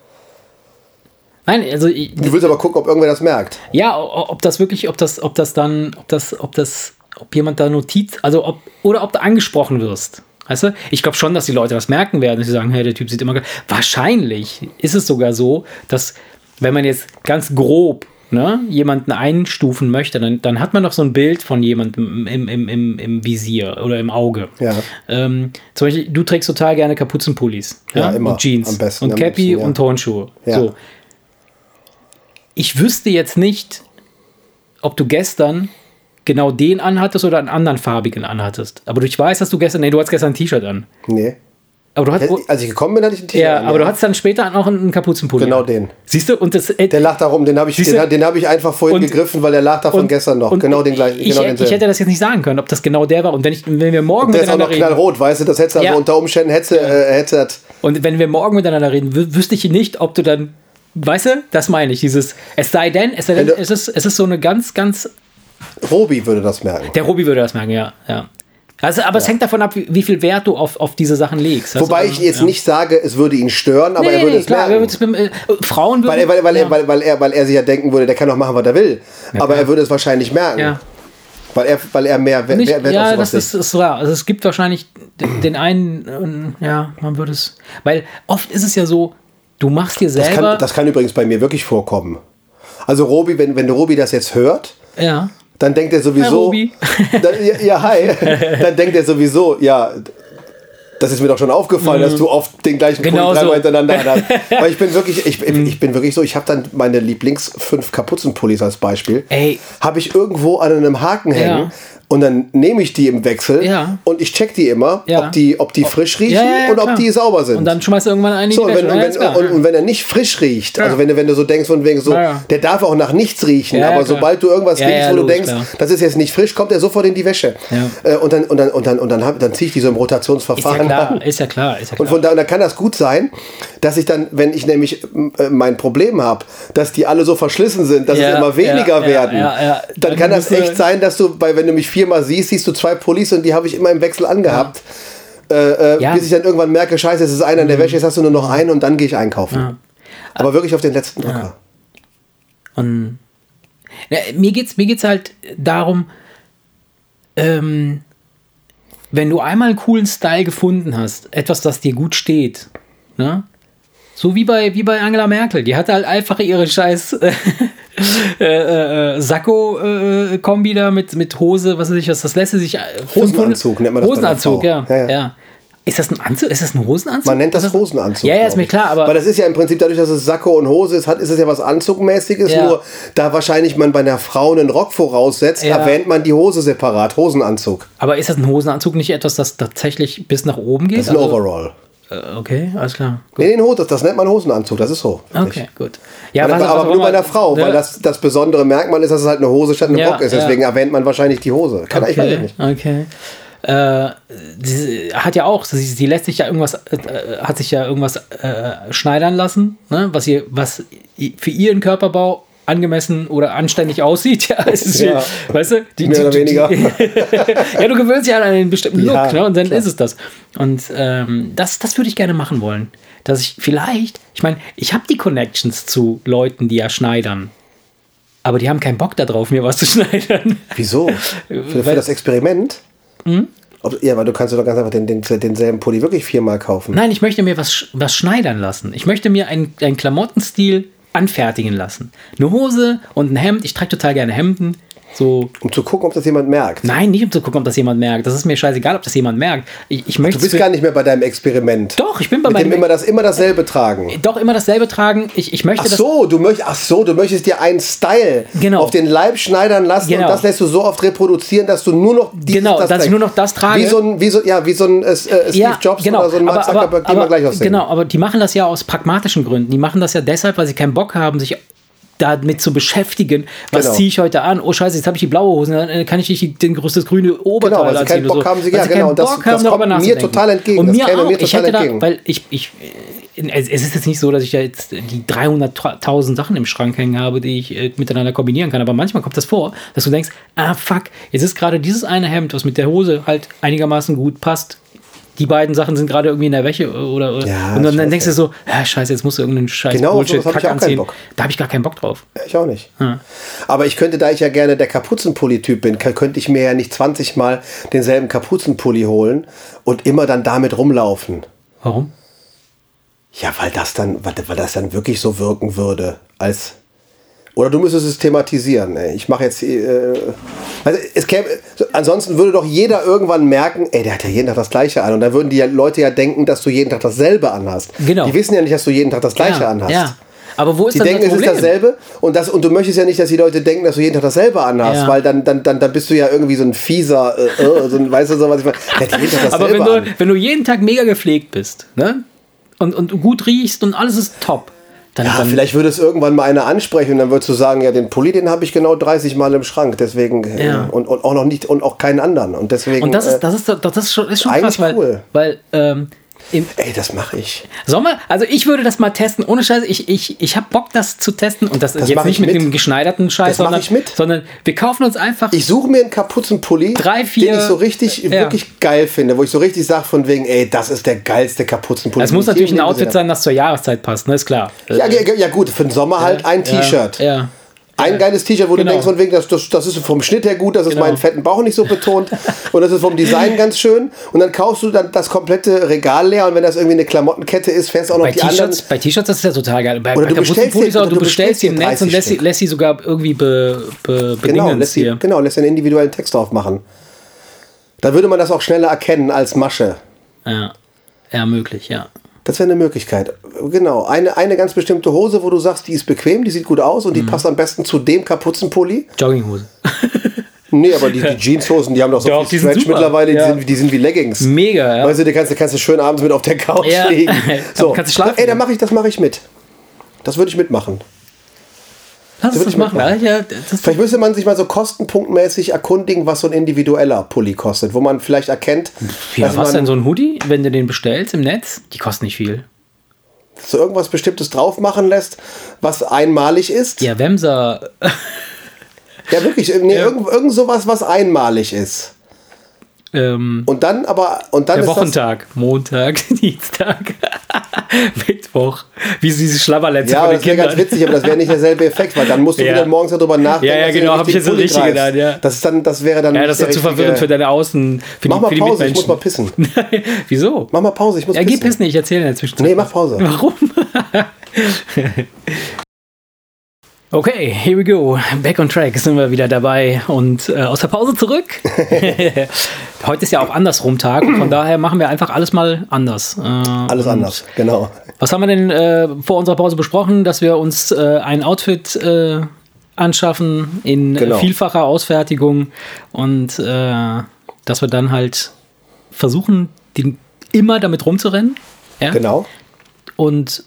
Speaker 2: nein, also ich,
Speaker 1: Du willst aber gucken, ob irgendwer das merkt.
Speaker 2: Ja, ob das wirklich, ob das, ob das dann, ob das, ob das, ob jemand da Notiz, also ob, oder ob du angesprochen wirst. Weißt du? Ich glaube schon, dass die Leute das merken werden, dass sie sagen, hey, der Typ sieht immer geil. Wahrscheinlich ist es sogar so, dass, wenn man jetzt ganz grob ne, jemanden einstufen möchte, dann, dann hat man doch so ein Bild von jemandem im, im, im, im Visier oder im Auge.
Speaker 1: Ja.
Speaker 2: Ähm, zum Beispiel, du trägst total gerne Kapuzenpullis.
Speaker 1: Ja, immer.
Speaker 2: Und Jeans.
Speaker 1: Am besten,
Speaker 2: und Cappy
Speaker 1: ja.
Speaker 2: und Turnschuhe.
Speaker 1: Ja.
Speaker 2: So. ich wüsste jetzt nicht, ob du gestern genau den anhattest oder einen anderen farbigen anhattest. Aber ich weiß, dass du gestern, nee, du hattest gestern ein T-Shirt an.
Speaker 1: Nee.
Speaker 2: Aber du hast,
Speaker 1: Als ich gekommen bin, hatte ich ein T-Shirt.
Speaker 2: ja,
Speaker 1: an,
Speaker 2: aber du hattest dann später auch einen Kapuzenpulli.
Speaker 1: Genau den.
Speaker 2: Siehst du? Und das, äh,
Speaker 1: Der lag da rum, den habe ich,
Speaker 2: du?
Speaker 1: den, den ich einfach vorhin
Speaker 2: Und-
Speaker 1: gegriffen, weil der lag da von
Speaker 2: und-
Speaker 1: gestern noch. Genau den gleichen.
Speaker 2: Ich,
Speaker 1: genau
Speaker 2: ich
Speaker 1: denselben.
Speaker 2: hätte das jetzt nicht sagen können, ob das genau der war. Und wenn, ich, wenn wir morgen
Speaker 1: der ist auch
Speaker 2: miteinander
Speaker 1: noch knallrot, weißt du, das hätte also
Speaker 2: Ja.
Speaker 1: unter Umständen hätte, äh, hätte
Speaker 2: und wenn wir morgen miteinander reden, wü wüsste ich nicht, ob du dann, weißt du, das meine ich, dieses, es sei denn, es sei denn,
Speaker 1: du-
Speaker 2: es ist, es ist so eine ganz, ganz,
Speaker 1: Robi würde das merken.
Speaker 2: der Robi würde das merken, ja, ja. Also, aber es hängt davon ab, wie, wie viel Wert du auf, auf diese Sachen legst. weißt
Speaker 1: Wobei
Speaker 2: du?
Speaker 1: ich jetzt
Speaker 2: ja.
Speaker 1: nicht sage, es würde ihn stören, aber
Speaker 2: nee,
Speaker 1: er würde es
Speaker 2: klar,
Speaker 1: merken.
Speaker 2: er es, äh, Frauen würden,
Speaker 1: Weil er, weil, weil,
Speaker 2: ja.
Speaker 1: er, weil, weil, er, weil er sich ja denken würde, der kann doch machen, was er will. aber er würde es wahrscheinlich merken.
Speaker 2: ja.
Speaker 1: Weil, er, weil er mehr Wert,
Speaker 2: Nicht,
Speaker 1: Wert auf
Speaker 2: ja, das ist, ist wahr. Also es gibt wahrscheinlich den, einen, äh, ja, man würde es, weil oft ist es ja so, du machst dir
Speaker 1: Das
Speaker 2: selber,
Speaker 1: kann, das kann übrigens bei mir wirklich vorkommen. Also Robi, wenn, wenn Robi das jetzt hört,
Speaker 2: ja,
Speaker 1: dann denkt er sowieso. Dann, ja, ja, hi. Dann denkt er sowieso, ja, das ist mir doch schon aufgefallen, dass du oft den gleichen Pulli
Speaker 2: Mhm. Genau
Speaker 1: dreimal
Speaker 2: so.
Speaker 1: hintereinander hast. Weil ich bin wirklich, ich,
Speaker 2: Mhm.
Speaker 1: ich bin wirklich so, ich habe dann meine Lieblings fünf Kapuzenpullis als Beispiel. Habe ich irgendwo an einem Haken hängen.
Speaker 2: Ja.
Speaker 1: Und dann nehme ich die im Wechsel
Speaker 2: Ja.
Speaker 1: und ich check die immer,
Speaker 2: Ja.
Speaker 1: ob, die, ob die frisch riechen
Speaker 2: Ja,
Speaker 1: und ob
Speaker 2: klar.
Speaker 1: die sauber sind.
Speaker 2: Und dann schmeißt du irgendwann einen in
Speaker 1: So,
Speaker 2: die
Speaker 1: und wenn,
Speaker 2: Wäsche.
Speaker 1: und, wenn,
Speaker 2: klar,
Speaker 1: und, und wenn er nicht frisch riecht, also wenn du, wenn du so denkst, von wegen so, der darf auch nach nichts riechen, aber
Speaker 2: klar.
Speaker 1: sobald du irgendwas riechst, wo du
Speaker 2: logisch,
Speaker 1: denkst,
Speaker 2: klar.
Speaker 1: das ist jetzt nicht frisch, kommt er sofort in die Wäsche. Äh, und dann, und dann, und dann, und dann, dann ziehe ich die so im
Speaker 2: ist ja
Speaker 1: Rotationsverfahren
Speaker 2: klar,
Speaker 1: an.
Speaker 2: ist ja klar, ist ja
Speaker 1: Und
Speaker 2: klar.
Speaker 1: von da, und da kann das gut sein, dass ich dann, wenn ich nämlich äh, mein Problem habe, dass die alle so verschlissen sind, dass es immer weniger werden, dann kann das echt sein, dass du, bei, wenn du mich viermal siehst, siehst du zwei Pullis und die habe ich immer im Wechsel angehabt. Äh, äh,
Speaker 2: Ja. Mhm.
Speaker 1: Bis ich dann irgendwann merke, scheiße, es ist einer in der Wäsche, jetzt hast du nur noch einen und dann gehe ich einkaufen. Aber wirklich auf den letzten Drücker.
Speaker 2: Und ja, mir geht's, mir geht's halt darum, ähm, wenn du einmal einen coolen Style gefunden hast, etwas, das dir gut steht, ne? So wie bei, wie bei Angela Merkel. Die hatte halt einfach ihre scheiß äh, äh, äh, Sakko-Kombi da mit, mit Hose, was weiß ich was, das lässt sich. äh,
Speaker 1: Hosenanzug nennt man das
Speaker 2: Hosenanzug, ja.
Speaker 1: Ja,
Speaker 2: ja,
Speaker 1: ja.
Speaker 2: Ist das ein Anzug? Ist das ein Hosenanzug?
Speaker 1: Man nennt das Hosenanzug.
Speaker 2: Ja, ja, ist mir klar, aber.
Speaker 1: Weil das ist ja im Prinzip dadurch, dass es Sakko und Hose ist, hat, ist es ja was Anzugmäßiges.
Speaker 2: Ja.
Speaker 1: Nur da wahrscheinlich man bei einer Frau einen Rock voraussetzt,
Speaker 2: Ja.
Speaker 1: erwähnt man die Hose separat. Hosenanzug.
Speaker 2: Aber ist das ein Hosenanzug nicht etwas, das tatsächlich bis nach oben geht?
Speaker 1: Das ist ein
Speaker 2: Also-
Speaker 1: Overall.
Speaker 2: Äh, Okay, alles klar. Gut.
Speaker 1: Nee, den das, nennt man Hosenanzug, das ist so.
Speaker 2: Okay, gut. Ja,
Speaker 1: aber
Speaker 2: was- was
Speaker 1: aber
Speaker 2: auch
Speaker 1: nur bei einer Frau,
Speaker 2: ne?
Speaker 1: weil das, das besondere Merkmal ist, dass es halt eine Hose statt ein
Speaker 2: Ja,
Speaker 1: Rock ist.
Speaker 2: ja.
Speaker 1: Deswegen erwähnt man wahrscheinlich die Hose. Kann
Speaker 2: Okay,
Speaker 1: ich nicht.
Speaker 2: okay. Äh, sie hat ja auch, sie, sie lässt sich ja irgendwas, äh, hat sich ja irgendwas äh, schneidern lassen, ne? was ihr, was für ihren Körperbau angemessen oder anständig aussieht. Ja, es ist
Speaker 1: Ja.
Speaker 2: wie, weißt du? Die,
Speaker 1: Mehr oder
Speaker 2: die- die-
Speaker 1: weniger.
Speaker 2: ja, du gewöhnst dich an einen bestimmten Look,
Speaker 1: Ja,
Speaker 2: ne? Und dann
Speaker 1: klar.
Speaker 2: ist es das. Und ähm, das, das würde ich gerne machen wollen. Dass ich vielleicht, ich meine, ich habe die Connections zu Leuten, die ja schneidern. Aber die haben keinen Bock darauf, mir was zu schneidern.
Speaker 1: Wieso? Für, für das Experiment?
Speaker 2: Hm?
Speaker 1: Ob, ja, weil du kannst doch ganz einfach den, den, denselben Pulli wirklich viermal kaufen.
Speaker 2: Nein, ich möchte mir was, was schneidern lassen. Ich möchte mir einen, einen Klamottenstil anfertigen lassen. Eine Hose und ein Hemd. Ich trage total gerne Hemden. So,
Speaker 1: Um zu gucken, ob das jemand merkt.
Speaker 2: nein, nicht um zu gucken, ob das jemand merkt. Das ist mir scheißegal, ob das jemand merkt. Ich, ich möchte
Speaker 1: Du bist gar nicht mehr bei deinem Experiment.
Speaker 2: Doch, ich bin bei
Speaker 1: Mit dem
Speaker 2: meinem.
Speaker 1: immer, das, immer dasselbe tragen.
Speaker 2: doch immer dasselbe tragen. Ich, ich möchte
Speaker 1: Ach so, du möchtest, ach so, du möchtest dir einen Style
Speaker 2: Genau.
Speaker 1: auf den Leib schneidern lassen
Speaker 2: Genau.
Speaker 1: und das lässt du so oft reproduzieren, dass du nur noch dieses,
Speaker 2: Genau,
Speaker 1: das
Speaker 2: dass ich nur noch das trage.
Speaker 1: Wie so ein, wie so, ja, wie so ein äh, äh, Steve Jobs oder so ein Mark Zuckerberg, die immer gleich aussehen.
Speaker 2: Genau, aber die machen das ja aus pragmatischen Gründen. Die machen das ja deshalb, weil sie keinen Bock haben, sich damit zu beschäftigen, was
Speaker 1: Genau.
Speaker 2: ziehe ich heute an? Oh scheiße, jetzt habe ich die blaue Hose, dann äh, kann ich nicht den größtes grüne Oberteil
Speaker 1: Genau, weil
Speaker 2: anziehen
Speaker 1: Bock
Speaker 2: so.
Speaker 1: haben, sie- ja, genau, das- das
Speaker 2: haben, darüber
Speaker 1: kommt mir total entgegen.
Speaker 2: Und
Speaker 1: Das
Speaker 2: mir
Speaker 1: käme
Speaker 2: auch,
Speaker 1: mir
Speaker 2: ich
Speaker 1: total
Speaker 2: hätte da,
Speaker 1: entgegen.
Speaker 2: weil ich, ich äh, es ist jetzt nicht so, dass ich ja jetzt die 300.000 Sachen im Schrank hängen habe, die ich äh, miteinander kombinieren kann. Aber manchmal kommt das vor, dass du denkst, ah fuck, jetzt ist gerade dieses eine Hemd, was mit der Hose halt einigermaßen gut passt. Die beiden Sachen sind gerade irgendwie in der Wäsche oder, oder
Speaker 1: Ja,
Speaker 2: und dann, dann denkst du so, ja, scheiße, jetzt musst du irgendeinen scheiß
Speaker 1: Genau,
Speaker 2: Bullshit
Speaker 1: sowas hab ich auch keinen
Speaker 2: anziehen.
Speaker 1: Bock.
Speaker 2: Da habe ich gar keinen Bock drauf.
Speaker 1: Ich auch nicht.
Speaker 2: Ja.
Speaker 1: Aber ich könnte, da ich ja gerne der Kapuzenpulli-Typ bin, könnte ich mir ja nicht 20 Mal denselben Kapuzenpulli holen und immer dann damit rumlaufen.
Speaker 2: Warum?
Speaker 1: Ja, weil das dann, weil das dann wirklich so wirken würde, als. Oder du müsstest es thematisieren. Ey. Ich mache jetzt. Äh, also es käme, ansonsten würde doch jeder irgendwann merken, ey, der hat ja jeden Tag das Gleiche an. Und dann würden die Leute ja denken, dass du jeden Tag dasselbe anhast.
Speaker 2: Genau.
Speaker 1: Die wissen ja nicht, dass du jeden Tag das Gleiche
Speaker 2: ja,
Speaker 1: anhast.
Speaker 2: Ja. Aber wo ist
Speaker 1: Die
Speaker 2: dann
Speaker 1: denken,
Speaker 2: das
Speaker 1: es ist
Speaker 2: Problem?
Speaker 1: dasselbe und, das, und du möchtest ja nicht, dass die Leute denken, dass du jeden Tag dasselbe anhast,
Speaker 2: Ja.
Speaker 1: weil dann, dann, dann, dann bist du ja irgendwie so ein fieser, äh, äh, so ein, weißt du so, was ich meine? Der hat jeden Tag dasselbe
Speaker 2: Aber wenn du,
Speaker 1: an.
Speaker 2: wenn du jeden Tag mega gepflegt bist, ne? Und, und du gut riechst und alles ist top, dann,
Speaker 1: Ja,
Speaker 2: dann
Speaker 1: vielleicht würde es irgendwann mal einer ansprechen und dann würdest du sagen, ja, den Pulli, den habe ich genau 30 Mal im Schrank, deswegen äh,
Speaker 2: Ja.
Speaker 1: und, und auch noch nicht und auch keinen anderen und deswegen
Speaker 2: Und das
Speaker 1: äh,
Speaker 2: ist, das ist, das ist schon, ist schon
Speaker 1: eigentlich
Speaker 2: krass, weil,
Speaker 1: cool.
Speaker 2: weil ähm,
Speaker 1: ey, das mache ich.
Speaker 2: Sommer, also ich würde das mal testen, ohne Scheiß, ich, ich, ich habe Bock, das zu testen und das,
Speaker 1: Das
Speaker 2: jetzt nicht
Speaker 1: ich
Speaker 2: mit,
Speaker 1: mit.
Speaker 2: dem geschneiderten Scheiß,
Speaker 1: Das
Speaker 2: sondern,
Speaker 1: ich mit.
Speaker 2: sondern wir kaufen uns einfach
Speaker 1: Ich suche mir einen Kapuzenpulli,
Speaker 2: Drei, vier-
Speaker 1: den ich so richtig,
Speaker 2: Ja.
Speaker 1: wirklich geil finde, wo ich so richtig sage von wegen, ey, das ist der geilste Kapuzenpulli.
Speaker 2: Es muss natürlich ein Outfit sein, das zur Jahreszeit passt, ne, ist klar.
Speaker 1: Ja, ja, ja, gut, für den Sommer halt ein T-Shirt.
Speaker 2: Ja.
Speaker 1: Ein geiles T-Shirt, wo
Speaker 2: Genau.
Speaker 1: du denkst, von wegen, das, das, das ist vom Schnitt her gut, das ist
Speaker 2: Genau.
Speaker 1: meinen fetten Bauch nicht so betont und das ist vom Design ganz schön. Und dann kaufst du dann das komplette Regal leer und wenn das irgendwie eine Klamottenkette ist, fährst du auch noch
Speaker 2: Bei
Speaker 1: die anderen.
Speaker 2: T-Shirts, bei T-Shirts ist das ja total geil. Bei,
Speaker 1: Oder
Speaker 2: bei
Speaker 1: du bestellst dir-
Speaker 2: du
Speaker 1: du
Speaker 2: bestellst die im Netz
Speaker 1: dir
Speaker 2: und lässt sie,
Speaker 1: 30
Speaker 2: lässt sie sogar irgendwie be, be,
Speaker 1: Genau,
Speaker 2: bedingens
Speaker 1: lässt,
Speaker 2: hier.
Speaker 1: genau, lässt einen individuellen Text drauf machen. Da würde man das auch schneller erkennen als Masche.
Speaker 2: Ja. ja, möglich, ja.
Speaker 1: Das wäre eine Möglichkeit. Genau. Eine, eine ganz bestimmte Hose, wo du sagst, die ist bequem, die sieht gut aus und die
Speaker 2: Mhm.
Speaker 1: passt am besten zu dem Kapuzenpulli.
Speaker 2: Jogginghose.
Speaker 1: Nee, aber die, die Jeanshosen, die haben doch so
Speaker 2: Doch, die
Speaker 1: viel Stretch mittlerweile,
Speaker 2: Ja.
Speaker 1: die, sind, die sind wie Leggings.
Speaker 2: Mega, ja.
Speaker 1: Weißt du, die kannst, du kannst du schön abends mit auf der Couch
Speaker 2: Ja.
Speaker 1: liegen. So,
Speaker 2: Kannst du schlafen.
Speaker 1: Ey, dann mache ich, das mache ich mit. Das würde ich mitmachen.
Speaker 2: Lass das
Speaker 1: ich
Speaker 2: machen.
Speaker 1: mitmachen.
Speaker 2: Ja,
Speaker 1: Vielleicht müsste man sich mal so kostenpunktmäßig erkundigen, was so ein individueller Pulli kostet, wo man vielleicht erkennt,
Speaker 2: ja, was denn so ein Hoodie, wenn du den bestellst im Netz? Die kosten nicht viel.
Speaker 1: so irgendwas Bestimmtes drauf machen lässt, was einmalig ist.
Speaker 2: Ja, Wemser.
Speaker 1: Ja, wirklich. Nee, Irgend, irgend sowas, was einmalig ist.
Speaker 2: Ähm,
Speaker 1: Und dann aber, und dann
Speaker 2: der Wochentag, Montag, Dienstag, Mittwoch. Wie so diese Schlabberletze
Speaker 1: Ja, das wäre ganz witzig, aber das wäre nicht derselbe Effekt, weil dann musst du
Speaker 2: Ja.
Speaker 1: wieder morgens darüber nachdenken.
Speaker 2: Ja, ja, genau,
Speaker 1: den
Speaker 2: hab ich jetzt so richtig gedacht, ja.
Speaker 1: Das, ist dann, das wäre dann
Speaker 2: Ja, das ist ja zu verwirrend für deine Außen, für
Speaker 1: Mach
Speaker 2: die,
Speaker 1: mal
Speaker 2: für die
Speaker 1: Pause, ich muss
Speaker 2: Mitmenschen.
Speaker 1: mal pissen.
Speaker 2: Wieso?
Speaker 1: Mach mal Pause, ich muss
Speaker 2: Ja, geh
Speaker 1: pissen.
Speaker 2: pissen, ich erzähle in der Zwischenzeit.
Speaker 1: Nee, mach Pause.
Speaker 2: Warum? Okay, here we go. Back on track sind wir wieder dabei und äh, aus der Pause zurück. Heute ist ja auch andersrum Tag und von daher machen wir einfach alles mal anders. Äh,
Speaker 1: Alles anders, genau.
Speaker 2: Was haben wir denn äh, vor unserer Pause besprochen? Dass wir uns äh, ein Outfit äh, anschaffen in
Speaker 1: Genau.
Speaker 2: vielfacher Ausfertigung und äh, dass wir dann halt versuchen, den, immer damit rumzurennen. Ja?
Speaker 1: Genau.
Speaker 2: Und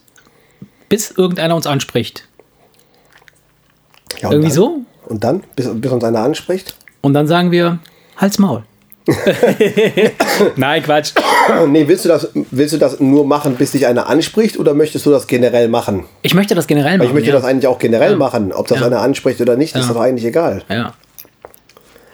Speaker 2: bis irgendeiner uns anspricht.
Speaker 1: Ja, und
Speaker 2: Irgendwie
Speaker 1: dann,
Speaker 2: so?
Speaker 1: Und dann, bis, bis uns einer anspricht?
Speaker 2: Und dann sagen wir, Hals Maul. Nein, Quatsch.
Speaker 1: Nee, willst du, das, willst du das nur machen, bis dich einer anspricht oder möchtest du das generell machen?
Speaker 2: Ich möchte das generell
Speaker 1: Weil
Speaker 2: machen.
Speaker 1: ich möchte
Speaker 2: ja.
Speaker 1: das eigentlich auch generell machen. Ob das
Speaker 2: Ja.
Speaker 1: einer anspricht oder nicht, ist
Speaker 2: Ja.
Speaker 1: doch eigentlich egal.
Speaker 2: Ja.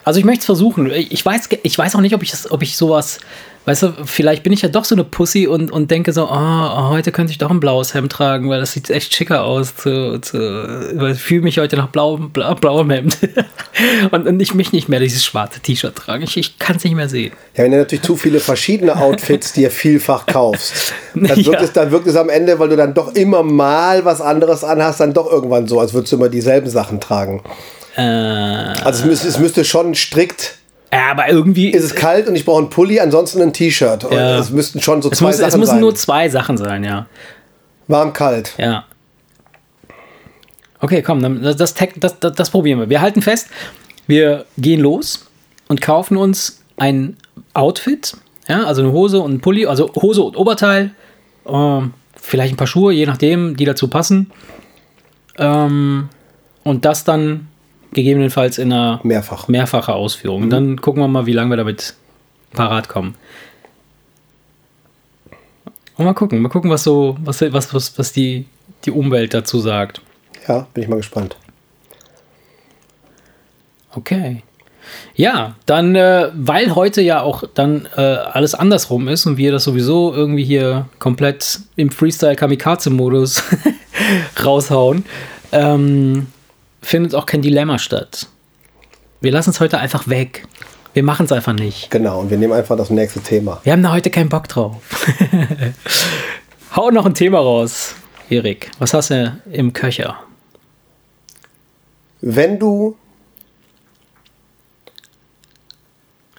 Speaker 2: Also ich möchte es versuchen. Ich weiß, ich weiß auch nicht, ob ich, das, ob ich sowas, weißt du, vielleicht bin ich ja doch so eine Pussy und, und denke so, oh, heute könnte ich doch ein blaues Hemd tragen, weil das sieht echt schicker aus. Zu, zu, ich fühle mich heute nach blauem, blau, blauem Hemd. und, und ich mich nicht mehr dieses schwarze T-Shirt tragen. Ich, ich kann es nicht mehr sehen.
Speaker 1: Ja, wenn du natürlich zu viele verschiedene Outfits dir vielfach kaufst, dann wirkt,
Speaker 2: Ja.
Speaker 1: es, dann wirkt es am Ende, weil du dann doch immer mal was anderes anhast, dann doch irgendwann so, als würdest du immer dieselben Sachen tragen.
Speaker 2: Äh,
Speaker 1: Also es müsste, es müsste schon strikt,
Speaker 2: ja, aber irgendwie
Speaker 1: ist es kalt und ich brauche einen Pulli, ansonsten ein T-Shirt.
Speaker 2: Ja.
Speaker 1: Es müssten schon so
Speaker 2: es,
Speaker 1: zwei
Speaker 2: muss,
Speaker 1: Sachen
Speaker 2: es müssen
Speaker 1: sein.
Speaker 2: nur zwei Sachen sein, ja.
Speaker 1: Warm, kalt.
Speaker 2: Ja. Okay, komm, dann, das, das, das, das, das probieren wir. Wir halten fest, wir gehen los und kaufen uns ein Outfit, ja, also eine Hose und ein Pulli, also Hose und Oberteil, ähm, vielleicht ein paar Schuhe, je nachdem, die dazu passen. Ähm, und das dann gegebenenfalls in einer
Speaker 1: Mehrfach.
Speaker 2: mehrfache Ausführung. Und dann gucken wir mal, wie lange wir damit parat kommen. Und mal gucken, mal gucken, was so, was, was, was, was die, die Umwelt dazu sagt.
Speaker 1: Ja, bin ich mal gespannt.
Speaker 2: Okay. Ja, dann, äh, weil heute ja auch dann äh, alles andersrum ist und wir das sowieso irgendwie hier komplett im Freestyle-Kamikaze-Modus raushauen, ähm, findet auch kein Dilemma statt. Wir lassen es heute einfach weg. Wir machen es einfach nicht.
Speaker 1: Genau, und wir nehmen einfach das nächste Thema.
Speaker 2: Wir haben da heute keinen Bock drauf. Hau noch ein Thema raus, Erik. Was hast du im Köcher?
Speaker 1: Wenn du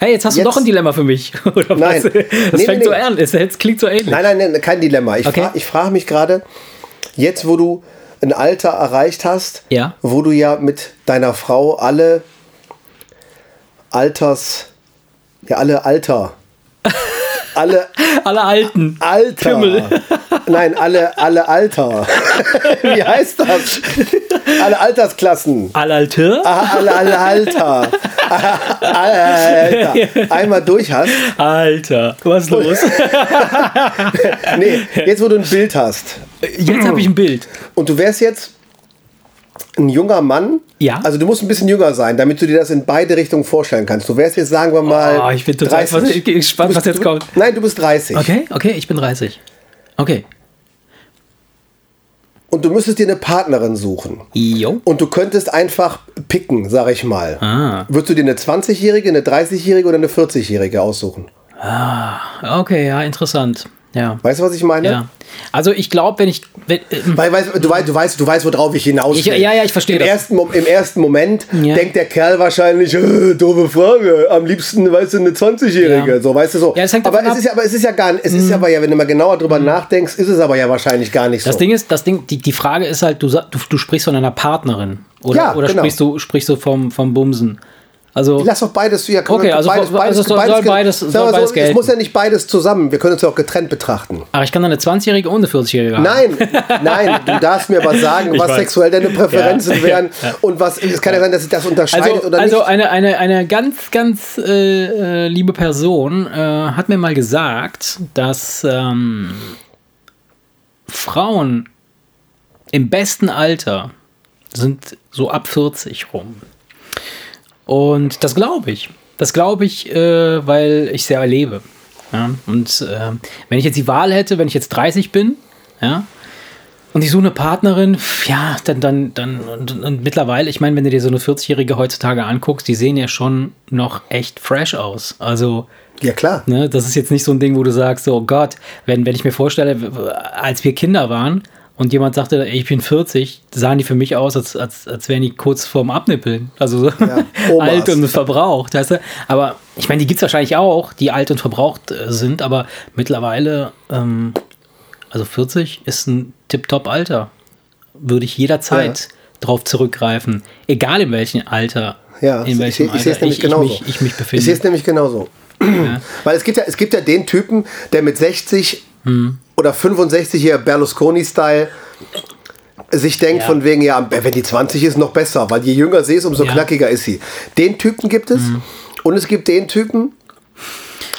Speaker 2: Hey, jetzt hast
Speaker 1: Jetzt-
Speaker 2: du doch ein Dilemma für mich. Oder
Speaker 1: Nein.
Speaker 2: was? Das
Speaker 1: Nee,
Speaker 2: fängt
Speaker 1: nee,
Speaker 2: so
Speaker 1: nee.
Speaker 2: an. Es, klingt so ähnlich.
Speaker 1: Nein, nein, nein, kein Dilemma. Ich,
Speaker 2: Okay.
Speaker 1: frage mich gerade, jetzt wo du, ein Alter erreicht hast,
Speaker 2: Ja.
Speaker 1: wo du ja mit deiner Frau alle Alters, ja, alle Alter, alle
Speaker 2: Alle Alten.
Speaker 1: Alter.
Speaker 2: Kümmel.
Speaker 1: Nein, alle, alle Alter. Wie heißt das? Alle Altersklassen.
Speaker 2: Alle Alte?
Speaker 1: Ah, Alle, alle Alter. Alter. Einmal durch hast.
Speaker 2: Alter, was ist los?
Speaker 1: Nee, jetzt wo du ein Bild hast.
Speaker 2: Jetzt habe ich ein Bild.
Speaker 1: Und du wärst jetzt ein junger Mann.
Speaker 2: Ja.
Speaker 1: Also du musst ein bisschen jünger sein, damit du dir das in beide Richtungen vorstellen kannst. Du wärst jetzt, sagen wir mal.
Speaker 2: Oh, ich bin total
Speaker 1: 30.
Speaker 2: ich bin gespannt, was jetzt kommt.
Speaker 1: Nein, du bist 30.
Speaker 2: Okay, okay, ich bin 30. Okay.
Speaker 1: Und du müsstest dir eine Partnerin suchen.
Speaker 2: Jo.
Speaker 1: Und du könntest einfach picken, sag ich mal.
Speaker 2: Ah.
Speaker 1: Würdest du dir eine 20-Jährige, eine 30-Jährige oder eine 40-Jährige aussuchen?
Speaker 2: Okay, ja, interessant. Ja.
Speaker 1: Weißt du, was ich meine?
Speaker 2: Ja. Also ich glaube, wenn ich. Wenn, ähm,
Speaker 1: Weil, weißt, du, weißt, du, weißt, du weißt, worauf ich hinaus will.
Speaker 2: Ich- ja, ja, ich verstehe
Speaker 1: Im
Speaker 2: das.
Speaker 1: ersten, Im ersten Moment
Speaker 2: Ja.
Speaker 1: denkt der Kerl wahrscheinlich, äh, doofe Frage, am liebsten, weißt du, eine 20-Jährige.
Speaker 2: Ja.
Speaker 1: So, weißt du so.
Speaker 2: Ja,
Speaker 1: aber, es ist ja, aber es ist ja gar nicht, es ist aber ja, wenn du mal genauer drüber nachdenkst, ist es aber ja wahrscheinlich gar nicht
Speaker 2: das
Speaker 1: so.
Speaker 2: Ding ist, das Ding, die, die Frage ist halt, du, du, du sprichst von einer Partnerin. Oder, oder
Speaker 1: genau.
Speaker 2: sprichst du, sprichst du vom, vom Bumsen? Also.
Speaker 1: Lass doch beides, ja, können
Speaker 2: Okay, also-
Speaker 1: beides,
Speaker 2: also es soll- soll beides- soll
Speaker 1: wir
Speaker 2: beides
Speaker 1: es
Speaker 2: gelten.
Speaker 1: muss ja nicht beides zusammen, wir können es ja auch getrennt betrachten.
Speaker 2: Ach, ich kann dann eine 20-Jährige und eine 40-Jährige haben.
Speaker 1: Nein, nein, du darfst mir was sagen,
Speaker 2: Ich
Speaker 1: was
Speaker 2: weiß.
Speaker 1: sexuell deine Präferenzen
Speaker 2: Ja.
Speaker 1: wären
Speaker 2: Ja.
Speaker 1: und was, es kann ja sein, dass sich das unterscheidet
Speaker 2: Also,
Speaker 1: oder
Speaker 2: also
Speaker 1: nicht.
Speaker 2: eine, eine, eine ganz, ganz äh, äh, liebe Person äh, hat mir mal gesagt, dass ähm, Frauen im besten Alter sind so ab 40 rum. Und das glaube ich. Das glaube ich, äh, weil ich sehr erlebe. Ja? Und äh, wenn ich jetzt die Wahl hätte, wenn ich jetzt 30 bin, ja, und ich suche eine Partnerin, ja, dann, dann, dann, und, und mittlerweile, ich meine, wenn du dir so eine 40-Jährige heutzutage anguckst, die sehen ja schon noch echt fresh aus. Also,
Speaker 1: Ja, klar.
Speaker 2: ne, das ist jetzt nicht so ein Ding, wo du sagst, oh Gott, wenn, wenn ich mir vorstelle, als wir Kinder waren und jemand sagte, ey, ich bin 40, sahen die für mich aus, als, als, als wären die kurz vorm Abnippeln. Also so
Speaker 1: Omas.
Speaker 2: alt und verbraucht, weißt du? Aber ich meine, die gibt es wahrscheinlich auch, die alt und verbraucht äh, sind, aber mittlerweile, ähm, also 40 ist ein Tip-Top-Alter. Würde ich jederzeit drauf zurückgreifen. Egal in welchem Alter.
Speaker 1: Ja,
Speaker 2: in
Speaker 1: ich,
Speaker 2: welchem
Speaker 1: ich, ich sehe es
Speaker 2: Alter
Speaker 1: nämlich
Speaker 2: ich,
Speaker 1: genauso.
Speaker 2: ich, mich, ich mich befinde.
Speaker 1: Ich sehe es nämlich genauso. Weil es gibt, ja, es gibt ja den Typen, der mit 60
Speaker 2: Hm.
Speaker 1: Oder 65 hier Berlusconi-Style sich denkt
Speaker 2: Ja.
Speaker 1: von wegen, ja, wenn die 20 ist, noch besser, weil je jünger sie ist, umso
Speaker 2: Ja.
Speaker 1: knackiger ist sie. Den Typen gibt es und es gibt den Typen,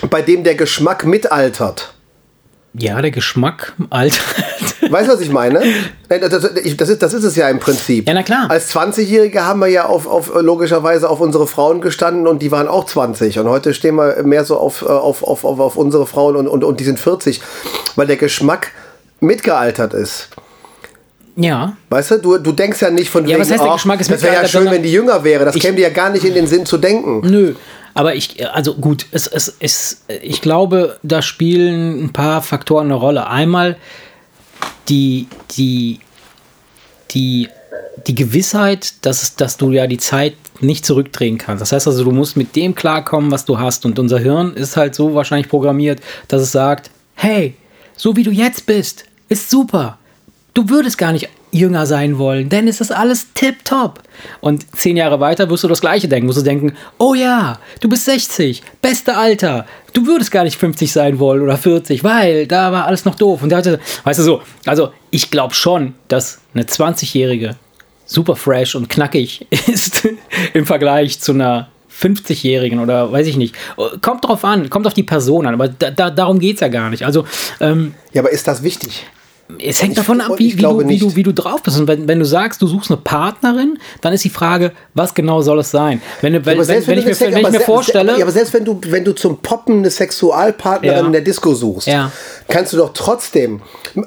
Speaker 1: bei dem der Geschmack mitaltert.
Speaker 2: ja, der Geschmack altert.
Speaker 1: Weißt du, was ich meine? Nein, Das, ist, das ist es ja im Prinzip.
Speaker 2: Ja, na klar.
Speaker 1: Als 20-Jährige haben wir ja auf, auf, logischerweise auf unsere Frauen gestanden und die waren auch 20. Und heute stehen wir mehr so auf, äh, auf, auf, auf, auf unsere Frauen und, und, und die sind 40, weil der Geschmack mitgealtert ist.
Speaker 2: ja.
Speaker 1: Weißt du, du, du denkst ja nicht von
Speaker 2: Ja,
Speaker 1: wegen,
Speaker 2: was heißt, der
Speaker 1: ach,
Speaker 2: Geschmack ist
Speaker 1: das wäre ja schön, wenn die jünger wäre. Das
Speaker 2: ich-
Speaker 1: käme dir ja gar nicht in den Sinn zu denken.
Speaker 2: Nö. Aber ich, also gut, es, es, es, ich glaube, da spielen ein paar Faktoren eine Rolle. Einmal die, die, die, die Gewissheit, dass, dass du ja die Zeit nicht zurückdrehen kannst. Das heißt also, du musst mit dem klarkommen, was du hast. Und unser Hirn ist halt so wahrscheinlich programmiert, dass es sagt, hey, so wie du jetzt bist, ist super. Du würdest gar nicht jünger sein wollen, denn es ist alles tipptopp. Und zehn Jahre weiter wirst du das Gleiche denken. Musst du denken, oh ja, du bist 60, beste Alter. Du würdest gar nicht 50 sein wollen oder 40, weil da war alles noch doof. Und der hatte, weißt du so, also ich glaube schon, dass eine 20-Jährige super fresh und knackig ist im Vergleich zu einer 50-Jährigen oder weiß ich nicht. Kommt drauf an, kommt auf die Person an, aber da, da, darum geht es ja gar nicht. Also, ähm,
Speaker 1: Ja, aber ist das wichtig?
Speaker 2: Es hängt
Speaker 1: Ich-
Speaker 2: davon ab, wie, wie, du, wie, du, wie du drauf bist. Und wenn, wenn du sagst, du suchst eine Partnerin, dann ist die Frage, was genau soll es sein? Wenn, du- wenn, wenn,
Speaker 1: selbst
Speaker 2: wenn, ich mir,
Speaker 1: Sex-
Speaker 2: ich mir vorstelle,
Speaker 1: Ja, aber selbst wenn du, wenn du zum Poppen eine Sexualpartnerin
Speaker 2: Ja.
Speaker 1: in der Disco suchst,
Speaker 2: Ja.
Speaker 1: kannst du doch trotzdem.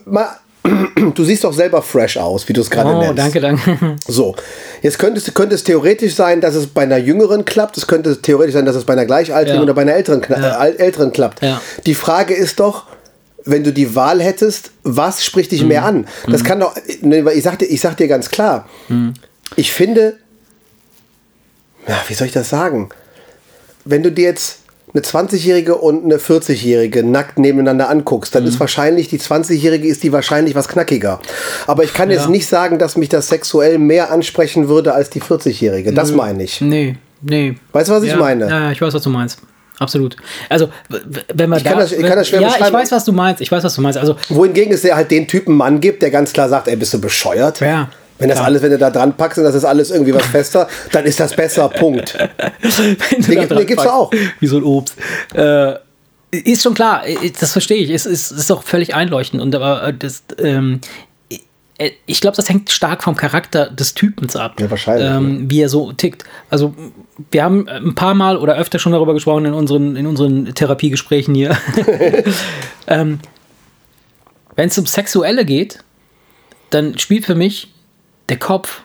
Speaker 1: Mal, du siehst doch selber fresh aus, wie du es gerade
Speaker 2: oh,
Speaker 1: nennst.
Speaker 2: danke, danke.
Speaker 1: So, jetzt könnte es, könnte es theoretisch sein, dass es bei einer jüngeren klappt. Es könnte theoretisch sein, dass es bei einer gleichaltrigen
Speaker 2: Ja.
Speaker 1: oder bei einer älteren,
Speaker 2: Ja.
Speaker 1: äh, älteren klappt.
Speaker 2: Ja.
Speaker 1: Die Frage ist doch, wenn du die Wahl hättest, was spricht dich
Speaker 2: Mhm.
Speaker 1: mehr an? Das kann doch, ne, ich sag dir, ich sag dir ganz klar,
Speaker 2: Mhm.
Speaker 1: ich finde, ja, wie soll ich das sagen? Wenn du dir jetzt eine 20-Jährige und eine 40-Jährige nackt nebeneinander anguckst, dann ist wahrscheinlich die 20-Jährige ist die wahrscheinlich was knackiger. Aber ich kann jetzt nicht sagen, dass mich das sexuell mehr ansprechen würde als die 40-Jährige. Das meine ich.
Speaker 2: Nee, nee.
Speaker 1: Weißt du, was ich
Speaker 2: ja,
Speaker 1: meine?
Speaker 2: Ja, ich weiß, was du meinst. Absolut. Also, wenn man
Speaker 1: Ich kann das- ich kann das schwer
Speaker 2: Ja, ich weiß, was du meinst. Ich weiß, was du meinst. Also,
Speaker 1: Wohingegen es ja halt den Typen Mann gibt, der ganz klar sagt, ey, bist du bescheuert?
Speaker 2: Ja,
Speaker 1: Wenn das
Speaker 2: klar.
Speaker 1: alles, wenn du da dran packst und das ist alles irgendwie was fester, dann ist das besser. Punkt. Den
Speaker 2: da
Speaker 1: gibt-
Speaker 2: packst,
Speaker 1: auch.
Speaker 2: Wie so ein Obst. Äh, ist schon klar, äh, das verstehe ich. Es ist, ist auch völlig einleuchtend. Und aber äh, das, ähm, äh, ich glaube, das hängt stark vom Charakter des Typens ab.
Speaker 1: Ja, wahrscheinlich,
Speaker 2: Ähm, wie er so tickt. Also, wir haben ein paar Mal oder öfter schon darüber gesprochen in unseren, in unseren Therapiegesprächen hier. ähm, Wenn es um Sexuelle geht, dann spielt für mich der Kopf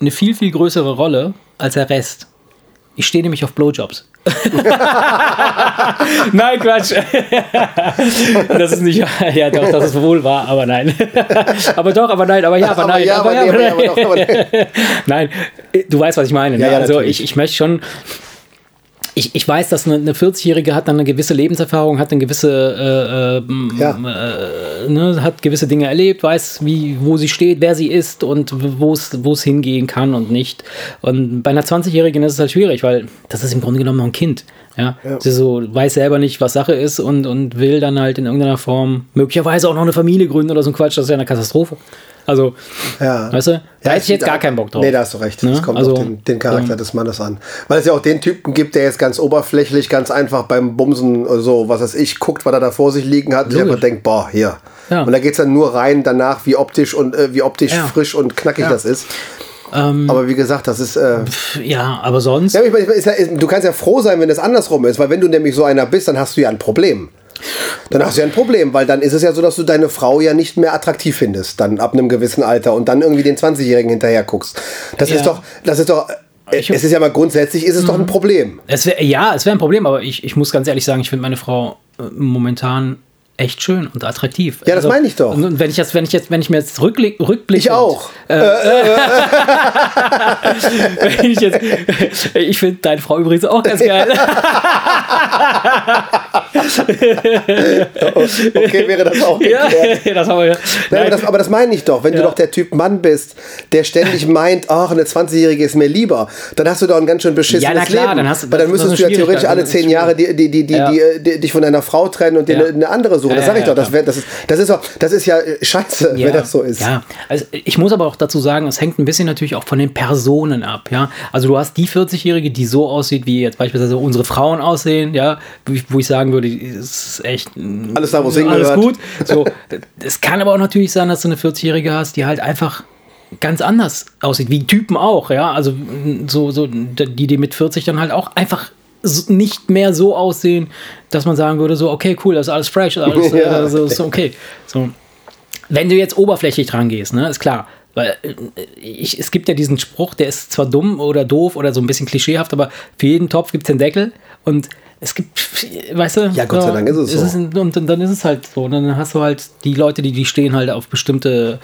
Speaker 2: eine viel, viel größere Rolle als der Rest. Ich stehe nämlich auf Blowjobs. nein, Quatsch. das ist nicht, ja doch, das ist wohl wahr, aber nein. aber doch, aber nein, aber ja, aber,
Speaker 1: Aber
Speaker 2: nein.
Speaker 1: ja, aber nee, aber ja, aber doch, aber nee.
Speaker 2: nein, du weißt, was ich meine.
Speaker 1: Ja,
Speaker 2: ne?
Speaker 1: ja,
Speaker 2: also ich, ich möchte schon. Ich, ich weiß, dass eine, eine 40-Jährige hat dann eine gewisse Lebenserfahrung, hat eine gewisse, äh, äh,
Speaker 1: Ja.
Speaker 2: äh, ne, hat gewisse Dinge erlebt, weiß, wie, wo sie steht, wer sie ist und wo es wo es hingehen kann und nicht. Und bei einer 20-Jährigen ist es halt schwierig, weil das ist im Grunde genommen noch ein Kind. Ja, sie so weiß selber nicht, was Sache ist und, und will dann halt in irgendeiner Form möglicherweise auch noch eine Familie gründen oder so ein Quatsch. Das ist ja eine Katastrophe. Also,
Speaker 1: Ja.
Speaker 2: weißt du, da hätte ich jetzt gar keinen Bock drauf.
Speaker 1: Nee, da hast du recht.
Speaker 2: Ne?
Speaker 1: Das kommt
Speaker 2: Also,
Speaker 1: auf den, den Charakter
Speaker 2: ähm,
Speaker 1: des Mannes an. Weil es ja auch den Typen gibt, der jetzt ganz oberflächlich, ganz einfach beim Bumsen so, was weiß ich, guckt, was er da vor sich liegen hat und einfach denkt, boah, hier.
Speaker 2: Ja.
Speaker 1: Und da geht es dann nur rein danach, wie optisch und äh, wie optisch
Speaker 2: Ja.
Speaker 1: frisch und knackig
Speaker 2: Ja.
Speaker 1: das ist.
Speaker 2: Ähm,
Speaker 1: Aber wie gesagt, das ist. Äh,
Speaker 2: Ja, aber sonst.
Speaker 1: ja, ich meine, ist ja, ist, du kannst ja froh sein, wenn es andersrum ist, weil wenn du nämlich so einer bist, dann hast du ja ein Problem. Dann hast du ja ein Problem, weil dann ist es ja so, dass du deine Frau ja nicht mehr attraktiv findest, dann ab einem gewissen Alter und dann irgendwie den 20-Jährigen hinterher guckst. Das
Speaker 2: Ja.
Speaker 1: ist doch, das ist doch, äh,
Speaker 2: Ich- Mhm.
Speaker 1: es ist ja mal grundsätzlich, ist es doch ein Problem.
Speaker 2: Es wär, ja, es wäre ein Problem, aber ich, ich muss ganz ehrlich sagen, ich finde meine Frau äh, momentan echt schön und attraktiv. Also,
Speaker 1: Ja, das meine ich doch.
Speaker 2: Und und wenn ich jetzt, wenn ich jetzt, wenn ich mir jetzt rückblick, rückblicke.
Speaker 1: Ich auch.
Speaker 2: wenn ich jetzt, ich finde deine Frau übrigens auch ganz geil.
Speaker 1: Okay, wäre das auch
Speaker 2: ja, das haben wir ja.
Speaker 1: Nein, aber, das, aber das meine ich doch. Wenn du
Speaker 2: Ja.
Speaker 1: doch der Typ Mann bist, der ständig meint, ach, eine 20-Jährige ist mir lieber, dann hast du doch ein ganz schön beschissenes
Speaker 2: Ja, na klar,
Speaker 1: Leben.
Speaker 2: dann hast du-
Speaker 1: Weil dann müsstest du ja theoretisch alle zehn Jahre die, die, die, die,
Speaker 2: Ja.
Speaker 1: die, die, dich von deiner Frau trennen und dir
Speaker 2: Ja.
Speaker 1: eine, eine andere suchen.
Speaker 2: Ja,
Speaker 1: das sage ich
Speaker 2: ja,
Speaker 1: doch. Das, wär, das, ist, das, ist das ist ja äh, scheiße, wenn das so ist.
Speaker 2: Ja, also ich muss aber auch dazu sagen, es hängt ein bisschen natürlich auch von den Personen ab, ja. Also du hast die 40-Jährige, die so aussieht, wie jetzt beispielsweise unsere Frauen aussehen, ja, wo ich, sagen würde, es ist echt mm,
Speaker 1: Alles da, wo es
Speaker 2: alles
Speaker 1: hingehört.
Speaker 2: gut. So, es kann aber auch natürlich sein, dass du eine 40-Jährige hast, die halt einfach ganz anders aussieht, wie Typen auch, ja. Also mm, so, so die, die mit 40 dann halt auch einfach nicht mehr so aussehen, dass man sagen würde, so, okay, cool, das ist alles fresh, alles
Speaker 1: Ja.
Speaker 2: so, ist okay. So, wenn du jetzt oberflächlich dran gehst, ne, ist klar. Weil äh, ich, es gibt ja diesen Spruch, der ist zwar dumm oder doof oder so ein bisschen klischeehaft, aber für jeden Topf gibt es den Deckel und es gibt, weißt du,
Speaker 1: Ja, Gott sei Dank ist es so.
Speaker 2: und dann, ist es halt so. Und dann hast du halt die Leute, die, die stehen halt auf bestimmte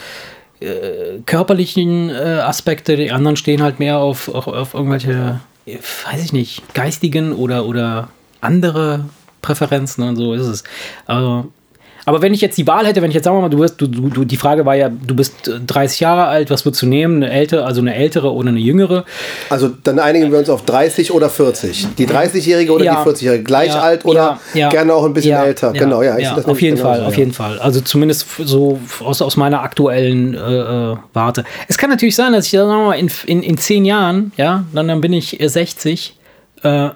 Speaker 2: äh, körperlichen äh, Aspekte, die anderen stehen halt mehr auf, auf, auf irgendwelche, weiß ich nicht, geistigen oder, oder andere Präferenzen und so ist es. Also, aber wenn ich jetzt die Wahl hätte, wenn ich jetzt sagen wir mal, du wirst, du, du, die Frage war ja, du bist äh, 30 Jahre alt, was würdest du nehmen? Eine ältere, also eine ältere oder eine jüngere?
Speaker 1: Also dann einigen wir uns auf 30 oder 40. Die 30-Jährige oder
Speaker 2: Ja.
Speaker 1: die 40-Jährige. Gleich
Speaker 2: Ja,
Speaker 1: alt oder
Speaker 2: ja, ja.
Speaker 1: gerne auch ein bisschen
Speaker 2: Ja,
Speaker 1: älter. Genau, ja. ich das
Speaker 2: auf jeden Fall, auf
Speaker 1: ja.
Speaker 2: jeden Fall. Also zumindest so aus, aus meiner aktuellen äh, äh, Warte. Es kann natürlich sein, dass ich dann sagen wir mal in, in, in zehn Jahren, ja, dann, dann bin ich äh, 60, äh,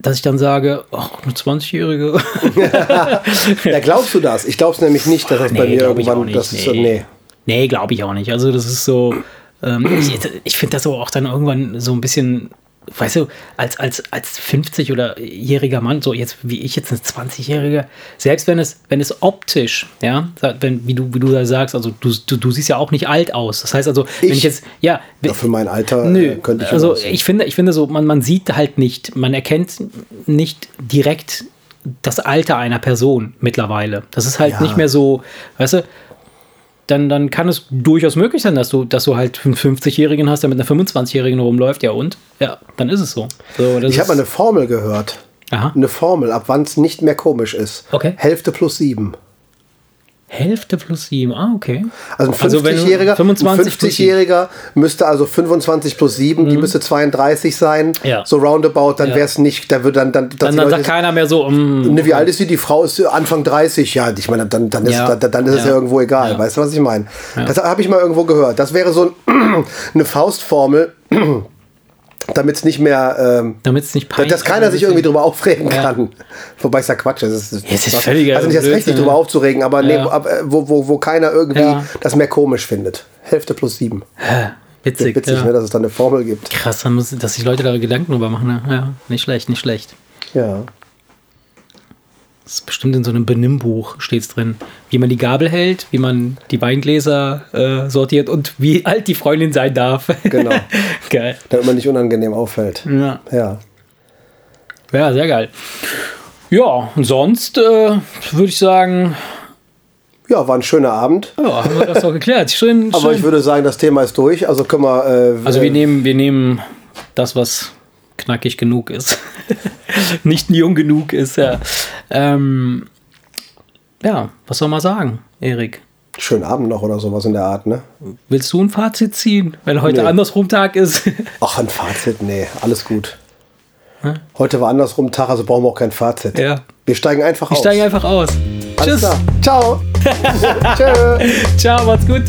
Speaker 2: dass ich dann sage, ach, eine 20-Jährige.
Speaker 1: Ja, glaubst du das? Ich glaube es nämlich nicht, dass das bei mir irgendwann.
Speaker 2: nicht,
Speaker 1: das ist so, nee.
Speaker 2: Nee, glaube ich auch nicht. Also das ist so, ähm, ich, ich finde das auch dann irgendwann so ein bisschen, weißt du, als, als, als 50 oder jähriger Mann, so jetzt wie ich jetzt ein 20-Jähriger, selbst wenn es, wenn es optisch, ja, wenn, wie du, wie du da sagst, also du, du, du siehst ja auch nicht alt aus. Das heißt also, wenn
Speaker 1: Ich?
Speaker 2: ich jetzt, ja,
Speaker 1: Ja, für mein Alter
Speaker 2: Nö,
Speaker 1: äh, könnte ich
Speaker 2: also ich finde, ich finde so, man, man sieht halt nicht, man erkennt nicht direkt das Alter einer Person mittlerweile. Das ist halt
Speaker 1: Ja.
Speaker 2: nicht mehr so, weißt du, dann, dann kann es durchaus möglich sein, dass du, dass du halt einen 50-Jährigen hast, der mit einer 25-Jährigen rumläuft, ja und? Ja, dann ist es so. so
Speaker 1: Ich habe mal eine Formel gehört.
Speaker 2: Aha.
Speaker 1: eine Formel, ab wann es nicht mehr komisch ist.
Speaker 2: Okay.
Speaker 1: Hälfte plus sieben.
Speaker 2: Hälfte plus 7. Ah, okay.
Speaker 1: Also ein
Speaker 2: Also wenn du
Speaker 1: 50-Jähriger
Speaker 2: 25 plus
Speaker 1: 50-Jähriger müsste also 25 plus 7, die müsste 32 sein.
Speaker 2: Mhm. Ja.
Speaker 1: So roundabout, dann
Speaker 2: Ja.
Speaker 1: wäre es nicht, da wird dann, dann,
Speaker 2: Dann, dann sagt keiner mehr so, mm,
Speaker 1: Ne, wie alt ist sie? Die Frau ist Anfang 30. Ja, ich meine, dann, dann ist,
Speaker 2: Ja.
Speaker 1: dann, dann ist es ja irgendwo egal. Weißt du, was ich meine? Das habe ich mal irgendwo gehört. Das wäre so ein, eine Faustformel, damit es nicht mehr, ähm,
Speaker 2: damit es nicht peinlich
Speaker 1: dass keiner sich irgendwie drüber aufregen
Speaker 2: Ja.
Speaker 1: kann. Wobei es ja Quatsch ist. Es
Speaker 2: es ist völliger
Speaker 1: Also nicht das Recht, sich
Speaker 2: Blödsinn,
Speaker 1: drüber aufzuregen, aber nee,
Speaker 2: Ja.
Speaker 1: wo, ab- äh, wo, wo, wo keiner irgendwie
Speaker 2: Ja.
Speaker 1: das mehr komisch findet. Hälfte plus sieben.
Speaker 2: Witzig,
Speaker 1: Witzig,
Speaker 2: ja.
Speaker 1: ne, dass es da eine Formel gibt.
Speaker 2: Krass, dann dass sich Leute da Gedanken drüber machen. Ne? Ja, nicht schlecht, nicht schlecht.
Speaker 1: Ja.
Speaker 2: Das ist bestimmt in so einem Benimmbuch steht's drin. Wie man die Gabel hält, wie man die Weingläser äh, sortiert und wie alt die Freundin sein darf.
Speaker 1: Genau.
Speaker 2: geil.
Speaker 1: Damit man nicht unangenehm auffällt.
Speaker 2: Ja.
Speaker 1: Ja.
Speaker 2: ja, sehr geil. Ja, und sonst äh, würde ich sagen,
Speaker 1: Ja, war ein schöner Abend.
Speaker 2: ja, haben wir das doch geklärt. Schön,
Speaker 1: Aber
Speaker 2: schön.
Speaker 1: ich würde sagen, das Thema ist durch. Also können wir. Äh,
Speaker 2: Also wir nehmen, wir nehmen das, was knackig genug ist. Nicht jung genug ist, ja. Ähm, ja, was soll man sagen, Erik?
Speaker 1: Schönen Abend noch oder sowas in der Art, ne?
Speaker 2: Willst du ein Fazit ziehen, wenn heute
Speaker 1: Nee.
Speaker 2: andersrum Tag ist?
Speaker 1: Ach, ein Fazit? Nee, alles gut. Heute war andersrum Tag, also brauchen wir auch kein Fazit.
Speaker 2: ja.
Speaker 1: Wir steigen einfach
Speaker 2: Ich
Speaker 1: aus.
Speaker 2: steige einfach aus.
Speaker 1: Alles
Speaker 2: Tschüss.
Speaker 1: klar. Ciao. Tschö.
Speaker 2: Ciao, macht's gut.